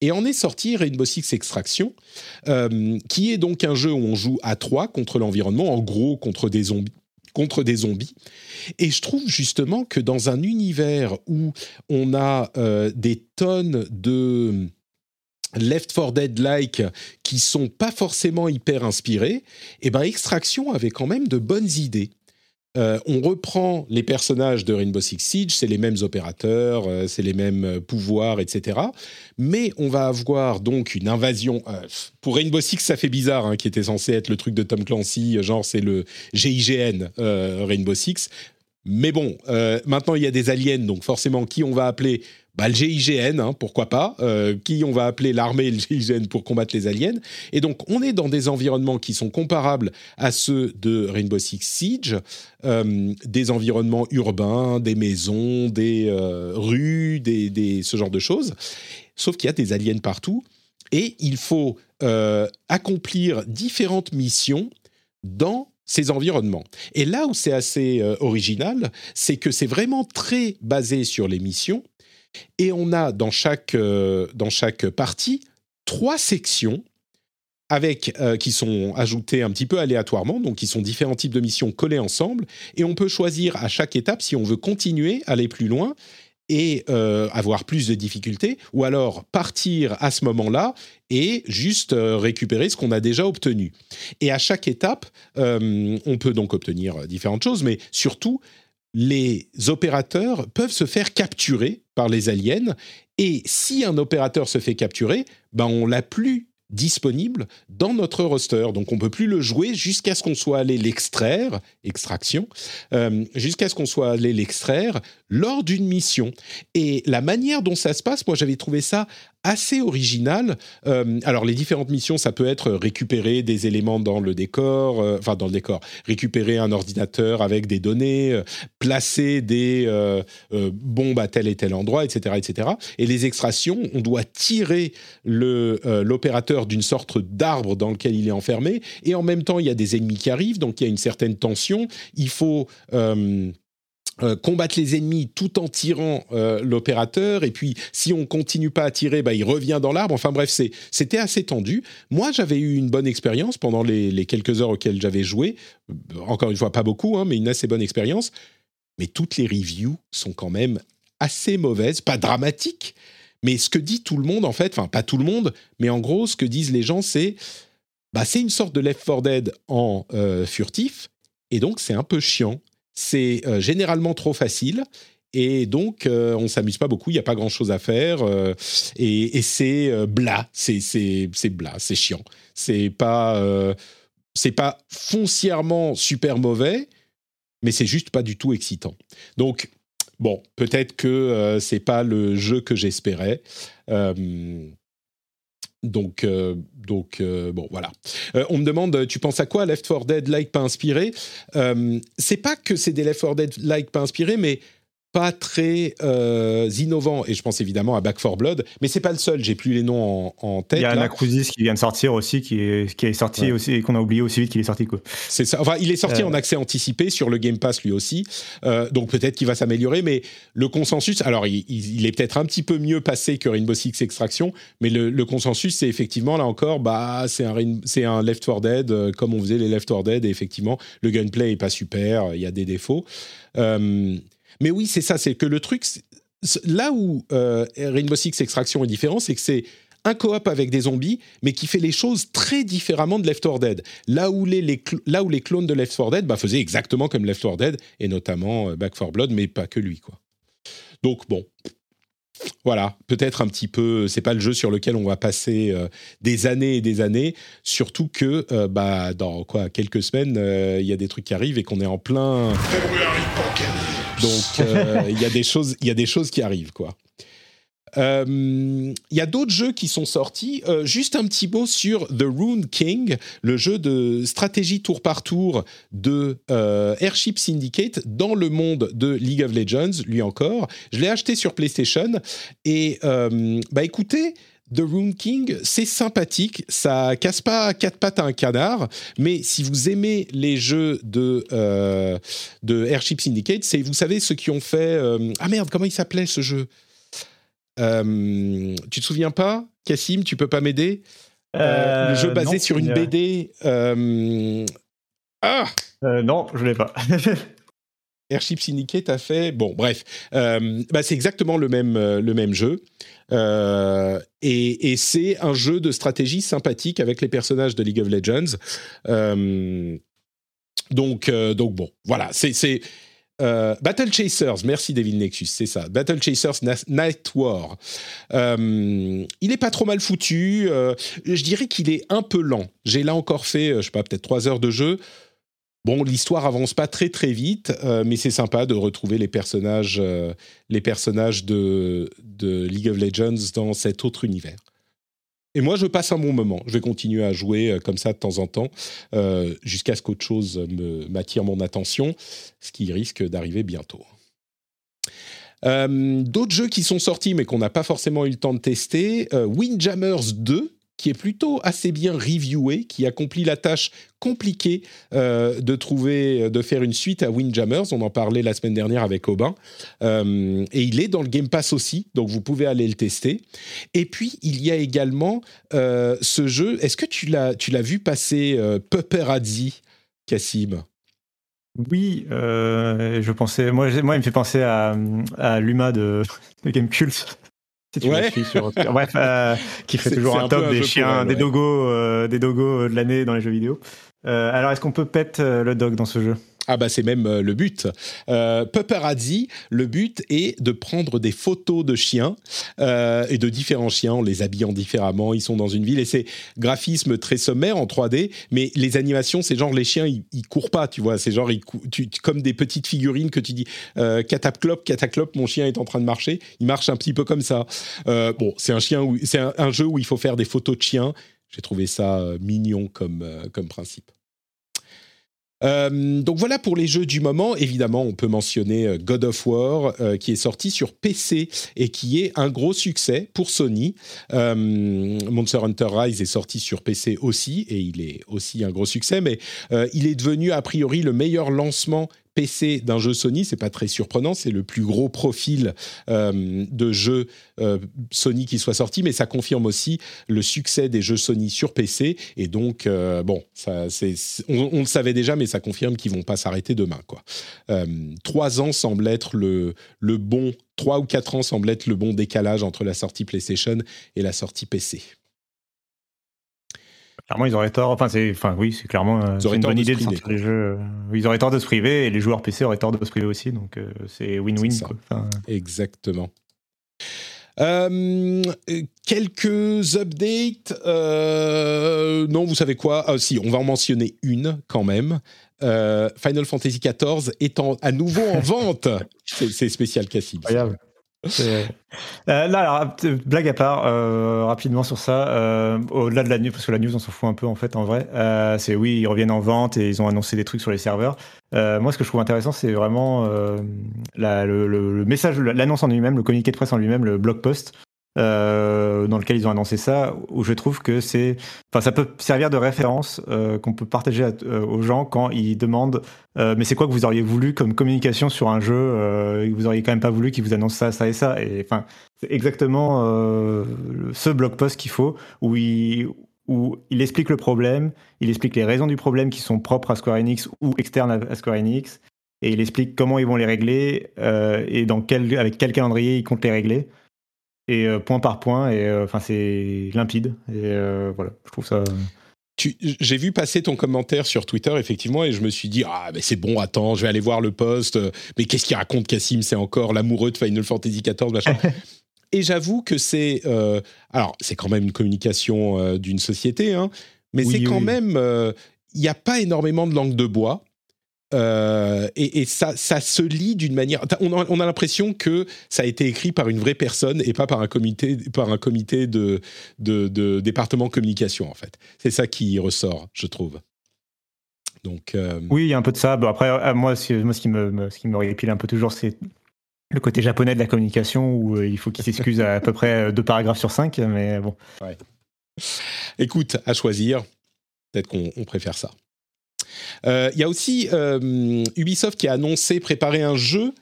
Et en est sorti Rainbow Six Extraction, euh, qui est donc un jeu où on joue à trois contre l'environnement, en gros contre des zombies. Et je trouve justement que dans un univers où on a euh, des tonnes de Left 4 Dead-like qui sont pas forcément hyper inspirés, et eh ben Extraction avait quand même de bonnes idées. Euh, on reprend les personnages de Rainbow Six Siege, c'est les mêmes opérateurs, euh, c'est les mêmes euh, pouvoirs, etc. Mais on va avoir donc une invasion. pour Rainbow Six, ça fait bizarre, hein, qui était censé être le truc de Tom Clancy, genre c'est le GIGN Rainbow Six. Mais bon, maintenant il y a des aliens, donc forcément, qui on va appeler bah, le GIGN, hein, pourquoi pas, euh, qui on va appeler l'armée le GIGN pour combattre les aliens. Et donc, on est dans des environnements qui sont comparables à ceux de Rainbow Six Siege, euh, des environnements urbains, des maisons, des euh, rues, des, ce genre de choses. Sauf qu'il y a des aliens partout. Et il faut accomplir différentes missions dans ces environnements. Et là où c'est assez original, c'est que c'est vraiment très basé sur les missions et on a dans chaque, euh, dans chaque partie trois sections avec, euh, qui sont ajoutées un petit peu aléatoirement, donc qui sont différents types de missions collées ensemble, et on peut choisir à chaque étape si on veut continuer, aller plus loin et euh, avoir plus de difficultés, ou alors partir à ce moment-là et juste récupérer ce qu'on a déjà obtenu. Et à chaque étape, on peut donc obtenir différentes choses, mais surtout les opérateurs peuvent se faire capturer par les aliens. Et si un opérateur se fait capturer, ben on l'a plus disponible dans notre roster. Donc on peut plus le jouer jusqu'à ce qu'on soit allé l'extraire, extraction, euh, jusqu'à ce qu'on soit allé l'extraire lors d'une mission. Et la manière dont ça se passe, moi j'avais trouvé ça assez original. Euh, alors les différentes missions, ça peut être récupérer des éléments dans le décor, euh, enfin dans le décor, récupérer un ordinateur avec des données, euh, placer des bombes à tel et tel endroit, etc., etc. Et les extractions, on doit tirer l'opérateur d'une sorte d'arbre dans lequel il est enfermé, et en même temps il y a des ennemis qui arrivent, donc il y a une certaine tension. Il faut euh, combattre les ennemis tout en tirant euh, l'opérateur. Et puis si on continue pas à tirer bah, il revient dans l'arbre. Enfin bref c'était assez tendu. Moi j'avais eu une bonne expérience pendant les, quelques heures auxquelles j'avais joué. Euh, encore une fois pas beaucoup hein, mais une assez bonne expérience. Mais toutes les reviews sont quand même assez mauvaises. Pas dramatiques mais ce que dit tout le monde en fait enfin pas tout le monde mais en gros ce que disent les gens c'est bah c'est une sorte de Left 4 Dead en furtif. Et donc c'est un peu chiant c'est euh, généralement trop facile. Et donc, euh, on s'amuse pas beaucoup, il n'y a pas grand-chose à faire. Euh, et, c'est blas, c'est blas, c'est chiant. C'est pas, c'est pas foncièrement super mauvais, mais c'est juste pas du tout excitant. Donc, bon, peut-être que c'est pas le jeu que j'espérais. Donc, euh, donc euh, bon, voilà. Euh, on me demande, tu penses à quoi Left 4 Dead like pas inspiré? C'est pas que c'est des Left 4 Dead like pas inspiré, mais pas très euh, innovant. Et je pense évidemment à Back 4 Blood, mais c'est pas le seul. J'ai plus les noms en, tête. Il y a Anacrusis qui vient de sortir aussi, qui est, qui est sorti aussi et qu'on a oublié aussi vite qu'il est sorti. C'est ça. Enfin, il est sorti en accès anticipé sur le Game Pass lui aussi. Euh, donc peut-être qu'il va s'améliorer, mais le consensus. Alors, il, est peut-être un petit peu mieux passé que Rainbow Six Extraction, mais le, consensus, c'est effectivement là encore, bah, c'est un, c'est un Left 4 Dead euh, comme on faisait les Left 4 Dead. Et effectivement, le gunplay est pas super. Il y a des défauts. Mais oui, c'est ça, c'est que le truc, là où euh, Rainbow Six Extraction est différent, c'est que c'est un coop avec des zombies, mais qui fait les choses très différemment de Left 4 Dead. Là où les, là où les clones de Left 4 Dead bah, faisaient exactement comme Left 4 Dead, et notamment euh, Back 4 Blood, mais pas que lui. quoi. Donc bon, voilà, peut-être un petit peu, c'est pas le jeu sur lequel on va passer euh, des années et des années, surtout que bah, dans quoi, quelques semaines, il y a des trucs qui arrivent et qu'on est en plein. Donc euh, (laughs) il y a des choses, y a des choses qui arrivent quoi. Euh, il y a d'autres jeux qui sont sortis. Euh, juste un petit mot sur The Rune King, le jeu de stratégie tour par tour de Airship Syndicate dans le monde de League of Legends, lui encore. Je l'ai acheté sur PlayStation et bah écoutez, The Rune King, c'est sympathique, ça casse pas quatre pattes à un canard, mais si vous aimez les jeux de, euh, de Airship Syndicate, c'est, vous savez, ceux qui ont fait... Euh, ah merde, comment il s'appelait ce jeu? Euh, Tu te souviens pas Cassim, tu peux pas m'aider? Le jeu basé sur une BD... Ah Non, je l'ai pas. (laughs) Airship Syndicate a fait... Bon, bref, bah, c'est exactement le même, le même jeu. Euh, et, c'est un jeu de stratégie sympathique avec les personnages de League of Legends. Euh, donc, euh, donc bon, voilà, c'est Battle Chasers. Merci David Nexus, c'est ça. Battle Chasers Night War. il est pas trop mal foutu. je dirais qu'il est un peu lent. J'ai là encore fait, je sais pas, peut-être trois heures de jeu. Bon, l'histoire avance pas très très vite, euh, mais c'est sympa de retrouver les personnages, euh, les personnages de, League of Legends dans cet autre univers. Et moi, je passe un bon moment. Je vais continuer à jouer euh, comme ça de temps en temps, jusqu'à ce qu'autre chose m'attire mon attention, ce qui risque d'arriver bientôt. D'autres jeux qui sont sortis mais qu'on n'a pas forcément eu le temps de tester, Windjammers 2, qui est plutôt assez bien reviewé, qui accomplit la tâche compliquée euh, de trouver, de faire une suite à Windjammers. On en parlait la semaine dernière avec Aubin. Euh, et il est dans le Game Pass aussi, donc vous pouvez aller le tester. Et puis, il y a également euh, ce jeu. Est-ce que tu l'as, vu passer Pupperazzi, Cassim oui, je pensais. Moi, moi, il me fait penser à, à Luma de, de Game Cult bref, euh, qui fait toujours un top des chiens, des dogos, euh, des dogos de l'année dans les jeux vidéo. Euh, alors, est-ce qu'on peut pet le dog dans ce jeu? Ah bah c'est même euh, le but. Euh, Paparazzi, le but est de prendre des photos de chiens euh, et de différents chiens en les habillant différemment. Ils sont dans une ville et c'est graphisme très sommaire en 3D, mais les animations, c'est genre les chiens, ils, ils courent pas, tu vois. C'est genre ils tu, comme des petites figurines que tu dis euh, cataclop, cataclop, mon chien est en train de marcher. Il marche un petit peu comme ça. Euh, bon, c'est un chien, c'est un, un, jeu où il faut faire des photos de chiens. J'ai trouvé ça euh, mignon comme comme principe. Euh, donc voilà pour les jeux du moment. Évidemment, on peut mentionner euh, God of War euh, qui est sorti sur PC et qui est un gros succès pour Sony. Monster Hunter Rise est sorti sur PC aussi et il est aussi un gros succès, mais il est devenu a priori le meilleur lancement PC d'un jeu Sony, c'est pas très surprenant, c'est le plus gros profil euh, de jeu euh, Sony qui soit sorti, mais ça confirme aussi le succès des jeux Sony sur PC. Et donc, euh, bon, on, le savait déjà, mais ça confirme qu'ils vont pas s'arrêter demain. Euh, trois ans semble être le, le bon, trois ou quatre ans semble être le bon décalage entre la sortie PlayStation et la sortie PC. Clairement, ils auraient tort. Enfin, c'est, enfin, oui, c'est clairement euh, c'est une bonne idée de sortir les jeux. Ils auraient tort de se priver et les joueurs PC auraient tort de se priver aussi. Donc, euh, c'est win-win. Enfin, Exactement. Euh, quelques updates. Euh, non, vous savez quoi? Ah, Si, on va en mentionner une quand même. Euh, Final Fantasy XIV est en, à nouveau en (laughs) vente. C'est, spécial Cassim. Incroyable. Euh, là, alors, blague à part, euh, rapidement sur ça, euh, au-delà de la news, parce que la news on s'en fout un peu en fait en vrai, c'est oui, ils reviennent en vente et ils ont annoncé des trucs sur les serveurs. Moi, ce que je trouve intéressant, c'est vraiment le, le, message, l'annonce en lui-même, le communiqué de presse en lui-même, le blog post. Euh, dans lequel ils ont annoncé ça, où je trouve que c'est, enfin, ça peut servir de référence euh, qu'on peut partager euh, aux gens quand ils demandent, mais c'est quoi que vous auriez voulu comme communication sur un jeu, vous auriez quand même pas voulu qu'ils vous annoncent ça, ça et ça, et enfin, c'est exactement ce blog post qu'il faut, où il, où il explique le problème, il explique les raisons du problème qui sont propres à Square Enix ou externes à Square Enix, et il explique comment ils vont les régler et dans quel, avec quel calendrier ils comptent les régler et euh, point par point et enfin euh, c'est limpide et euh, voilà je trouve ça j'ai vu passer ton commentaire sur Twitter, effectivement, et je me suis dit, ah, mais c'est bon, attends, je vais aller voir le post. Mais qu'est-ce qu'il raconte, Cassim? C'est encore l'amoureux de Final Fantasy XIV, machin. (laughs) et j'avoue que c'est. Alors, c'est quand même une communication d'une société, hein, mais oui, c'est quand oui. même. Il n'y a pas énormément de langue de bois. Euh, et, et ça, ça, se lit d'une manière. On a, on a l'impression que ça a été écrit par une vraie personne et pas par un comité, par un comité de, de, de département communication en fait. C'est ça qui ressort, je trouve. Donc. Euh... Oui, il y a un peu de ça. Bon, après, moi, ce, moi, ce qui me, ce qui me répile un peu toujours, c'est le côté japonais de la communication où euh, il faut qu'il s'excuse à, à peu près deux paragraphes sur cinq, mais bon. Ouais. Écoute, à choisir, peut-être qu'on préfère ça. Il euh, y a aussi euh, Ubisoft qui a annoncé préparer un jeu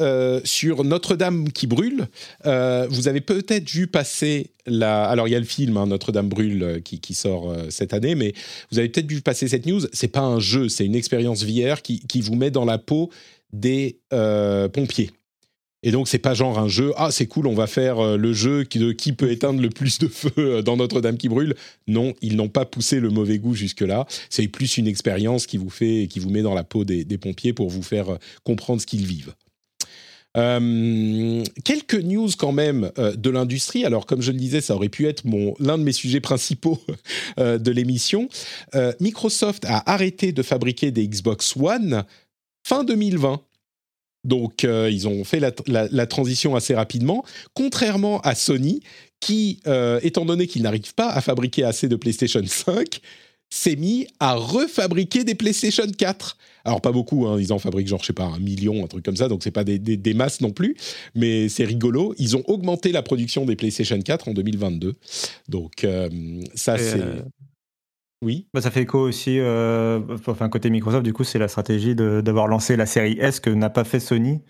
euh, sur Notre-Dame qui brûle. Vous avez peut-être vu passer la. Alors, il y a le film hein, Notre-Dame brûle qui, sort cette année, mais vous avez peut-être vu passer cette news. C'est pas un jeu, c'est une expérience VR qui, vous met dans la peau des pompiers. Et donc, c'est pas genre un jeu, ah, c'est cool, on va faire euh, le jeu de, qui peut éteindre le plus de feu euh, dans Notre-Dame qui brûle. Non, ils n'ont pas poussé le mauvais goût jusque-là. C'est plus une expérience qui vous fait, qui vous met dans la peau des, pompiers pour vous faire euh, comprendre ce qu'ils vivent. Quelques news quand même de l'industrie. Alors, comme je le disais, ça aurait pu être l'un de mes sujets principaux (laughs) de l'émission. Microsoft a arrêté de fabriquer des Xbox One fin 2020. Donc, euh, ils ont fait la, la, la, transition assez rapidement, contrairement à Sony, qui, euh, étant donné qu'ils n'arrivent pas à fabriquer assez de PlayStation 5, s'est mis à refabriquer des PlayStation 4. Alors pas beaucoup, hein, ils en fabriquent genre je sais pas un million, un truc comme ça, donc c'est pas des, des, des, masses non plus, mais c'est rigolo. Ils ont augmenté la production des PlayStation 4 en 2022, donc euh, ça c'est. Euh... Oui. Bah, ça fait écho aussi, euh, enfin côté Microsoft, du coup, c'est la stratégie d'avoir lancé la série S que n'a pas fait Sony.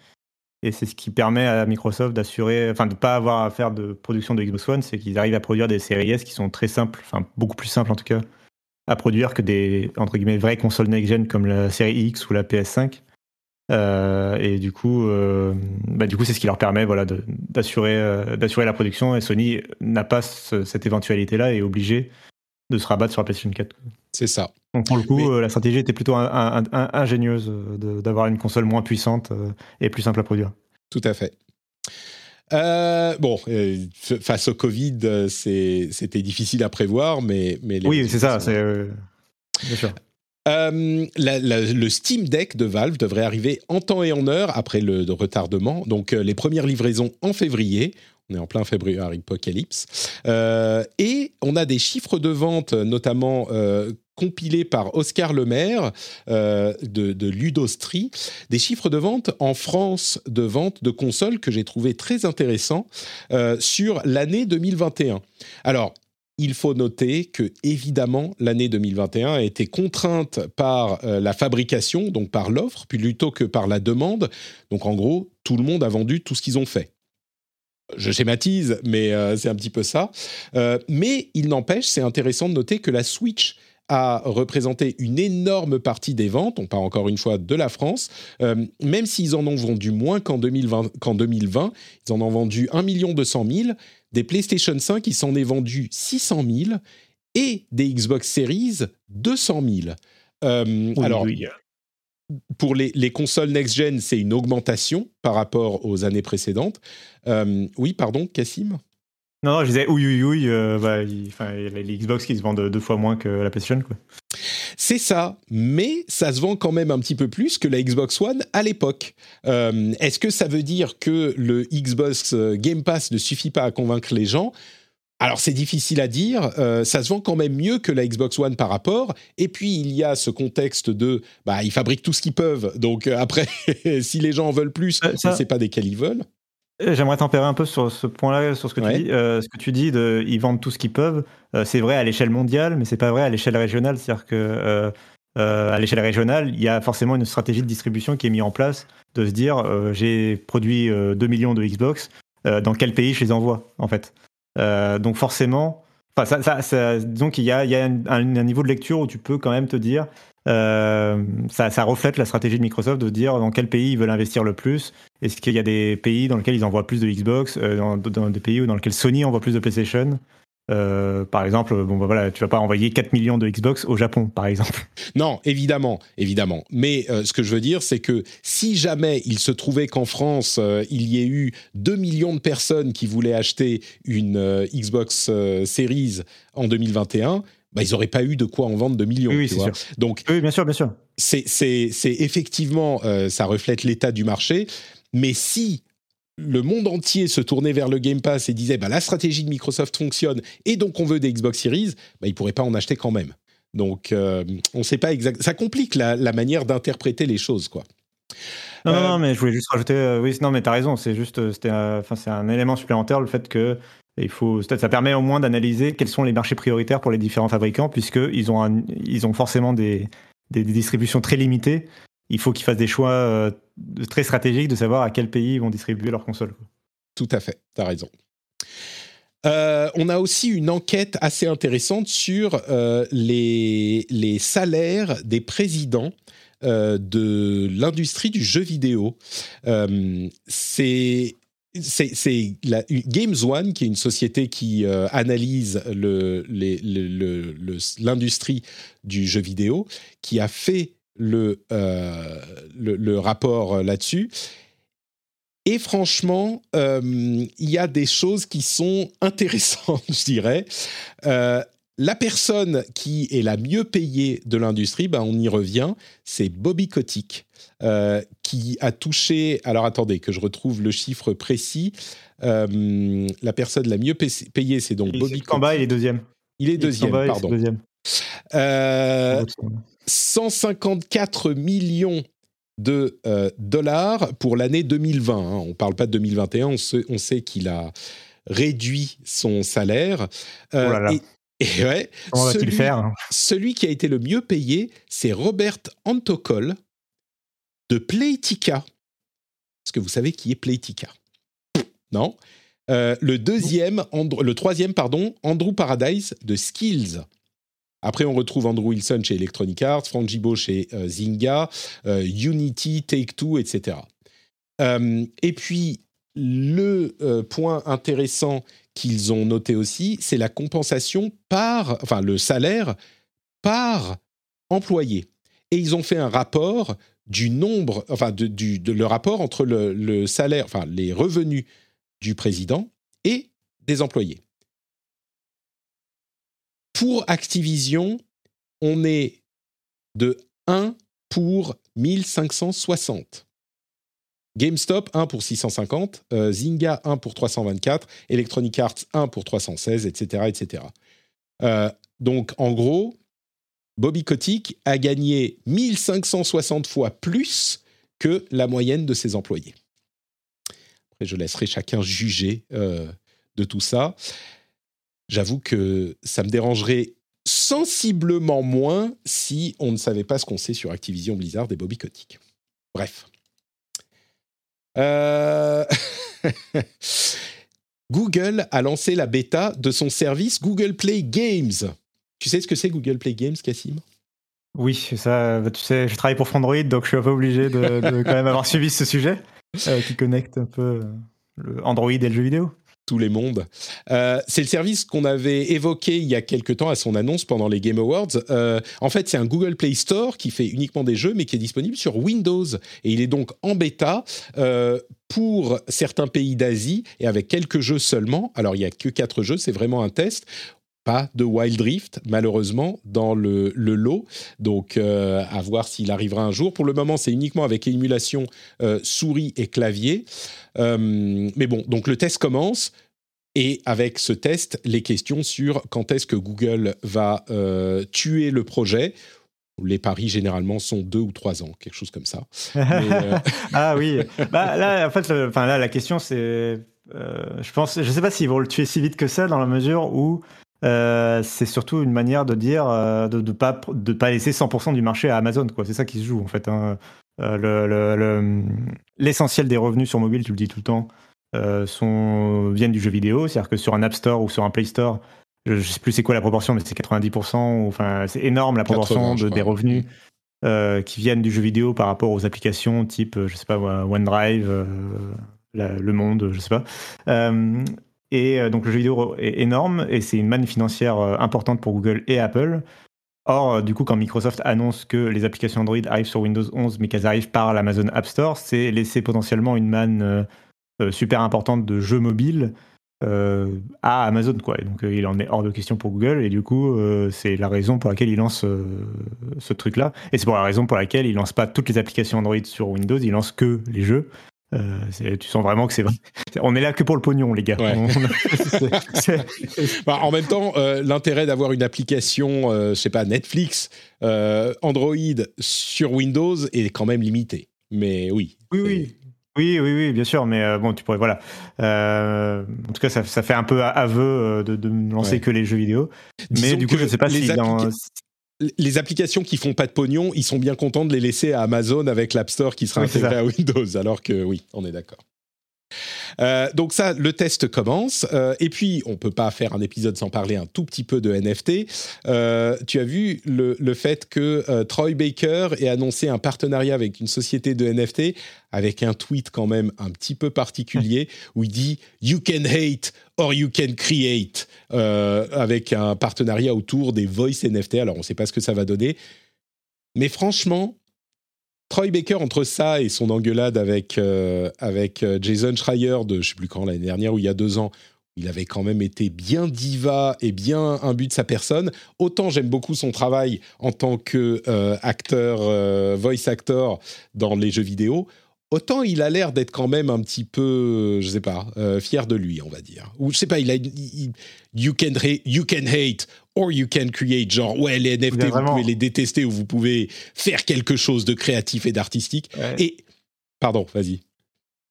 Et c'est ce qui permet à Microsoft d'assurer, enfin de ne pas avoir à faire de production de Xbox One, c'est qu'ils arrivent à produire des séries S qui sont très simples, enfin beaucoup plus simples en tout cas, à produire que des entre guillemets vraies consoles next-gen comme la série X ou la PS5. Euh, et du coup, euh, bah, du coup, c'est ce qui leur permet, voilà, d'assurer, la production. Et Sony n'a pas ce, cette éventualité-là et est obligé de se rabattre sur la PlayStation 4. C'est ça. Donc pour le coup, la stratégie était plutôt ingénieuse d'avoir une console moins puissante et plus simple à produire. Tout à fait. Euh, bon, euh, face au Covid, euh, c'était difficile à prévoir, mais... mais oui, c'est ça, c'est... bien sûr. le Steam Deck de Valve devrait arriver en temps et en heure après le, retardement. Donc, les premières livraisons en février. On est en plein février Apocalypse. et on a des chiffres de vente, notamment compilé par Oscar Lemaire euh, de, de, Ludostri, des chiffres de vente en France de vente de consoles que j'ai trouvé très intéressants euh, sur l'année 2021. Alors, il faut noter que, évidemment, l'année 2021 a été contrainte par euh, la fabrication, donc par l'offre, plutôt que par la demande. Donc, en gros, tout le monde a vendu tout ce qu'ils ont fait. Je schématise, mais c'est un petit peu ça. mais il n'empêche, c'est intéressant de noter que la Switch a représenté une énorme partie des ventes, on parle encore une fois de la France, euh, même s'ils en ont vendu moins qu'en 2020, qu'en 2020, ils en ont vendu 1 200 000, des PlayStation 5, ils s'en est vendu 600 000, et des Xbox Series, 200 000. Euh, alors, pour les, consoles next-gen, c'est une augmentation par rapport aux années précédentes. Euh, oui, pardon, Cassim? Non, je disais oui, oui, oui. Euh, bah, il, y a les Xbox qui se vendent deux fois moins que la PlayStation. Quoi. C'est ça, mais ça se vend quand même un petit peu plus que la Xbox One à l'époque. Euh, est-ce que ça veut dire que le Xbox euh, Game Pass ne suffit pas à convaincre les gens? Alors c'est difficile à dire, ça se vend quand même mieux que la Xbox One par rapport. Et puis il y a ce contexte de, bah ils fabriquent tout ce qu'ils peuvent. Donc après, (laughs) si les gens en veulent plus, ça... ne sait pas desquels ils veulent. Euh, j'aimerais tempérer un peu sur ce point-là, sur ce que tu dis. Euh, ce que tu dis, de, ils vendent tout ce qu'ils peuvent. Euh, c'est vrai à l'échelle mondiale, mais c'est pas vrai à l'échelle régionale. C'est-à-dire que à l'échelle régionale, il y a forcément une stratégie de distribution qui est mise en place, de se dire, j'ai produit 2 millions de Xbox, dans quel pays je les envoie, en fait? Donc forcément, ça, disons qu'il y a, il y a un, niveau de lecture où tu peux quand même te dire, euh, ça, reflète la stratégie de Microsoft de dire dans quel pays ils veulent investir le plus. Est-ce qu'il y a des pays dans lesquels ils envoient plus de Xbox, euh, dans, des pays dans Sony envoie plus de PlayStation? Euh, par exemple, bon bah voilà, tu vas pas envoyer 4 millions de Xbox au Japon, par exemple. (laughs) Non, évidemment, évidemment. Mais ce que je veux dire, c'est que si jamais il se trouvait qu'en France, il y ait eu 2 millions de personnes qui voulaient acheter une Xbox Series en 2021, bah, ils n'auraient pas eu de quoi en vendre de millions. Oui, sûr. Donc, oui, bien sûr, bien sûr. C'est effectivement, euh, ça reflète l'état du marché. Mais si le monde entier se tournait vers le Game Pass et disait bah, la stratégie de Microsoft fonctionne et donc on veut des Xbox Series, bah, ils ne pourraient pas en acheter quand même. Donc, euh, on ne sait pas exactement. Ça complique la, manière d'interpréter les choses, quoi. Non, non, euh, mais je voulais juste rajouter. oui, non, mais tu as raison. C'est juste, enfin, c'est un élément supplémentaire le fait que il faut, ça permet au moins d'analyser quels sont les marchés prioritaires pour les différents fabricants, puisqu'ils ont, ils ont forcément des, des, distributions très limitées. Il faut qu'ils fassent des choix euh, très stratégiques de savoir à quel pays ils vont distribuer leurs consoles. Tout à fait, tu as raison. Euh, on a aussi une enquête assez intéressante sur euh, les, les, salaires des présidents de l'industrie du jeu vidéo. c'est c'est Games One, qui est une société qui analyse l'industrie du jeu vidéo, qui a fait le, euh, le, rapport là-dessus. Et franchement, euh, il y a des choses qui sont intéressantes, (laughs) je dirais. la personne qui est la mieux payée de l'industrie, ben on y revient, c'est Bobby Kotick. Euh, qui a touché. Alors attendez, que je retrouve le chiffre précis. Euh, la personne la mieux payée, c'est donc Bobby Camba, il est deuxième. Il est deuxième, pardon. Deuxième. 154 euh, millions de dollars pour l'année 2020. Hein. On ne parle pas de 2021, on sait, on sait qu'il a réduit son salaire. oh là là. Et, ouais, celui, faire hein? celui qui a été le mieux payé, c'est Robert Antokol, de Playtika. Est-ce que vous savez qui est Playtika Non? Euh, le deuxième, le troisième, pardon, Andrew Paradise de Skills. Après, on retrouve Andrew Wilson chez Electronic Arts, Frank chez euh, Zynga, euh, Unity, Take-Two, etc. et puis, le point intéressant qu'ils ont noté aussi, c'est la compensation par, enfin, le salaire par employés. Et ils ont fait un rapport du nombre, enfin, de, du, le rapport entre le, le salaire, enfin, les revenus du président et des employés. Pour Activision, on est de 1 pour 1560. GameStop 1 pour 650, euh, Zynga 1 pour 324, Electronic Arts 1 pour 316, etc. etc. Euh, donc en gros, Bobby Kotick a gagné 1560 fois plus que la moyenne de ses employés. Après, je laisserai chacun juger euh, de tout ça. J'avoue que ça me dérangerait sensiblement moins si on ne savait pas ce qu'on sait sur Activision Blizzard et Bobby Kotick. Bref. Euh, (laughs) Google a lancé la bêta de son service Google Play Games. Tu sais ce que c'est Google Play Games, Cassim? Oui, ça, tu sais, je travaille pour Frandroid, donc je suis un peu obligé de, quand même avoir (laughs) suivi ce sujet euh, qui connecte un peu euh, le Android et le jeu vidéo tous les mondes. Euh, c'est le service qu'on avait évoqué il y a quelque temps à son annonce pendant les Game Awards. Euh, en fait, c'est un Google Play Store qui fait uniquement des jeux, mais qui est disponible sur Windows. Et il est donc en bêta euh, pour certains pays d'Asie et avec quelques jeux seulement. Alors, il n'y a que quatre jeux, c'est vraiment un test pas de Wild Rift, malheureusement, dans le, lot. Donc, à voir s'il arrivera un jour. Pour le moment, c'est uniquement avec émulation souris et clavier. Euh, mais bon, donc le test commence. Et avec ce test, les questions sur quand est-ce que Google va euh, tuer le projet. Les paris généralement sont deux ou trois ans, quelque chose comme ça. Euh, (laughs) ah oui. Bah, là, en fait, là, la question c'est, je pense, je sais pas s'ils vont le tuer si vite que ça, dans la mesure où c'est surtout une manière de dire de ne pas de pas laisser 100% du marché à Amazon. Quoi. C'est ça qui se joue en fait. Hein. Euh, l'essentiel des revenus sur mobile, tu le dis tout le temps, euh, sont, viennent du jeu vidéo. C'est-à-dire que sur un App Store ou sur un Play Store, je ne sais plus c'est quoi la proportion, mais c'est 90%. Enfin, c'est énorme la proportion de, des revenus euh, qui viennent du jeu vidéo par rapport aux applications type, je sais pas, OneDrive, Le Monde, je sais pas. Et donc le jeu vidéo est énorme et c'est une manne financière importante pour Google et Apple. Or, euh, du coup, quand Microsoft annonce que les applications Android arrivent sur Windows 11, mais qu'elles arrivent par l'Amazon App Store, c'est laisser potentiellement une manne euh, euh, super importante de jeux mobiles à Amazon. Quoi. donc, il en est hors de question pour Google, et du coup, c'est la raison pour laquelle il lance ce truc-là. Et c'est pour la raison pour laquelle il lance pas toutes les applications Android sur Windows, il lance que les jeux. Euh, tu sens vraiment que c'est vrai. On est là que pour le pognon, les gars. (laughs) Bah, en même temps, euh, l'intérêt d'avoir une application, euh, je sais pas, Netflix, Android sur Windows est quand même limité. Mais oui. Oui, oui. Oui, oui, oui, bien sûr, mais bon, tu pourrais, voilà. en tout cas, ça, ça, fait un peu aveu de, de lancer que les jeux vidéo. mais du coup, je ne sais pas si dans, les applications qui font pas de pognon, ils sont bien contents de les laisser à Amazon avec l'App Store qui sera intégré à Windows. Alors que oui, on est d'accord. Euh, donc ça, le test commence. Euh, et puis, on peut pas faire un épisode sans parler un tout petit peu de NFT. Euh, tu as vu le, le fait que Troy Baker ait annoncé un partenariat avec une société de NFT avec un tweet quand même un petit peu particulier où il dit You can hate or you can create avec un partenariat autour des voice NFT. Alors, on ne sait pas ce que ça va donner. Mais franchement, Troy Baker, entre ça et son engueulade avec, euh, avec euh, Jason Schreier de je sais plus quand, l'année dernière ou il y a deux ans, il avait quand même été bien diva et bien imbu de sa personne. Autant j'aime beaucoup son travail en tant que euh, acteur, voice actor dans les jeux vidéo, autant il a l'air d'être quand même un petit peu, je sais pas, fier de lui, on va dire. Ou je sais pas, il a, you can you can hate or you can create, genre, ouais, les NFT, vous pouvez les détester ou vous pouvez faire quelque chose de créatif et d'artistique. Et, pardon, vas-y.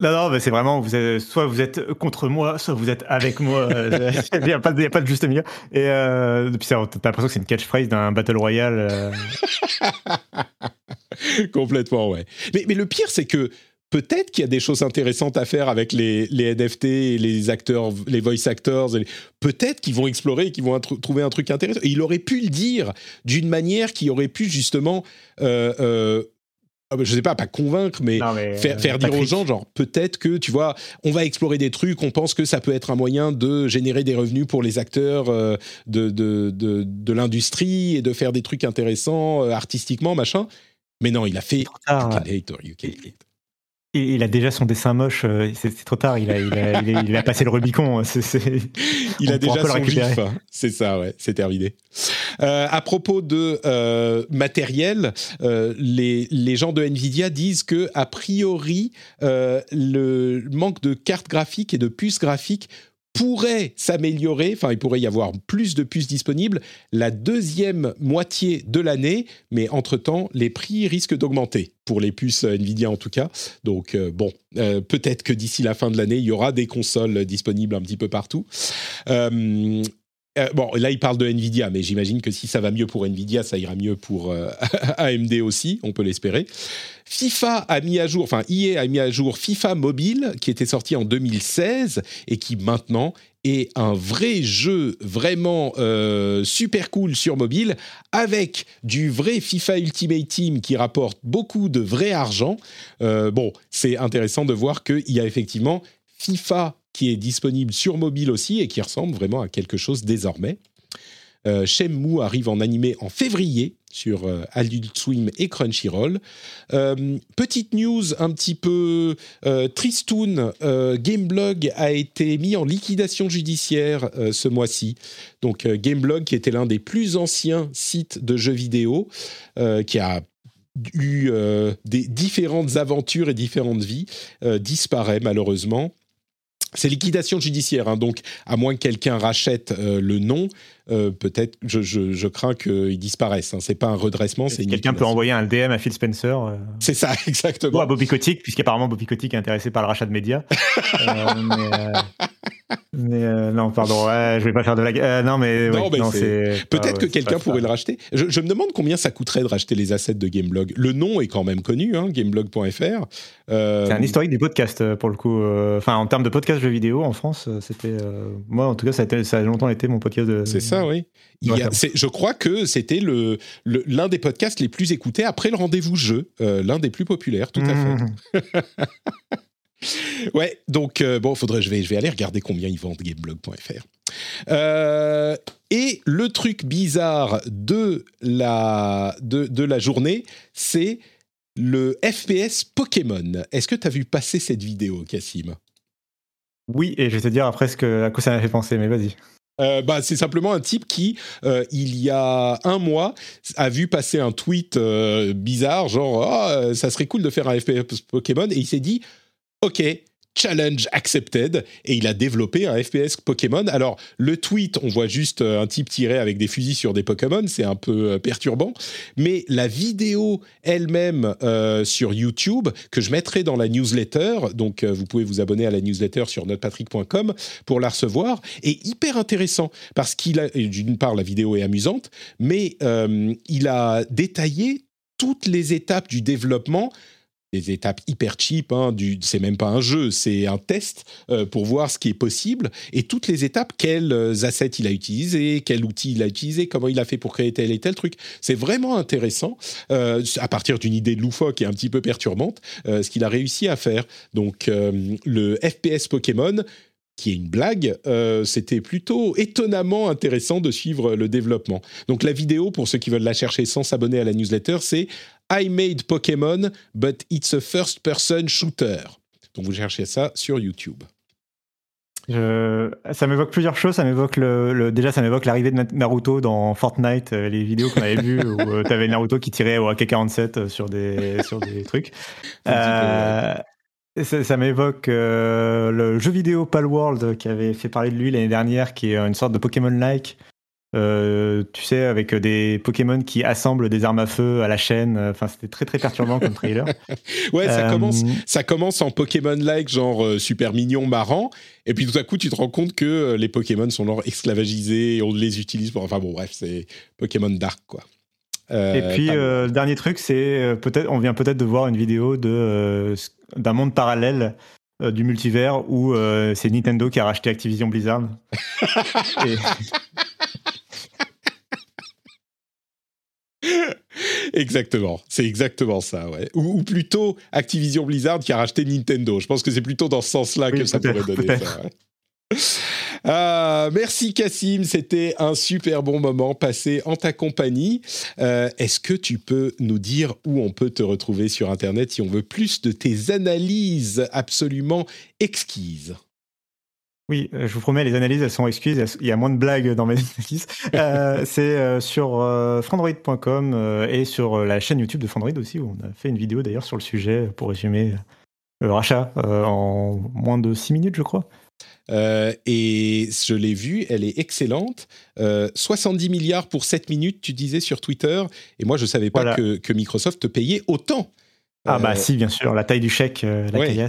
Non, non, mais c'est vraiment, vous êtes, soit vous êtes contre moi, soit vous êtes avec moi. (laughs) Il n'y a, pas de juste milieu. Et euh, depuis ça, t'as l'impression que c'est une catchphrase d'un Battle Royale. Euh. (laughs) Complètement, ouais. Mais, mais le pire, c'est que peut-être qu'il y a des choses intéressantes à faire avec les, NFT et les acteurs, les voice actors. Peut-être qu'ils vont explorer et qu'ils vont trouver un truc intéressant. Et il aurait pu le dire d'une manière qui aurait pu justement euh, euh, je sais pas, pas convaincre, mais, faire, faire dire aux gens, genre, peut-être que, tu vois, on va explorer des trucs, on pense que ça peut être un moyen de générer des revenus pour les acteurs de, de, de, de l'industrie et de faire des trucs intéressants artistiquement, machin. Mais non, il a fait. Il, a déjà son dessin moche, euh, c'est trop tard, il a, il a, passé le Rubicon. il a déjà son gif, c'est ça, ouais, c'est terminé. Euh, à propos de euh, matériel, les, les, gens de Nvidia disent que, a priori, le manque de cartes graphiques et de puces graphiques pourrait s'améliorer, enfin il pourrait y avoir plus de puces disponibles la deuxième moitié de l'année, mais entre-temps, les prix risquent d'augmenter, pour les puces Nvidia en tout cas. Donc euh, bon, euh, peut-être que d'ici la fin de l'année, il y aura des consoles disponibles un petit peu partout. Euh, euh, bon, là, il parle de Nvidia, mais j'imagine que si ça va mieux pour Nvidia, ça ira mieux pour AMD euh, (laughs) aussi, on peut l'espérer. FIFA a mis à jour, enfin EA a mis à jour FIFA Mobile, qui était sorti en 2016 et qui maintenant est un vrai jeu vraiment euh, super cool sur mobile, avec du vrai FIFA Ultimate Team qui rapporte beaucoup de vrai argent. bon, c'est intéressant de voir qu'il y a effectivement FIFA qui est disponible sur mobile aussi et qui ressemble vraiment à quelque chose désormais. Euh, arrive en animé en février sur euh, Adult Swim et Crunchyroll. Euh, petite news un petit peu euh, tristoun, Gameblog a été mis en liquidation judiciaire ce mois-ci. Donc Gameblog, qui était l'un des plus anciens sites de jeux vidéo, qui a eu des différentes aventures et différentes vies, disparaît malheureusement. C'est liquidation judiciaire, hein, donc à moins que quelqu'un rachète euh, le nom, euh, peut-être, je, je, crains qu'ils disparaissent. Hein. C'est pas un redressement, c'est Quelqu'un peut envoyer un DM à Phil Spencer. Euh, c'est ça, (laughs) exactement. Ou à Bobby Kotick, puisqu'apparemment Bobby Kotick est intéressé par le rachat de médias. (laughs) mais, non, pardon, je vais pas faire de la. non, mais, non, peut-être que quelqu'un pourrait le racheter. Je, me demande combien ça coûterait de racheter les assets de Gameblog. Le nom est quand même connu, hein, gameblog.fr. C'est un historique du podcast pour le coup. Enfin, en termes de podcast jeux vidéo en France, c'était moi en tout cas ça a, ça a longtemps été mon podcast de. C'est ça oui. je crois que c'était l'un le, l'un des podcasts les plus écoutés après le rendez-vous jeu, euh, l'un des plus populaires, tout à fait. (laughs) ouais, donc euh, bon, faudrait, je vais, je vais aller regarder combien ils vendent gameblog.fr. Euh, et le truc bizarre de la, de, de la journée, c'est le FPS Pokémon. Est-ce que tu as vu passer cette vidéo, Cassim? Oui, et je vais te dire après ce que, à quoi ça m'a fait penser, mais vas-y. Euh, bah, c'est simplement un type qui, euh, il y a un mois, a vu passer un tweet euh, bizarre, genre oh, ça serait cool de faire un FPS Pokémon, et il s'est dit ok, challenge accepted et il a développé un FPS Pokémon. Alors le tweet, on voit juste euh, un type tiré avec des fusils sur des Pokémon, c'est un peu euh, perturbant, mais la vidéo elle-même euh, sur YouTube que je mettrai dans la newsletter, donc vous pouvez vous abonner à la newsletter sur notrepatrick.com pour la recevoir, est hyper intéressant parce qu'il a d'une part la vidéo est amusante, mais il a détaillé toutes les étapes du développement des étapes hyper cheap. Hein, c'est même pas un jeu, c'est un test euh, pour voir ce qui est possible et toutes les étapes, quels euh, assets il a utilisé, quel outil il a utilisé, comment il a fait pour créer tel et tel truc. C'est vraiment intéressant euh, à partir d'une idée loufoque et un petit peu perturbante, ce qu'il a réussi à faire. Donc le FPS Pokémon qui est une blague, c'était plutôt étonnamment intéressant de suivre le développement. Donc la vidéo, pour ceux qui veulent la chercher sans s'abonner à la newsletter, c'est I made Pokémon, but it's a first-person shooter. Donc vous cherchez ça sur YouTube. Ça m'évoque plusieurs choses. Ça m'évoque le, déjà, ça m'évoque l'arrivée de Naruto dans Fortnite, euh, les vidéos qu'on avait vues où euh, tu avais Naruto qui tirait au AK-47 euh, sur des sur des trucs. (laughs) ça, ça m'évoque le jeu vidéo Palworld qui avait fait parler de lui l'année dernière, qui est une sorte de Pokémon-like euh, tu sais, avec des Pokémon qui assemblent des armes à feu à la chaîne. Enfin, c'était très très perturbant comme trailer. (laughs) ouais, ça, commence, euh, ça commence en Pokémon-like, genre euh, super mignon, marrant. Et puis tout à coup, tu te rends compte que les Pokémon sont genre esclavagisés et on les utilise pour. Enfin bon, bref, c'est Pokémon Dark, quoi. et puis, le dernier truc, c'est peut-être, on vient peut-être de voir une vidéo de d'un monde parallèle du multivers où c'est Nintendo qui a racheté Activision Blizzard. (laughs) et... exactement, c'est exactement ça, ouais. Ou, plutôt Activision Blizzard qui a racheté Nintendo. Je pense que c'est plutôt dans ce sens-là que ça pourrait donner ça. Ah, merci Cassim, c'était un super bon moment passé en ta compagnie. Euh, est-ce que tu peux nous dire où on peut te retrouver sur Internet si on veut plus de tes analyses absolument exquises? Oui, euh, je vous promets, les analyses, elles sont excuses. Il y a moins de blagues dans mes (laughs) analyses. Euh, c'est sur frandroid.com et sur la chaîne YouTube de Frandroid aussi, où on a fait une vidéo d'ailleurs sur le sujet pour résumer le rachat en moins de 6 minutes, je crois. Euh, et je l'ai vue, elle est excellente. 70 euh, milliards pour 7 minutes, tu disais sur Twitter. Et moi, je ne savais pas que, Microsoft te payait autant. Ah, bah euh, si, bien sûr. La taille du chèque, la ouais,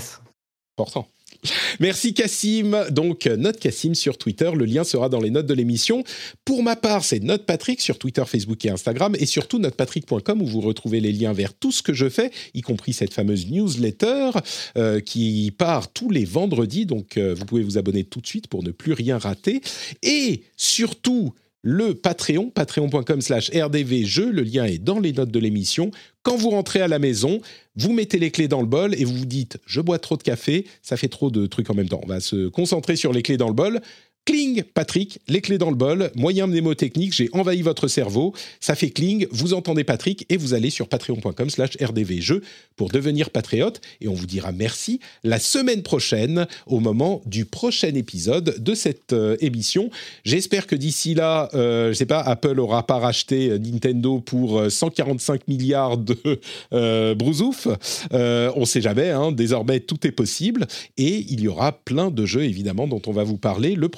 Important. (laughs) Merci Cassim. Donc, Note Cassim sur Twitter. Le lien sera dans les notes de l'émission. Pour ma part, c'est Note Patrick sur Twitter, Facebook et Instagram. Et surtout, notepatrick.com où vous retrouvez les liens vers tout ce que je fais, y compris cette fameuse newsletter euh, qui part tous les vendredis. Donc, euh, vous pouvez vous abonner tout de suite pour ne plus rien rater. Et surtout, le Patreon, patreon.com slash rdvjeux. Le lien est dans les notes de l'émission. Quand vous rentrez à la maison, vous mettez les clés dans le bol et vous vous dites je bois trop de café, ça fait trop de trucs en même temps. On va se concentrer sur les clés dans le bol. Cling, Patrick, les clés dans le bol, moyen mnémotechnique, j'ai envahi votre cerveau, ça fait cling, vous entendez Patrick et vous allez sur patreon.com slash rdvjeux pour devenir patriote et on vous dira merci la semaine prochaine au moment du prochain épisode de cette euh, émission. J'espère que d'ici là, euh, je sais pas, Apple aura pas racheté euh, Nintendo pour 145 milliards de euh, brousouf. on sait jamais, hein, désormais tout est possible et il y aura plein de jeux évidemment dont on va vous parler. Le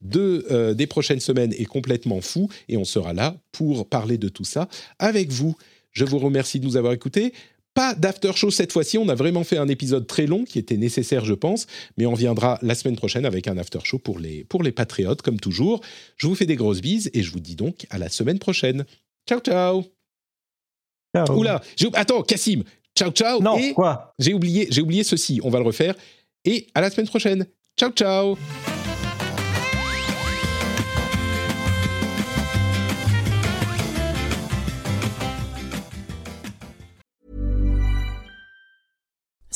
de, euh, des prochaines semaines est complètement fou et on sera là pour parler de tout ça avec vous. Je vous remercie de nous avoir écoutés. Pas d'after show cette fois-ci, on a vraiment fait un épisode très long qui était nécessaire je pense, mais on viendra la semaine prochaine avec un after show pour les, pour les patriotes comme toujours. Je vous fais des grosses bises et je vous dis donc à la semaine prochaine. Ciao ciao. ciao. Oula, attends Cassim, ciao ciao. Non, quoi? J'ai oublié, j'ai oublié ceci, on va le refaire. Et à la semaine prochaine. Ciao ciao.